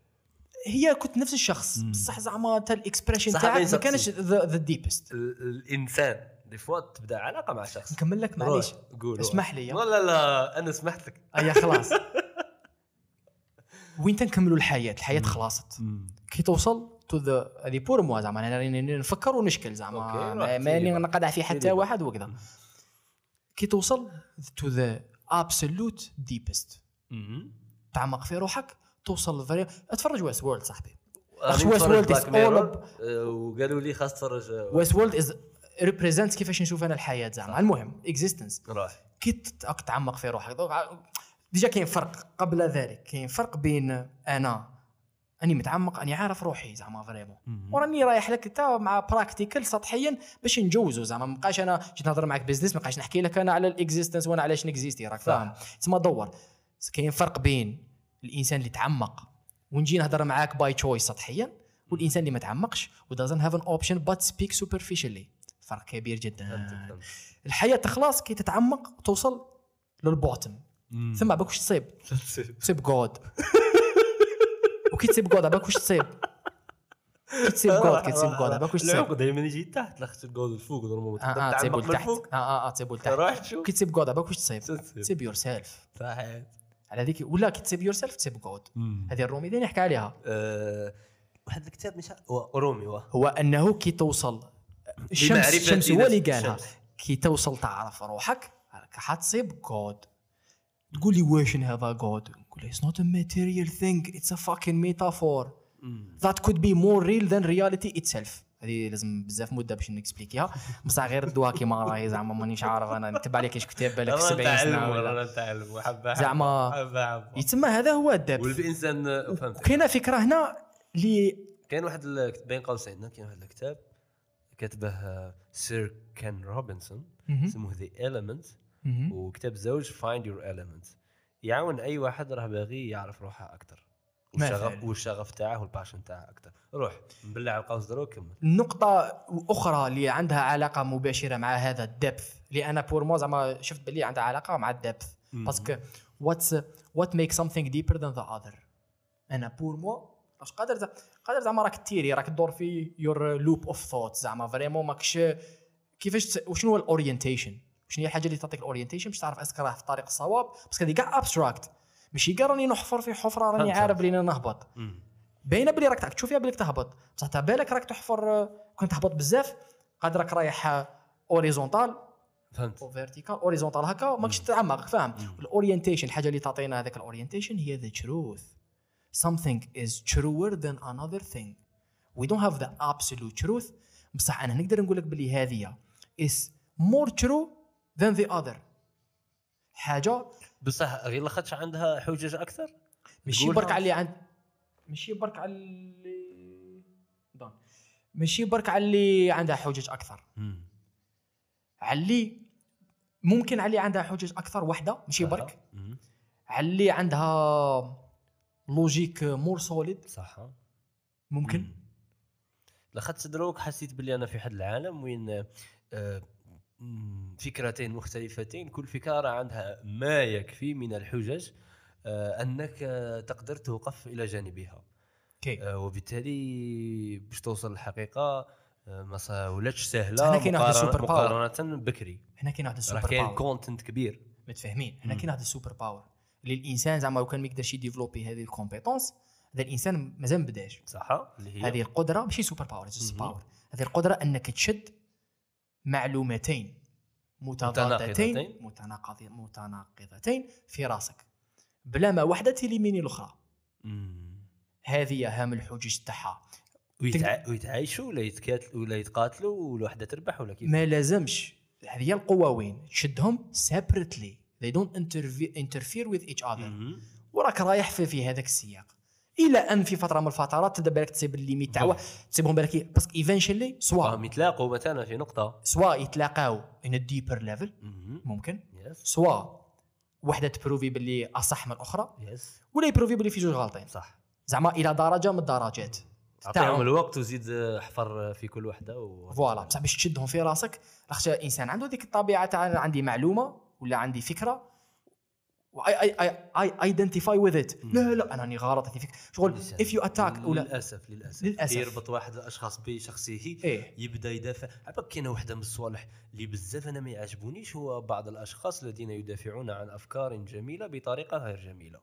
هي كنت نفس الشخص. بصح زعما تا ال expression تاعك ما. كانش the deepest ال- الإنسان des fois تبدأ علاقة مع شخص. نكمل لك معليش. قول اسمح لي. لا لا لا أنا سمحت لك. ايا خلاص. وين تنكملوا الحياة؟ الحياة خلاصت. كي توصل تو ذا هذه بور موا زعما. أنا راني نفكر ونشكل زعما. ماني. نقدع في حتى. واحد وكذا. كي توصل تو ذا ابسولوت ديبست تعمق في روحك. توصل لفري اتفرج ويست وورلد صاحبي. all Mirror، up. آه، وقالوا لي خاص تفرج آه، ويست وورلد از ريبريزنت كيفاش نشوف أنا الحياة زعما. المهم اكزيستنس كي تعمق في روحك. déjà كاين فرق قبل ذلك. كاين فرق بين أنا أني متعمق أني عارف روحي زعما vraiment. وراني رايح لك انت مع practical سطحيا باش نجوزو زعما. ما بقاش أنا جيت نهضر معك business ما بقاش نحكي لك أنا على ال existence وأنا علاش نكزيستي راك. فاهم. تسمى دور. كاين فرق بين الإنسان اللي تعمق. ونجي نهضر معاك by choice سطحيا والإنسان اللي ما تعمقش و doesn't have an option but speak superficially. فرق كبير جدا. الحياة تخلص كي تتعمق توصل لل bottom. ثم عباك واش تصيب؟ تصيب. God وكي تصيب God عباك واش تصيب؟ كي تصيب God كي تصيب God عباك واش تصيب؟ العمق دائما يجي تحت لاخت ال God الفوق normalement آه آه تصيب لتحت. آه آه آه تصيب لتحت. كي تصيب God عباك واش تصيب. تصيب. yourself صحيح على هذيك ولا كي تصيب yourself تصيب God هذه الرومي ديني يحكي عليها. آه، واحد الكتاب مش رومي هو. أنه كي توصل الشمس بمعرفة الشمس هو اللي قالها. كي توصل تعرف روحك راك حتصيب God تقول لي واش هذا God نقول لي it's not a material thing it's a fucking metaphor. that could be more real than reality itself. هذه لازم بزاف مدة باش نكسبليكيها. بصح غير دوا كيما راهي زعما مانيش عارف أنا نتبع عليك إيش كتاب بالك في 70 سنة ولا. نتعلم حبة زعما يتسمى هذا هو ال depth والإنسان فهمت وكاينة فكرة هنا اللي كاين واحد ال- بين قوسين كاين واحد الكتاب كاتبه Sir Ken Robinson. اسمه The Element مهم. وكتاب زوج Find Your Element يعاون أي واحد راه باغي يعرف روحه أكثر. والشغف والشغف تاعه وال passion تاعه أكثر روح نبلع على القوس دروك كمل. نقطة أخرى اللي عندها علاقة مباشرة مع هذا ال depth اللي أنا pour moi زعما شفت باللي عندها علاقة مع ال depth parce que what's what make something deeper than the other أنا pour moi واش قادر قادر زعما راك تيري راك تدور في your loop of thought زعما. vraiment ماكش كيفاش وشنو هو ال orientation شنو هي الحاجة اللي تعطيك ال orientation باش تعرف est-ce que راه في الطريق الصواب parce que هذه كاع abstract ماشي كاع راني نحفر في حفرة راني. عارف بلي نهبط. باينه بلي راك تشوف فيها بلي تهبط. بصح تاع بالك راك تحفر كنت تهبط بزاف قاد راك رايح horizontal فهمت. أو vertical horizontal هكا ماكش تعمق فاهم. ال orientation الحاجة اللي تعطينا هذاك ال orientation هي the truth. Something is truer than another thing. We don't have the absolute truth. بصح أنا نقدر نقول لك بلي هذه is more true than the other. حاجة بصح غير لاخاطش عندها حجج أكثر ماشي؟ برك على اللي عند ماشي برك على اللي donc. ماشي برك على اللي عندها حجج أكثر. على اللي ممكن على اللي عندها حجج أكثر وحدة ماشي برك. على اللي عندها logic more solid صح ممكن مم. لاخاطش دروك حسيت بلي أنا في حد العالم وين آه، فكرتين مختلفتين كل راه عندها ما يكفي من الحجج آه، آه، تقدر توقف إلى جانبها. okay آه، وبالتالي باش توصل للحقيقة آه، ما ولاتش هنا كاين واحد مقارنة- ال super power. مقارنة بكري. هنا كاين واحد السوبر كاين power content كبير. متفاهمين؟ هنا. كاين واحد ال super power اللي الانسان زعما لو كان ما يقدرش يديفلوبي هذه ال compétence هذا الإنسان مازال ما بداش صح هذه القدرة ماشي super power. power هذه القدرة أنك تشد معلومتين. متضادتين متناقض- متناقضتين في راسك. بلا ما واحدة تيليميني الأخرى. هذه اهم الحجج تاعها. ويتع... ويتعايشوا ولا يتكاتلوا ولا يتقاتلوا والوحده تربح ولا كيف؟ ما لازمش. هذه هي القوه وين تشدهم separately. They don't interfe- interfere with each other. وراك رايح في, في هذاك السياق. إلى أن في فترة من الفترات تبدأ بالك تصيب ال limite تاع واحد- تصيبهم بالك parce que eventually soit. فهم يتلاقوا مثلا في نقطة. soit يتلاقاو in deeper level مم. ممكن. yes soit وحدة تبروفي باللي أصح من الاخرى yes ولا يبروفي باللي في جوج غالطين صح. زعما إلى درجة من الدرجات. تاعهم. الوقت وزيد آه، حفر في كل وحدة و... voilà بصح باش تشدهم في راسك لاخاطش الانسان عنده ديك الطبيعة تاع عندي معلومة ولا عندي فكرة I I I I identify with it لا لا أنا راني غلط فكره شغل. if you attack ولا للأسف للأسف. للأسف. يربط واحد الأشخاص بشخصيه إيه. يبدأ يدافع. عباك كاينة واحدة من الصوالح اللي بزاف أنا ما يعجبونيش هو بعض الأشخاص الذين يدافعون عن أفكار جميلة بطريقة غير جميلة.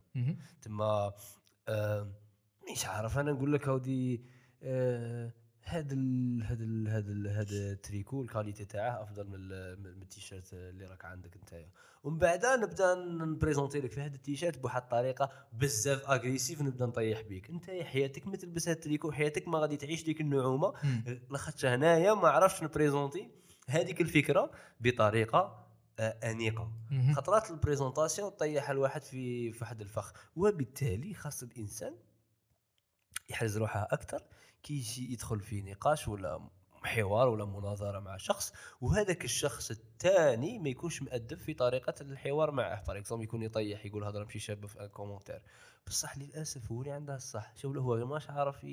تما آه مش عارف. أنا نقول لك هودي آه هذا ال هذا ال هذا ال هذا ال tricot ال qualité تاعه أفضل من ال- من التيشيرت اللي راك عندك انت ومن بعد نبدا نبريزونتي لك في هذا التيشيرت بواحد الطريقة بزاف agressive نبدا نطيح بيك. انت حياتك ما تلبس هذا التريكو حياتك ما غادي تعيش ديك النعومة. لاخاطش هنايا ما عرفتش نبريزونتي هذيك الفكرة بطريقة آه، أنيقة. خطرات ال présentation طيح الواحد في في واحد الفخ. وبالتالي خاص الإنسان يحرز روحه أكثر كي يجي يدخل في نقاش ولا حوار ولا مناظرة مع شخص وهذاك الشخص الثاني ما يكونش مؤدب في طريقة الحوار معه. par exemple يكون يطيح يقول هضره ماشي شابه في commentaire بصح للأسف هو اللي عنده الصح. شوف هو ماش عارف.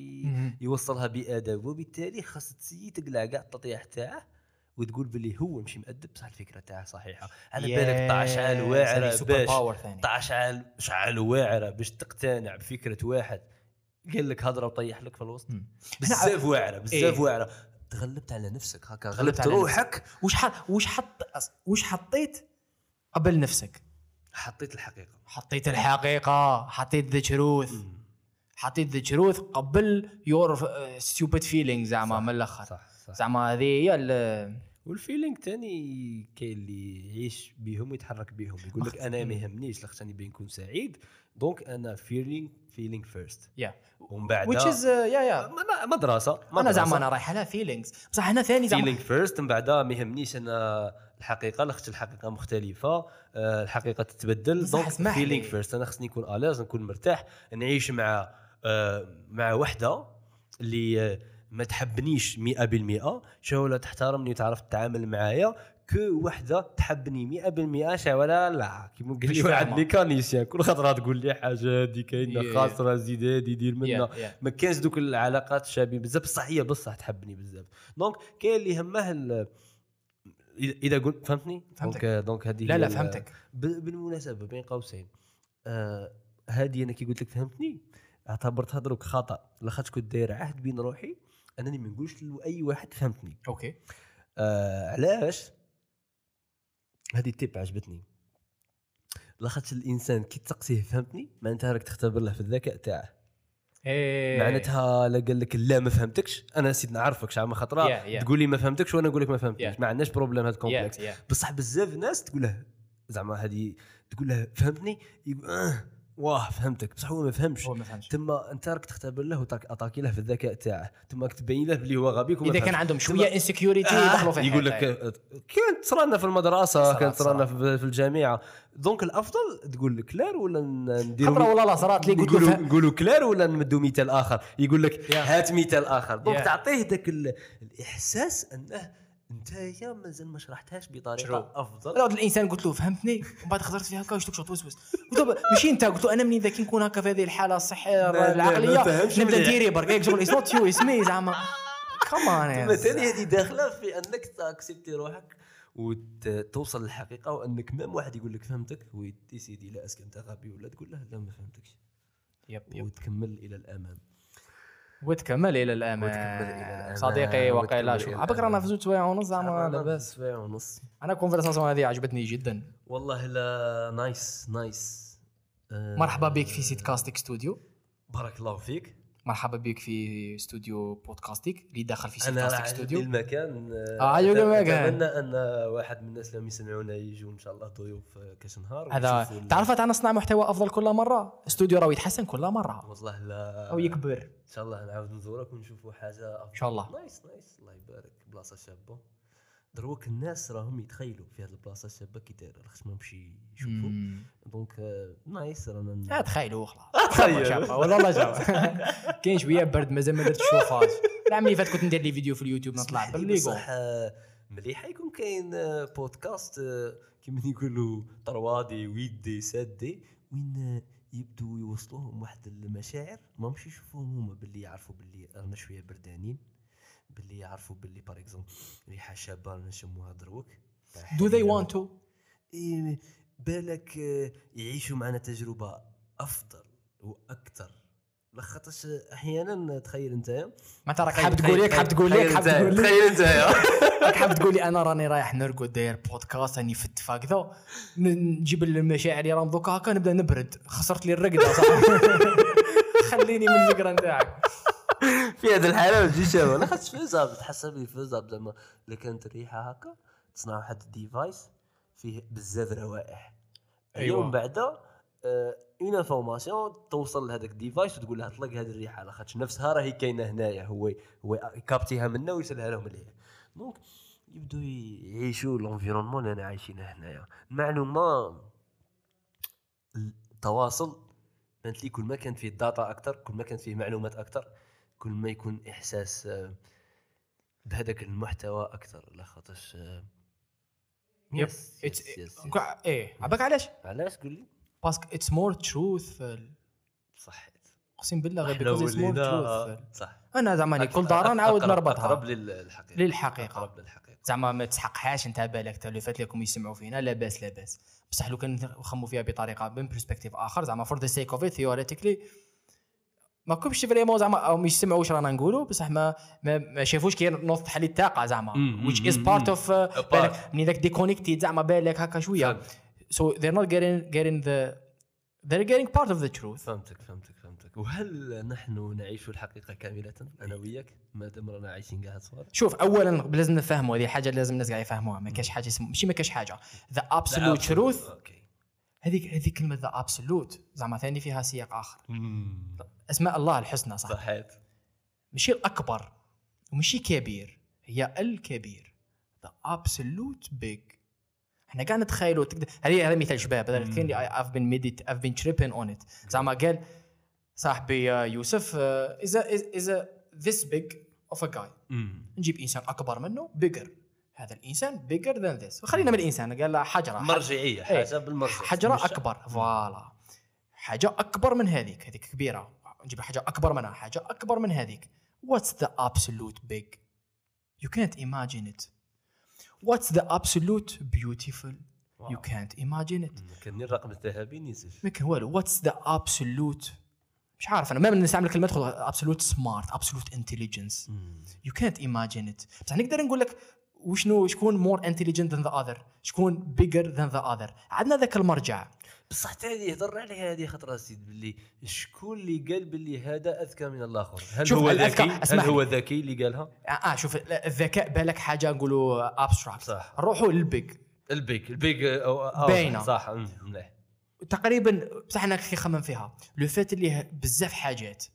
يوصلها بادب وبالتالي خاص تسيي تقلع كاع التطيح تاعه وتقول باللي هو ماشي مؤدب. بصح الفكرة تاعه صحيحة. على بالك طاع شعال Yes، هذه واعره باش باور ثاني طاع شعال شعال واعره باش تقتنع بفكرة واحد. قال لك هضره وطيح لك في الوسط. بزاف واعرة بزاف إيه. واعرة. تغلبت على نفسك هكا غلبت روحك. وش ح... وش حط وش حطيت؟ قبل نفسك. حطيت الحقيقة. حطيت الحقيقة حطيت the truth. حطيت the truth قبل your stupid feeling زعما من الآخر. زعما هذه هي وال feeling تاني كاين اللي يعيش بهم ويتحرك بهم يقول لك أنا ما يهمنيش لاخاطش راني بنكون سعيد donc أنا feeling feeling first يا ومن بعد which is يا يا مدرسة أنا زعما أنا رايح لها feelings بصح أنا ثاني زعما feeling first من بعد ما يهمنيش أنا الحقيقة لاخاطش الحقيقة مختلفة آه، الحقيقة تتبدل. donc feeling لي. first أنا خصني نكون à l'aise نكون مرتاح نعيش مع آه، مع وحدة اللي ما تحبنيش 100% شو ولا تحترمني وتعرف تتعامل معايا كو وحدة تحبني 100% شا ولا لا كيما قال مش لي واحد. ميكانيسيان كل خطره تقول لي حاجة هذه كاينة Yeah. خاسره زيد هادي دير منها Yeah, yeah. ما كانش دوك العلاقات الشابين بزاف بصح هي بصح تحبني بزاف دونك كاين اللي همه ال- اذا إذا قلت فهمتني فهمتك. دونك دونك هذه لا لا فهمتك ب- بالمناسبة بين قوسين آه هذه أنا كي قلت لك فهمتني اعتبرتها دروك خطأ لاخاطش كنت داير عهد بين روحي أنني ما نقولش لاي واحد فهمتني. okay. آه علاش؟ هذه ال tip عجبتني. لاخاطش الإنسان كي تسقسيه فهمتني معناتها راك تختبر له في الذكاء تاعه. إيه. معناتها لا قال لك لا ما فهمتكش أنا سيد نعرفك شعب خطرة Yeah, yeah. تقول لي ما فهمتكش وأنا نقول لك ما فهمتنيش Yeah. ما عندناش problème هذا complexe Yeah, yeah. بصح بزاف ناس تقول له زعما هذه تقول له فهمتني؟ يقول آه. واه فهمتك. بصح هو ما فهمش. هو ما فهمش. تما انت راك تختبر له وتعطاكي له في الذكاء تاعه. تما راك تبين له بلي هو غبي إذا كان. عندهم شوية insecurity يدخلوا في آه يقول لك. آه، كانت صرانا في المدرسة كانت صرانا. في الجامعة. donc الأفضل تقول لك clair ولا نديروا خطره والله لا صرات لي قلت له نقولوا clair ولا نمدوا مثال اخر يقول لك هات مثال اخر donc. تعطيه ذاك ال- الإحساس أنه انت يا مازال ما شرحتهاش بطريقة شرو. أفضل. أنا الإنسان قلت له فهمتني ومن بعد خزرت فيها هكا وشتك توسوس قلت له ماشي انت قلت له أنا منين ذاك نكون هكا في هذه الحالة الصحية العقلية؟ نبدأ. نديري برك شغل اتس نوت يو اسمي زعما. كمان مثلا هذه داخلة في أنك تأكسبتي روحك وتوصل للحقيقة وأنك مام واحد يقول لك فهمتك ويديسيدي لا اسك انت غبي ولا تقول له لا ما فهمتكش. يب يب وتكمل إلى الأمام. وتكمل إلى الامام وتكمل إلى الأمام. صديقي وقيلا شوف عباك رأنا الأمام. في زوج سوايع ونص زعما لاباس. ساعه ونص. أنا ال conversation هذه عجبتني جدا. والله لا nice nice آه، مرحبا بك في سيت كاستيك ستوديو بارك الله فيك. مرحبا بك في استوديو بودكاستيك. اللي داخل في سيت أنا كاستيك عجبني ستوديو المكان آه، عجبني المكان. أتمنى أن واحد من الناس اللي يسمعونا يجوا إن شاء الله ضيوف كاش نهار هذا ويشوفوا ال- تعرف تاع نصنع محتوى أفضل كل مرة؟ استوديو راه يتحسن كل مرة. والله لا. أو يكبر. إن شاء الله نعاود نزورك ونشوفوا حاجة افضل إن شاء الله. nice nice الله يبارك. بلاصة شابة. دروك الناس راهم يتخيلوا في هذه البلاصة الشابة كي دايره لاخاطش ما مشي يشوفوا. donc آه، nice رانا لا تخيلوا خلاص. تخيل. شابة، والله لا جاب كاين شوية برد مازال ما درت الشوفاج العام اللي فات كنت ندير لي فيديو في اليوتيوب نطلع بصح آه، مليحه يكون كاين آه، بودكاست آه، كيما يقولوا طروادي ويدي سادي وين آه، يبدو يوصلوهم واحد المشاعر. ما مش يشوفوهم هما باللي يعرفوا باللي رانا شوية بردانين. باللي يعرفوا باللي بار اكزومبل ريحة شابة نشموها دروك. دو ذي وانت تو بالك آه، يعيشوا معنا تجربة أفضل وأكثر لخاطرش أحيانا تخيل أنت معناتها راك حاب تقول لك حاب تقول لك حاب تقول لك تخيل أنت راك حاب تقول لي أنا راني رايح نرقد داير بودكاست راني في التفاكذا نجيب المشاعر اللي راهم دوكا هكا نبدأ نبرد. خسرت لي الرقده صح خليني من الفكرة نتاعك. في هذه الحالة ما تجيش شابه لا خاطش فيزاب تحسب فيزاب زعما إلا كانت الريحه هكا تصنع واحد الديفايس فيه بزاف روائح. أيوة. يوم بعد اون انفورماسيون توصل لهذاك الديفايس وتقول لها طلق هذه الريحة لاخاطش نفسها راهي كاينة هنايا هو هو كابتيها منا ويسلها لهم ليه دونك يبدو يعيشوا l'environnement اللي أنا عايشينه هنايا. المعلومه التواصل بانت لي كل ما كانت فيه داتا أكثر كل ما كانت فيه معلومات أكثر كل ما يكون إحساس آه، بهذاك المحتوى أكثر لا خاطرش آه،. yes yes yes. إيه عباك علاش؟ علاش؟ قول لي. parce que it's more truthful صحيت أقسم بالله غير because it's more truthful صح. أنا زعما كل دار نعاود نربطها. أقرب للحقيقة. للحقيقة. أقرب للحقيقة. زعما ما تسحقهاش أنت بالك. تا اللي فات لكم يسمعوا فينا لاباس لاباس بصح لو كان نخموا فيها بطريقة من perspective آخر زعما for the sake of theoretically ما كنتش vraiment زعما أو ما يسمعوش رانا نقولوا بصح ما ما, شافوش كي نوض تحلي الطاقة زعما. which is part of uh. بالك من ذاك disconnected زعما بالك هكا شوية. so they're not getting getting the they're getting part of the truth. فهمتك فهمتك فهمتك. وهل نحن نعيش الحقيقة كاملة أنا وياك؟ ما دام رانا عايشين كاع صوالح شوف اولا لازم نفهموا هذه حاجة لازم الناس قاعد يفهموها. ما كاش حاجة اسمها ماشي ما كاش حاجة. the absolute truth هذيك هذيك كلمة the absolute زعما ثاني فيها سياق آخر. أسماء الله الحسنى صح؟ صحيت. ماشي الأكبر وماشي كبير هي الكبير the absolute big إحنا قاعد نتخيلوا تقدر هذه هذا مثال شباب هذا اللي I've been medit I've been tripping on it. زعما قال صاحبي آه، يوسف آه، is a is, is a this big of جاي مم. نجيب إنسان أكبر منه bigger هذا الإنسان bigger than this خلينا من الإنسان قال له حجرة. مرجعية إيه. حسب المرجع حجرة أكبر voilà. حاجة أكبر من هذيك هذيك كبيرة. نجيب حاجة أكبر منها حاجة أكبر من هذيك. واتس ذا ابسولوت بيج يو كانت ايماجين ات واتس ذا ابسولوت بيوتيفل يو كانت ايماجين ات كان الرقم الذهبي نيسف ما كان والو. what's the absolute مش عارف أنا. ما من نستعمل كلمة تدخل ابسولوت سمارت ابسولوت انتليجنس يو كانت ايماجين ات بصح نقدر نقول لك وشنو شكون more intelligent than the other شكون bigger than the other عندنا ذاك المرجع. بصح حتى هذه هضر عليها هذه خطرة سيد باللي شكون اللي قال باللي هذا أذكى من الآخر؟ هل هو ذكي؟ هل هو ذكي اللي قالها؟ آه شوف الذكاء بالك حاجة نقولوا abstract صح. نروحوا لل big. ال big ال big أو أو باينة. صح. مليح. تقريبا بصح أنا كي خمم فيها. لو فات اللي بزاف حاجات.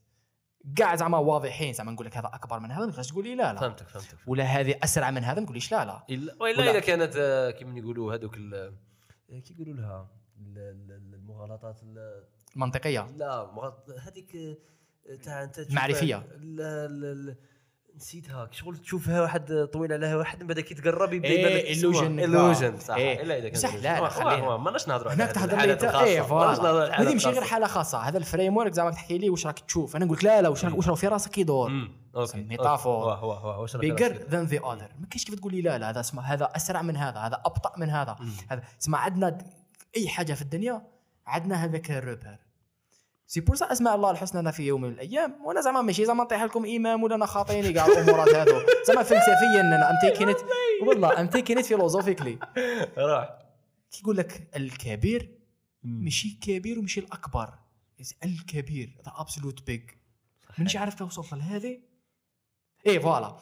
كاع زعما واضحين زعما نقول لك هذا أكبر من هذا ما تقدرش تقول لي لا لا. فهمتك فهمتك. ولا هذه أسرع من هذا ما تقوليش لا لا. الا وإلا ولا- إذا كانت آه، كيما يقولوا هذوك ال- آه، كي يقولوا لها ال- ال- المغالطات ال- منطقية. لا هذيك آه، تاع أنت تشوف- نسيتها شغل تشوفها واحد طويل عليها واحد من بعد كي تقرب يبدأ يبان لك illusion illusion صح إيه. إلا إذا كان بصح illusion. لا، خلينا. ماناش نهضروا على هناك تهضر لي هذه ماشي غير. حالة خاصة هذا ال framework زعما تحكي لي واش راك تشوف أنا نقول لك لا لا واش واش راه في راسك يدور. metaphor. bigger؟ than the other ما كاينش كيف تقول لي لا لا هذا اسمه هذا أسرع من هذا هذا أبطأ من هذا. هذا اسمع عندنا أي حاجة في الدنيا عندنا هذاك ال repère c'est pour ça اسماء الله الحسنى في يوم من الأيام وأنا زعما ماشي زعما نطيح لكم امام ولا أنا خاطيني كاع الامورات هذو زعما فلسفيا أنا I'm taking it والله I'm taking it philosophically راح. كي يقول لك الكبير ماشي كبير وماشي الأكبر. الكبير the absolute big مانيش عارف كيف وصلت لهذه إيه voilà.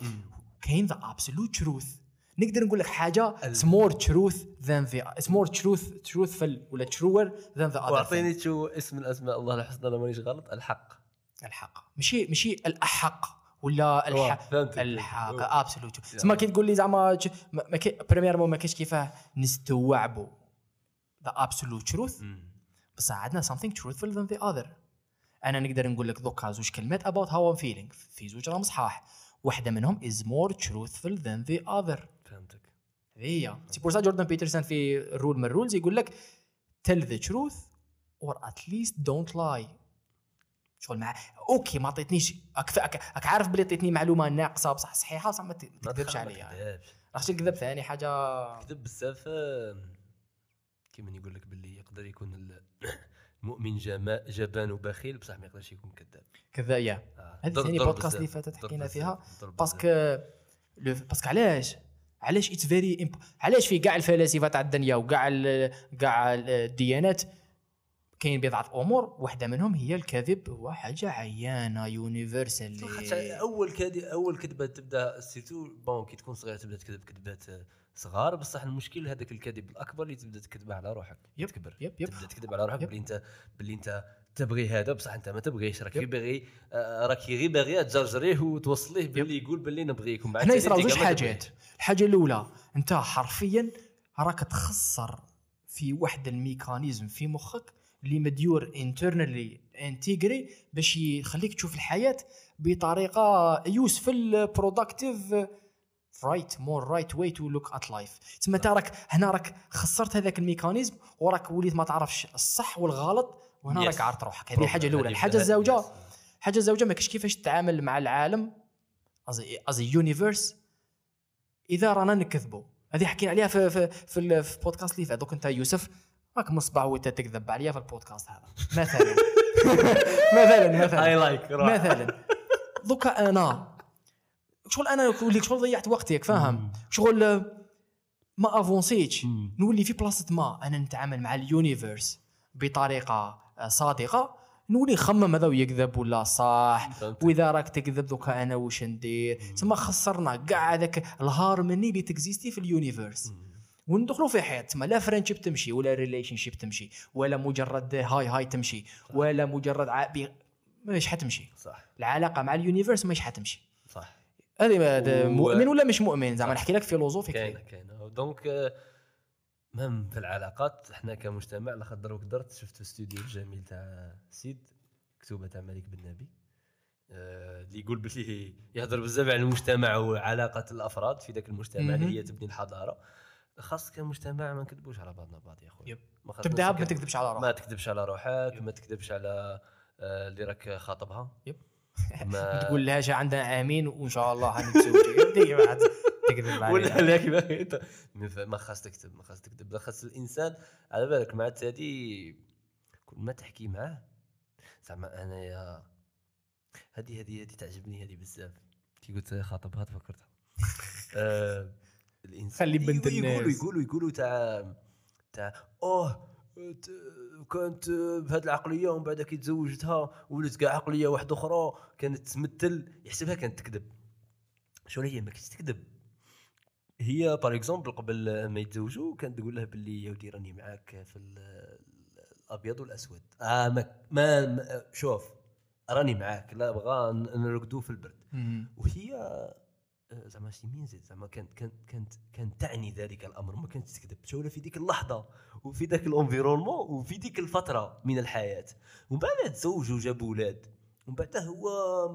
كاين the absolute truth نقدر نقول لك حاجة it's more truth than the it's more truth truthful ولا truer than the other واعطيني شو اسم من اسماء الله الحسنى أنا مانيش غلط الحق. الحق. ماشي ماشي الأحق ولا الحق. الحق. absolute تسمى كي تقول لي زعما ج- ما ما كاين premièrement ما كاينش كيفاه نستوعبوا the absolute truth. بصح عندنا something truthful than the other. أنا نقدر نقول لك donc زوج كلمات about how I'm feeling. في زوج راهم صحاح واحدة منهم is more truthful than the other. فهمتك. هي. c'est pour ça جوردن بيترسون في rule من ال rules يقول لك tell the truth or at least don't lie. شغل مع okay ما عطيتنيش. أك عارف بلي عطيتني معلومة ناقصة بصح صحيحة بصح ما تكذبش عليا. راح نكذب ثاني حاجة كذب بزاف. كيما يقول لك باللي يقدر يكون ال- المؤمن جبان وبخيل بصح ما يقدرش يكون كذاب. كذا يا. آه، هذه ثاني بودكاست اللي فاتت حكينا فيها. باسكو باسكو علاش؟ علاش it's very علاش في كاع الفلاسفة تاع الدنيا وكاع كاع الديانات كاين بضعة أمور واحدة منهم هي الكذب هو حاجة عيانه universal أول كادي أول كذبة تبدأ c'est bon كي تكون صغير تبدأ تكذب كذبات صغار بصح المشكل هذاك الكذب الأكبر اللي تبدأ تكذبه على روحك yep، تكبر yep، yep. تبدأ تكذب على روحك. باللي انت باللي أنت تبغي هذا بصح أنت ما تبغيش راك. غير باغي آه، راك غير باغي تجرجريه وتوصليه باللي يقول باللي نبغيك ومن بعد هنا يصراو تلقى زوج حاجات. الحاجة الأولى أنت حرفيا راك تخسر في واحد ال mécanisme في مخك اللي مديور internally intégré باش يخليك تشوف الحياة بطريقة useful productive right more right way to look at life تسمى أنت راك هنا راك خسرت هذاك ال mécanisme وراك وليت ما تعرفش الصح والغلط وهنا Yes. راك عارف روحك هذه الحاجة الأولى. الحاجة الزوجة. الحاجة الزوجة ما كاينش كيفاش تتعامل مع العالم as universe إذا رانا نكذبوا هذه حكينا عليها في في في, ال- في البودكاست اللي فات. دوك انت يوسف راك مصباح وانت تكذب عليا في البودكاست هذا. مثلا. مثلا مثلا. اي like مثلا. دوكا أنا شغل أنا شغل ضيعت وقتك فاهم؟ شغل ما أفونسيتش. نولي في بلاصة ما أنا نتعامل مع ال universe بطريقة صادقة. نولي نخمم هذا ويكذب ولا صح. وإذا راك تكذب دوكا أنا واش ندير؟ تما خسرنا كاع هذاك ال harmonie اللي ت existe في ال universe وندخلوا في حياه تما لا friendship تمشي ولا relationship تمشي ولا مجرد hi hi تمشي ولا مجرد عابي مش حتمشي. صح. العلاقة مع ال universe مش حتمشي. صح. هذه و- مؤمن ولا مش مؤمن؟ زعما صح. نحكي لك philosophie كاينة. كاينة donc مهم في العلاقات إحنا كمجتمع لا قدر وقدرت شفت الاستوديو الجميل تاع سيد كتوبة تاع مالك بن نبي آه، اللي يقول بلي يهضر بزاف على المجتمع وعلاقة الأفراد في ذاك المجتمع اللي. هي تبني الحضارة خاص كمجتمع ما نكذبوش على بعضنا بعض يا خويا يب. ما ما تكذبش على ما روحك تكذبش على روحك. ما تكذبش على آه، اللي راك خاطبها يب. ما تقول لها جا عندنا عامين وإن شاء الله حنتزوجوا تكذب ولا عليها لكن ما- خاص تكتب ما خاص تكتب خاص الإنسان على بالك مع هذه كل ما تحكي معاه زعما انايا هذه هذه هذه تعجبني هذه بزاف. كي قلت خاطبها تفكرتها آه الإنسان خلي بنت يقولوا- يقولوا الناس. يقولوا يقولوا تاع تاع أوه كانت بهذه العقلية ومن بعد كي تزوجتها ولات كاع عقلية واحدة أخرى كانت تمثل يحسبها كانت تكذب. شو هي؟ ما كنتش تكذب. هي par exemple قبل ما يتزوجوا كانت تقول له باللي يا ودي راني معاك في ال- الأبيض والأسود. آه ما, ما, شوف راني معاك لا بغى ن- نرقدوا في البرد. وهي آه، زعما شي مين زيد زعما كانت كانت كانت كانت تعني ذلك الأمر ما كانتش تكذب شوف في ديك اللحظة وفي ذاك الانفيرونمون وفي ديك الفترة من الحياة. ومن بعد تزوجوا وجابوا أولاد ومن بعد هو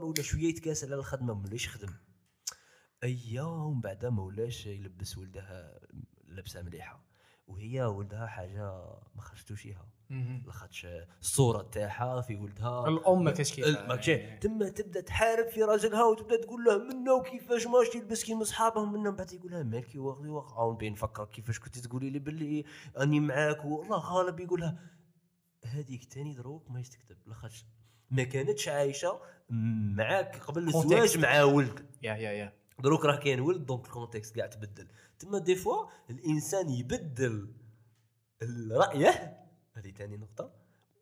ولا شوية يتكاسل على الخدمة ما ولاش يخدم. ايا ومن بعد ما ولاش يلبس ولدها لبسة مليحة. وهي ولدها حاجة ما خرجتوش فيها مم. لاخاطش الصورة تاعها في ولدها. الأم ما كاش ما تما تبدأ تحارب في راجلها وتبدأ تقول له منا وكيفاش ماشي يلبس كيما صحابه منا من بعد يقول لها مالكي واخدي وقعون بين نفكرك كيفاش كنت تقولي لي باللي أني معاك. والله غالب يقول لها هذيك تاني دروك ما تكذب لاخاطش ما كانتش عايشة معاك قبل. الزواج مع ولد. يا يا يا. دروك راه كاين ولد donc ال contexte كاع تبدل تما des fois الإنسان يبدل رايه هذه ثاني نقطة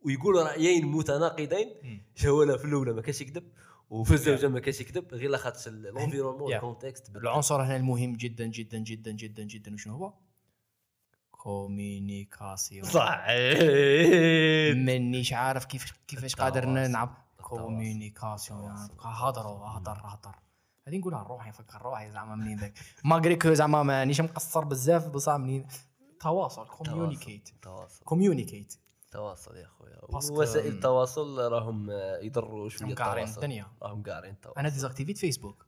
ويقول رأيين متناقضين. جواله في الأولى ما كانش يكذب وفي الزوجة ما كانش يكذب غير لاخاطش ال environnement. ال contexte. العنصر هنا المهم جدا جدا جدا جدا جدا وشنو هو؟ communication صحيح مانيش عارف كيف كيفاش قادر التواصل. communication يعني. هضروا هضر هضر هذه نقولها لروحي نفكر روحي زعما منين ذاك؟ malgré que زعما مانيش مقصر بزاف بصح منين؟ تواصل communicate تواصل. communicate تواصل يا خويا وسائل التواصل راهم يضروا شوية التواصل. الدنيا. راهم قاعرين التواصل. أنا désactivé ت فيسبوك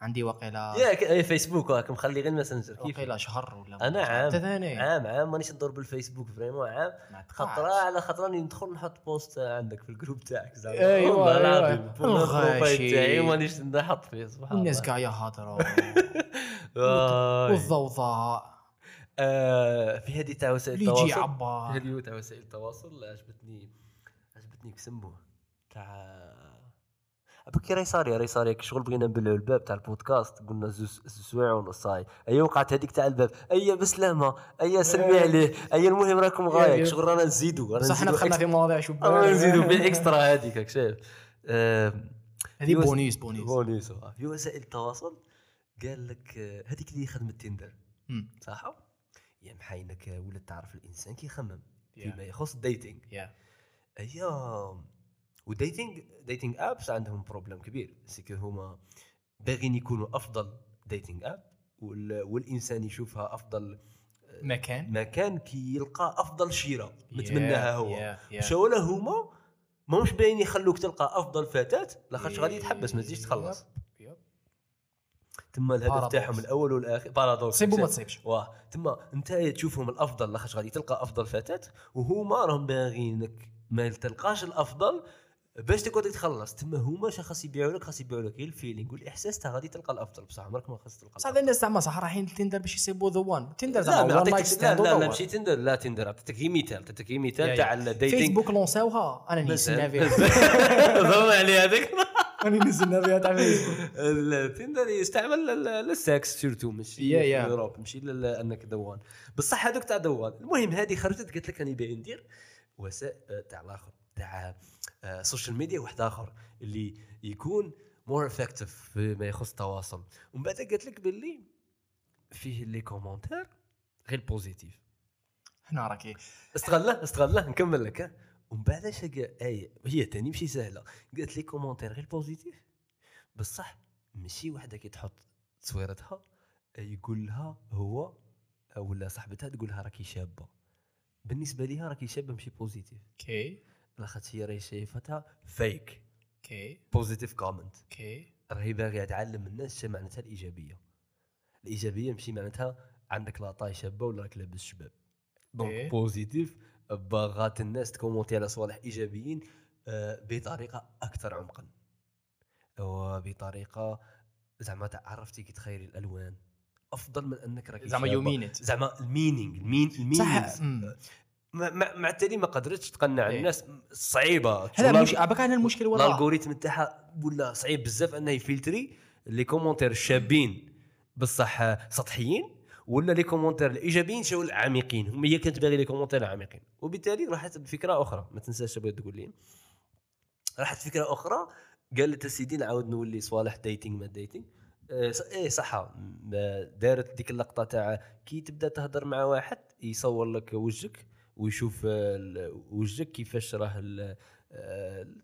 عندي واقيلا ياك اي فيسبوك راك مخلي غير الماسنجر. كيف؟ واقيلا شهر ولا أنا عام. ثاني عام عام. مانيش ندور بالفيسبوك vraiment عام. تقعدش. على خطرة راني ندخل نحط post عندك في ال group تاعك. زعما. أيوة، والله أيوة. العظيم ال profile. تاعي مانيش نحط فيه سبحان الله. والناس كاع يهضروا. والضوضاء. آه، في هذه تاع وسائل التواصل. يعبر هذه تاع وسائل التواصل عجبتني عجبتني كسموه تاع بكي راهي صاريه راهي صاريه كي شغل بغينا نبلعوا الباب تاع البودكاست قلنا زوز سوايع ونص هاي اي وقعت هذيك تاع الباب. اي بسلامة اي سلمي عليه اي المهم راكم غايك شغل رانا نزيدوا رانا بصح إحنا نزيدوا دخلنا في مواضيع شو رانا نزيدوا بالاكسترا هذيك راك شايف. آه، هذه bonus bonus. bonus آه. في وسائل التواصل قال لك آه، هذيك اللي خدمه تندر. صح؟ يا محاينك ولا تعرف الإنسان كي يخمم Yeah. فيما يخص ال dating. يا. و dating dating apps عندهم problème كبير. c'est que هما باغيين يكونوا أفضل dating app وال- والإنسان يشوفها أفضل مكان. مكان كي يلقى أفضل شيرة متمناها هو. يا مشاو له هما ماهمش باين يخلوك تلقى أفضل فتاة لاخاطش غادي يتحبس ما تجيش تخلص. تما الهدف. تاعهم الأول والاخير paradoxe تصيب وما تصيبش واه تما أنت تشوفهم الأفضل لاخاطش غادي تلقى أفضل فتاة وهما راهم باغينك ما تلقاش الأفضل باش تقعد تخلص تما هما شا خاص يبيعوا لك خاص يبيعوا لك غير ال feeling والإحساس تاع غادي تلقى الأفضل بصح عمرك ما خاص تلقى بصح هذا الناس زعما صح رايحين لتندر باش يصيبوا the one تندر زعما لا لا لا ماشي تندر لا تندر عطيتك غير مثال عطيتك غير مثال تاع. ال dating فيسبوك lancé اوها. أنا نستنى فيها ضم علي هذاك أنا نستنى فيها تاع فيسبوك التندر يستعمل لل- لل sex surtout ماشي يا- في. أوروب ماشي لل- أنك the one بصح هذوك تاع the one المهم هذه خرجت قالت لك راني باغي ندير وسائل تاع الآخر تاع social media واحد آخر اللي يكون more effective فيما يخص التواصل. ومن بعد قالت لك باللي فيه les commentaires غير positifs هنا راكي استغله استغله نكمل لك. ومن بعد اش أي هي تاني ماشي سهلة. قالت les commentaires غير positifs بصح ماشي وحدة كي تحط تصويرتها يقول لها هو ولا صاحبتها تقول لها راكي شابة. بالنسبة ليها راكي شابة ماشي positif okay. لاخاطش هي راهي شايفتها. فيك Okay positive comment okay راهي باغية تعلم الناس شنو معناتها الإيجابية. الإيجابية ماشي معناتها عندك la taille شابة ولا راك لابس شباب. إيه. donc positive باغات الناس تكومونتي على صوالح إيجابيين آه، بطريقة أكثر عمقا. وبطريقة زعما تاع عرفتي كي تخيري الألوان؟ أفضل من أنك راكي زعما شابة. you mean it زعما ال meaning ال mean ال meaning. مع, التالي ما قدرتش تقنع إيه. الناس صعيبة. هذا شغل مش عباك أنا المشكل ولا ال algorithm تاعها ولا صعيب بزاف أنه يفلتري les commentaires الشابين بصح سطحيين ولا les commentaires الإيجابيين شو العميقين. هم هي كانت باغي les commentaires العميقين. وبالتالي راحت بفكرة أخرى ما تنساش بغيت تقول لي. راحت فكره أخرى قالت سيدي نعاود نولي صوالح dating ما dating. آه، إيه صح دارت ديك اللقطة تاع كي تبدأ تهضر مع واحد يصور لك وجهك ويشوف وجهك كيفاش راه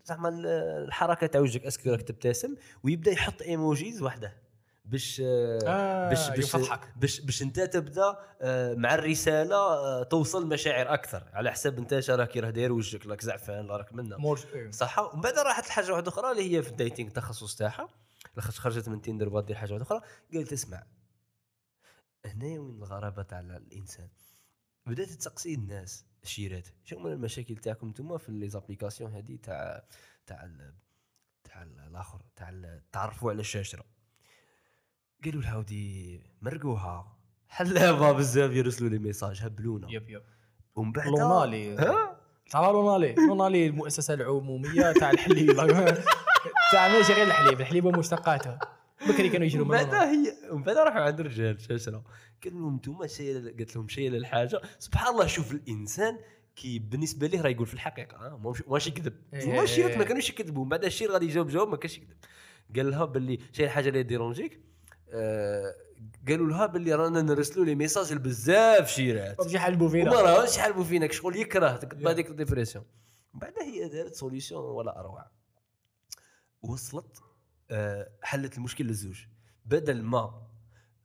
زعما ال- الحركة تاع وجهك est-ce que راك تبتسم ويبدأ يحط emojis وحده باش آه، باش باش باش باش انت تبدأ آه، مع الرسالة آه، توصل مشاعر أكثر. على حساب انت راك راه داير وجهك راك زعفان راك منا إيه. صح ومن بعد راحت لحاجة واحدة أخرى اللي هي في ال dating التخصص تاعها. لاخاطش خرجت من Tinder وبغات دير حاجة واحدة أخرى. قالت اسمع هنا وين الغرابة تاع الإنسان؟ بدأت تسقسي الناس الشيرات. شنو هما المشاكل تاعكم نتوما في les applications هذه تاع تاع تاع ال- الآخر تاع تعرفوا على الشاشرة. قالوا لها ودي مرقوها. حلابة بزاف يرسلوا les messages هبلونا. yep yep. ومن بعد لونالي. تعرف لونالي. لونالي المؤسسة العمومية تاع الحليب. تاع ماشي غير الحليب الحليب ومشتقاته بكري كانوا يجروا ومن من بعد لونالي. هي ومن بعد راحوا عند الرجال شاشره قالوا لهم أنتم شيء قالت لهم شيء للحاجه سبحان الله شوف الإنسان كي بالنسبة ليه راه يقول في الحقيقة ماهوش- ماشي يكذب. إيه. هما الشيرات ما كانوش يكذبوا. من بعد الشير غادي يجاوب جواب ما كانش يكذب. قال لها باللي شي حاجة اللي ديرونجيك آه قالوا لها باللي رانا نرسلوا لي ميساج لبزاف شيرات. باش يحلبوا وما فينا راهوش يحلبوا فينك شغل يكره تقطع. ديك الديبرسيون من بعد هي دارت solution ولا أروع. وصلت حلت المشكل للزوج. بدل ما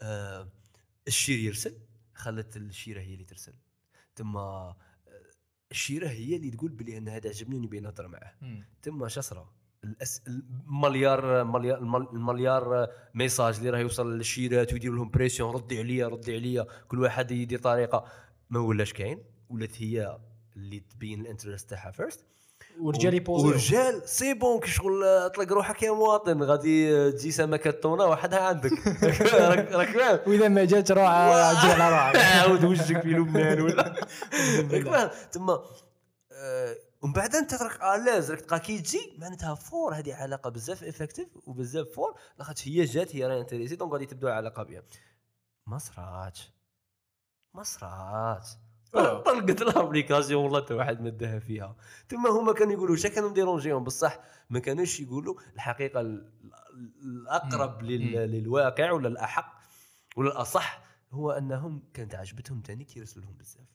آه، الشير يرسل خلت الشيرة هي اللي ترسل. ثم آه، الشيرة هي اللي تقول بلي أنا هذا عجبني ونبي نهضر معاه. مم. ثم شسرة الأس... المليار مليار المل- المليار message اللي راه يوصل للشيرات ويديروا لهم pression ردي عليا ردي عليا كل واحد يدير طريقة. ما ولاش كاين. ولات هي اللي تبين الانترست تاعها فيرست ورجال يبوزيو ورجال سي بون كي شغل اطلق روحك يا مواطن غادي تجي سمكه تونه وحدها عندك. راك راك فاهم. وإذا ما جات روح عجل على روحك. عاود وجهك في لبنان ولا؟ راك. فاهم. تما آه، ومن بعد انت راك الاز راك تلقى كي تجي معناتها فور هذه علاقة بزاف افكتيف وبزاف فور لاخاطش هي جات هي راهي انتريسي دونك غادي تبداو علاقة بها ما صراتش. ما صراتش. طلقت ال application والله حتى واحد ما داها فيها. ثم هما كانوا يقولوا شا كانوا مديرونجيهم بصح ما كانوش يقولوا الحقيقة ال- ال- الاقرب للواقع ولا الأحق ولا الأصح هو أنهم كانت عجبتهم تاني كيرسلوا لهم بزاف.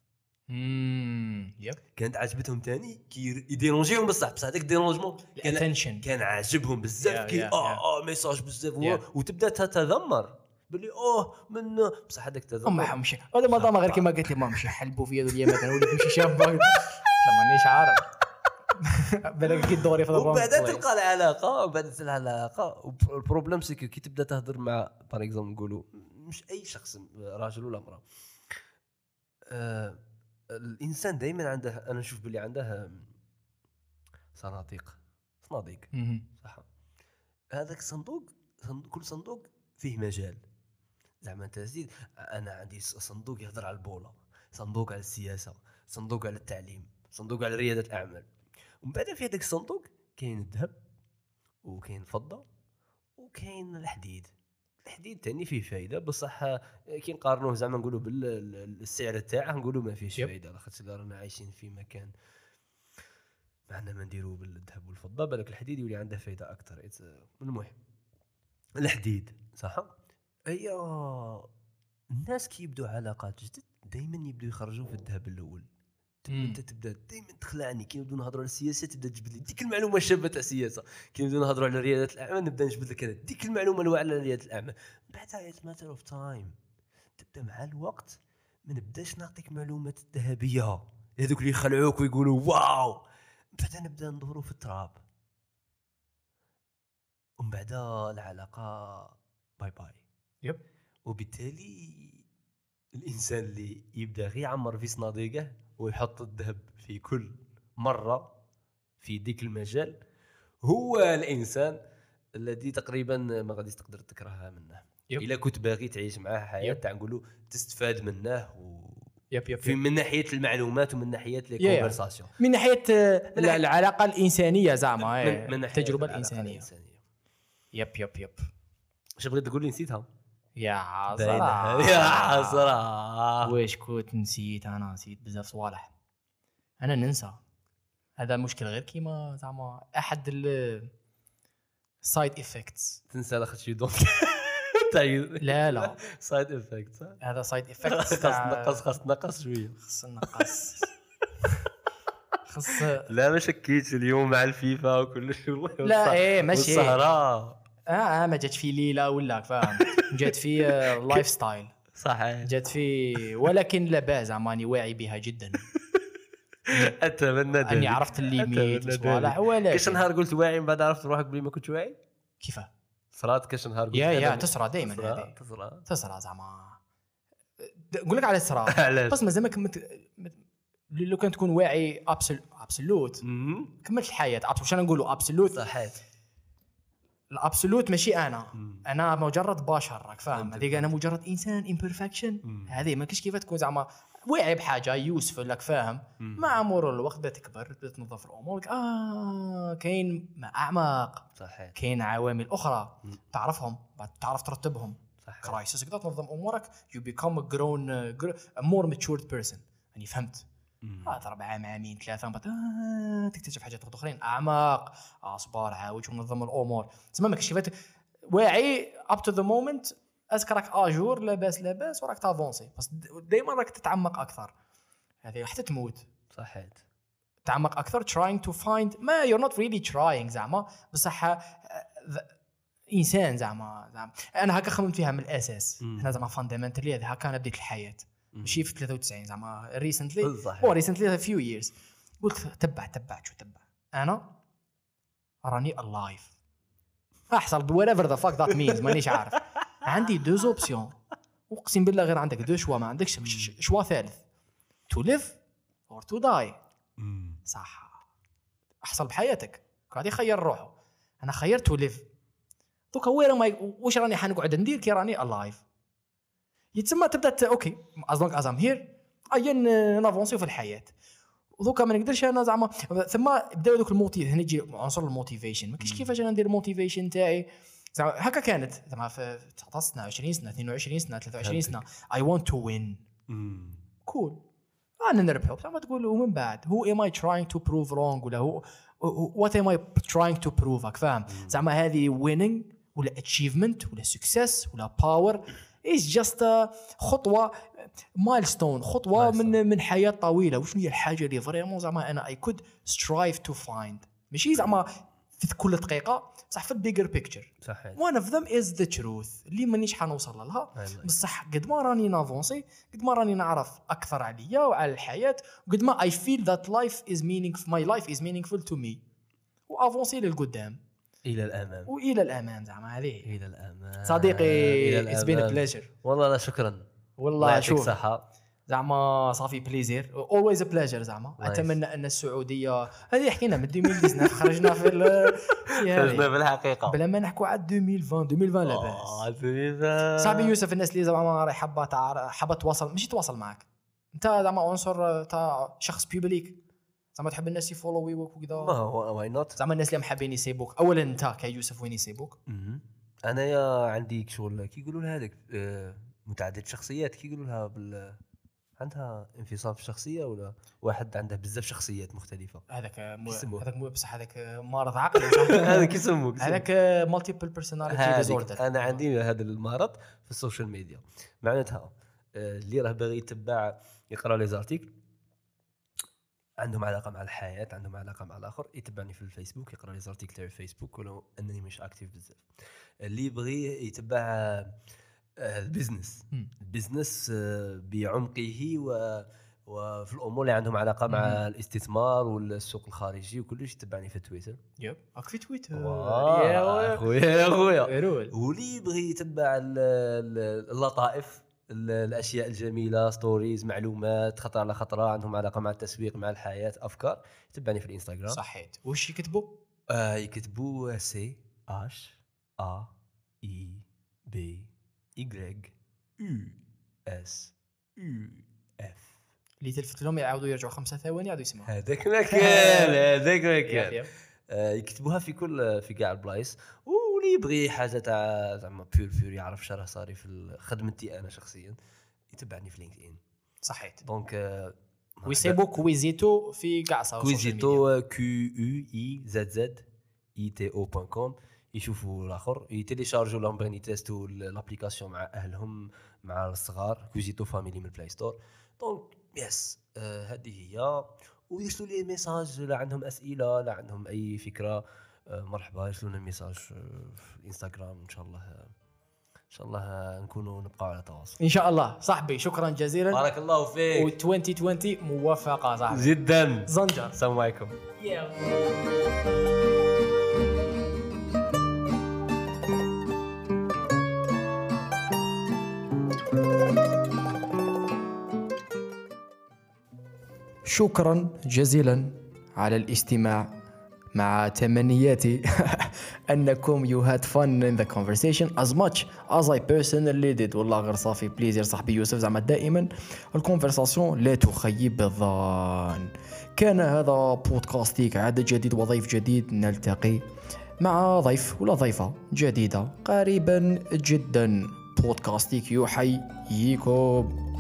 yep. كانت عجبتهم تاني كي يديرونجيهم بصح بصح هذاك ال dérangement كان كان عاجبهم بزاف كي آه آه messages بزاف. وتبدأ تتذمر. باللي اوه من بصح هذاك هم التذمر مشي هذا ما ضام غير كما قلت لي ما مشي حلبوا فيا ذولي مثلا وليت نمشي شابه لا مانيش عارف. بالك كي دوري في وبعد الروم تلقى العلاقة وبعد تلقى العلاقة. البروبليم سي كي تبدا تهضر مع بار اكزومبل نقولوا مش أي شخص راجل ولا امرأة. آه الإنسان دائما عنده أنا نشوف باللي عنده صناديق. صناديق. مهم. صح. هذاك الصندوق صندوق- كل صندوق فيه مجال. زعما أنت زيد أنا عندي صندوق يهضر على البولة صندوق على السياسة صندوق على التعليم صندوق على ريادة الأعمال. ومن بعد في هذاك الصندوق كاين الذهب وكاين الفضة وكاين الحديد. الحديد تاني فيه فايدة بصح كي نقارنوه زعما نقولوا بالسعر تاعه نقولوا ما فيهش. فايدة. لاخاطش رانا عايشين في مكان معنا ما نديروا بالذهب والفضة بالك الحديد يولي عنده فايدة أكثر المهم. الحديد صح؟ هي الناس كي يبدوا علاقات جدد دائما يبدوا يخرجوا في الذهب الأول. أنت تبدأ دائما تخلعني كي نبداو نهضروا على السياسة تبدأ تجبد لي ديك المعلومة الشابه تاع السياسة. كي نبداو نهضروا على ريادة الاعمال نبدأ نجبد لك أنا ديك المعلومة الواعيه على رياده الاعمال بعدها it's matter of time تبدأ مع الوقت ما نبدأش نعطيك معلومات الذهبية. هذوك اللي يخلعوك ويقولوا wow. بعدها نبدأ ندوروا في التراب. ومن بعد العلاقة bye bye yep وبالتالي الإنسان اللي يبدأ غير يعمر في صناديقه ويحط الذهب في كل مرة في ديك المجال هو الإنسان الذي تقريبا ما غاديش تقدر تكرهها منه yep. إلا كنت باغي تعيش معاه حياة. تاع نقولوا تستفاد منه و... yep yep, في yep. من ناحية المعلومات ومن ناحية les. conversations من ناحية العلاقة الإنسانية زعما من, من ناحية التجربة الإنسانية الإنسانية yep yep yep اش بغيت تقول لي نسيتها يا. حسرة يا حسرة واش كنت نسيت أنا نسيت بزاف صوالح. أنا ننسى. هذا مشكل غير كيما زعما أحد ال side effects تنسى لا خاطر donc طيب لا لا. side effect هذا side effect خاص تنقص خاص تنقص شوية. خص نقص. خص لا ما شكيتش اليوم مع الفيفا وكل شيء والله لا إيه ماشي. والسهرة آه آه ما جات في ليلة ولا فاهم جات في آه، lifestyle صحيح. جات في ولكن لا باس زعما واعي بها جدا. أتمنى ذلك. أني عرفت ال limite ذلك. كاش نهار قلت واعي من بعد عرفت روحك بلي ما كنت واعي؟ كيفاه صرات كاش نهار قلت يا يا تسرى دائما تصرى هذه. تصرى. تسرى زعما. نقول لك على علاش بس مازال ما كملت لو كان تكون واعي absolute مم. كملت الحياة. أبس- واش أنا نقولوا؟ absolute صحيح. ال absolute ماشي أنا. مم. أنا مجرد بشر راك فاهم. هذيك أنا مجرد إنسان imperfection. هذه ما كاش كيف تكون زعما واعي بحاجة يوسف لك فاهم. مع مرور الوقت بدأت تكبر تنظف الأمور آه كاين ما اعمق صحيح. كاين عوامل أخرى. مم. تعرفهم تعرف ترتبهم. صحيح. crisis تقدر تنظم أمورك you become grown more matured person يعني فهمت. مم. هذا ربع عام عامين ثلاثة من بعد آه تكتشف حاجات اخرين أعماق اصبر عاود ونظم الأمور. تسمى ما كاينش كيفاه واعي up to the moment est-ce que راك à jour لاباس لاباس وراك ت avancer. بس دائما راك تتعمق أكثر. هذه حتى تموت صحيح تعمق أكثر trying to find ما you're not really trying زعما. بصح آه، إنسان زعما زعما. أنا هكا خممت فيها من الأساس. أنا زعما fundamentally هذه هكا أنا بديت الحياة. ماشي في 93 زعما recently هو recently few years قلت تبع تبع شو تبع؟ أنا راني alive احصل whatever the fuck that means مانيش عارف. عندي deux options أقسم بالله غير عندك deux choix ما عندكش choix ثالث. to live or to die. صح. احصل بحياتك. قاعد يخير روحه. أنا خيرت to live دوكا وين واش راني حنقعد ندير كي راني alive يتسمى تبدأ okay as long as I'm here اين ن avancer في الحياة. ودوكا ما نقدرش أنا زعما ثم بداو دوك ال moti- هنا يجي عنصر ال motivation. ما كاينش كيفاش أنا ندير ال motivation تاعي؟ زعما هكا كانت. زعما في 19 سنة 20 سنة 22 سنة 23 سنة I want to win. cool أنا نربحه زعما تقول ومن بعد؟ who am I trying to prove wrong ولا هو what am I trying to prove راك فاهم؟ زعما هذه winning ولا achievement ولا success ولا power is just خطوة milestone خطوة Milestone. من من حياة طويلة. وشنو هي الحاجة اللي vraiment زعما أنا I could strive to find ماشي زعما في كل دقيقة؟ بصح في ال bigger picture صحيح. One of them is the truth. اللي مانيش حنوصل لها. أيوة. بصح قد ما راني ن avancer قد ما راني نعرف أكثر عليا وعلى الحياة وقد ما I feel that life is meaning my life is meaningful to me. وأفونسي للقدام. إلى الأمام. وإلى الأمام زعما هذه إلى الأمام. صديقي a الأمام. pleasure. والله لا شكرا. الله والله شوف. صحه زعما صافي بليزير a pleasure زعما. أتمنى أن السعودية هذه حكينا من 2019 خرجنا في ال- في بالحقيقة بلا ما نحكوا على 2020 2020 لاباس. صاحبي يوسف الناس اللي زعما راهي حابة حابة تواصل ماشي تواصل معك أنت زعما عنصر تاع شخص public زعما تحب الناس يفولويوك ما وكذا هو why not زعما الناس اللي حابين يسيبوك. اولا أنت كيوسف وين يسيبوك؟ أنايا عندي شغل كي يقولوا لها هذيك آه، متعدد شخصيات كي يقولوا لها بال عندها انفصام في الشخصية ولا واحد عنده بزاف شخصيات مختلفة؟ هذاك مو. هذاك مو بصح هذاك مرض عقلي وصح؟ هذا كي يسموك هذاك multiple personality disorder أنا عندي هذا المرض في ال social media. معناتها آه، اللي راه باغي يتبع يقرأ les articles عندهم علاقة مع الحياة عندهم علاقة مع الآخر. يتبعني في الفيسبوك يقرأ les articles تاعي في الفيسبوك ولو أنني مش actif بزاف. اللي يبغي يتبع آه، ال business مم. ال business آه، بعمقه و وفي الأمور اللي عندهم علاقة مع الاستثمار والسوق الخارجي وكلش تبعني في تويتر. yep. راك في تويتر. يا خويا. يا خويا واللي يبغي يتبع ال- ال- اللطائف. ال- الأشياء الجميلة stories معلومات خطره على خطره عندهم علاقة مع التسويق مع الحياة أفكار. يتبعني في الإنستغرام. صحيت. وش يكتبوا؟ آه يكتبوا C H A I B U S U F اللي تلفت لهم يعاودوا يرجعوا خمسة ثواني يعاودوا يسمعوا. هذاك ما كان هذاك ما كان. آه، يكتبوها في كل في كاع البلايص واللي يبغي حاجة تاع زعما pure pure يعرف شرح صاري في خدمتي أنا شخصيا يتبعني في LinkedIn صحيت donc ويسيبوا Quizzito في كاع Quizzito Q U I Z Z I T O point com يشوفوا الآخر ي télécharger وا لهم ي tester وا l'application مع أهلهم مع الصغار. Quizzito Family من ال Play Store donc yes هذه هي. ويرسلوا لي message لا عندهم أسئلة لا عندهم أي فكرة. مرحبا يرسلوا لنا message آه، في الانستغرام إن شاء الله آه، إن شاء الله آه، نكونوا نبقى على تواصل. إن شاء الله. صاحبي شكرا جزيلا. بارك الله و فيك 2020 موفقة صاحبي. جدا. زنجر. السلام عليكم. شكرا جزيلا على الاستماع. مع تمنياتي أنكم you had fun in the conversation as much as I personally did. والله غير صافي. بليزير صاحبي يوسف زعما دائما الكونفرساسيون لا تخيب الظن. كان هذا بودكاستيك عدد جديد وضيف جديد. نلتقي مع ضيف ولا ضيفة جديدة. قريبا جدا. بودكاستيك يحييكم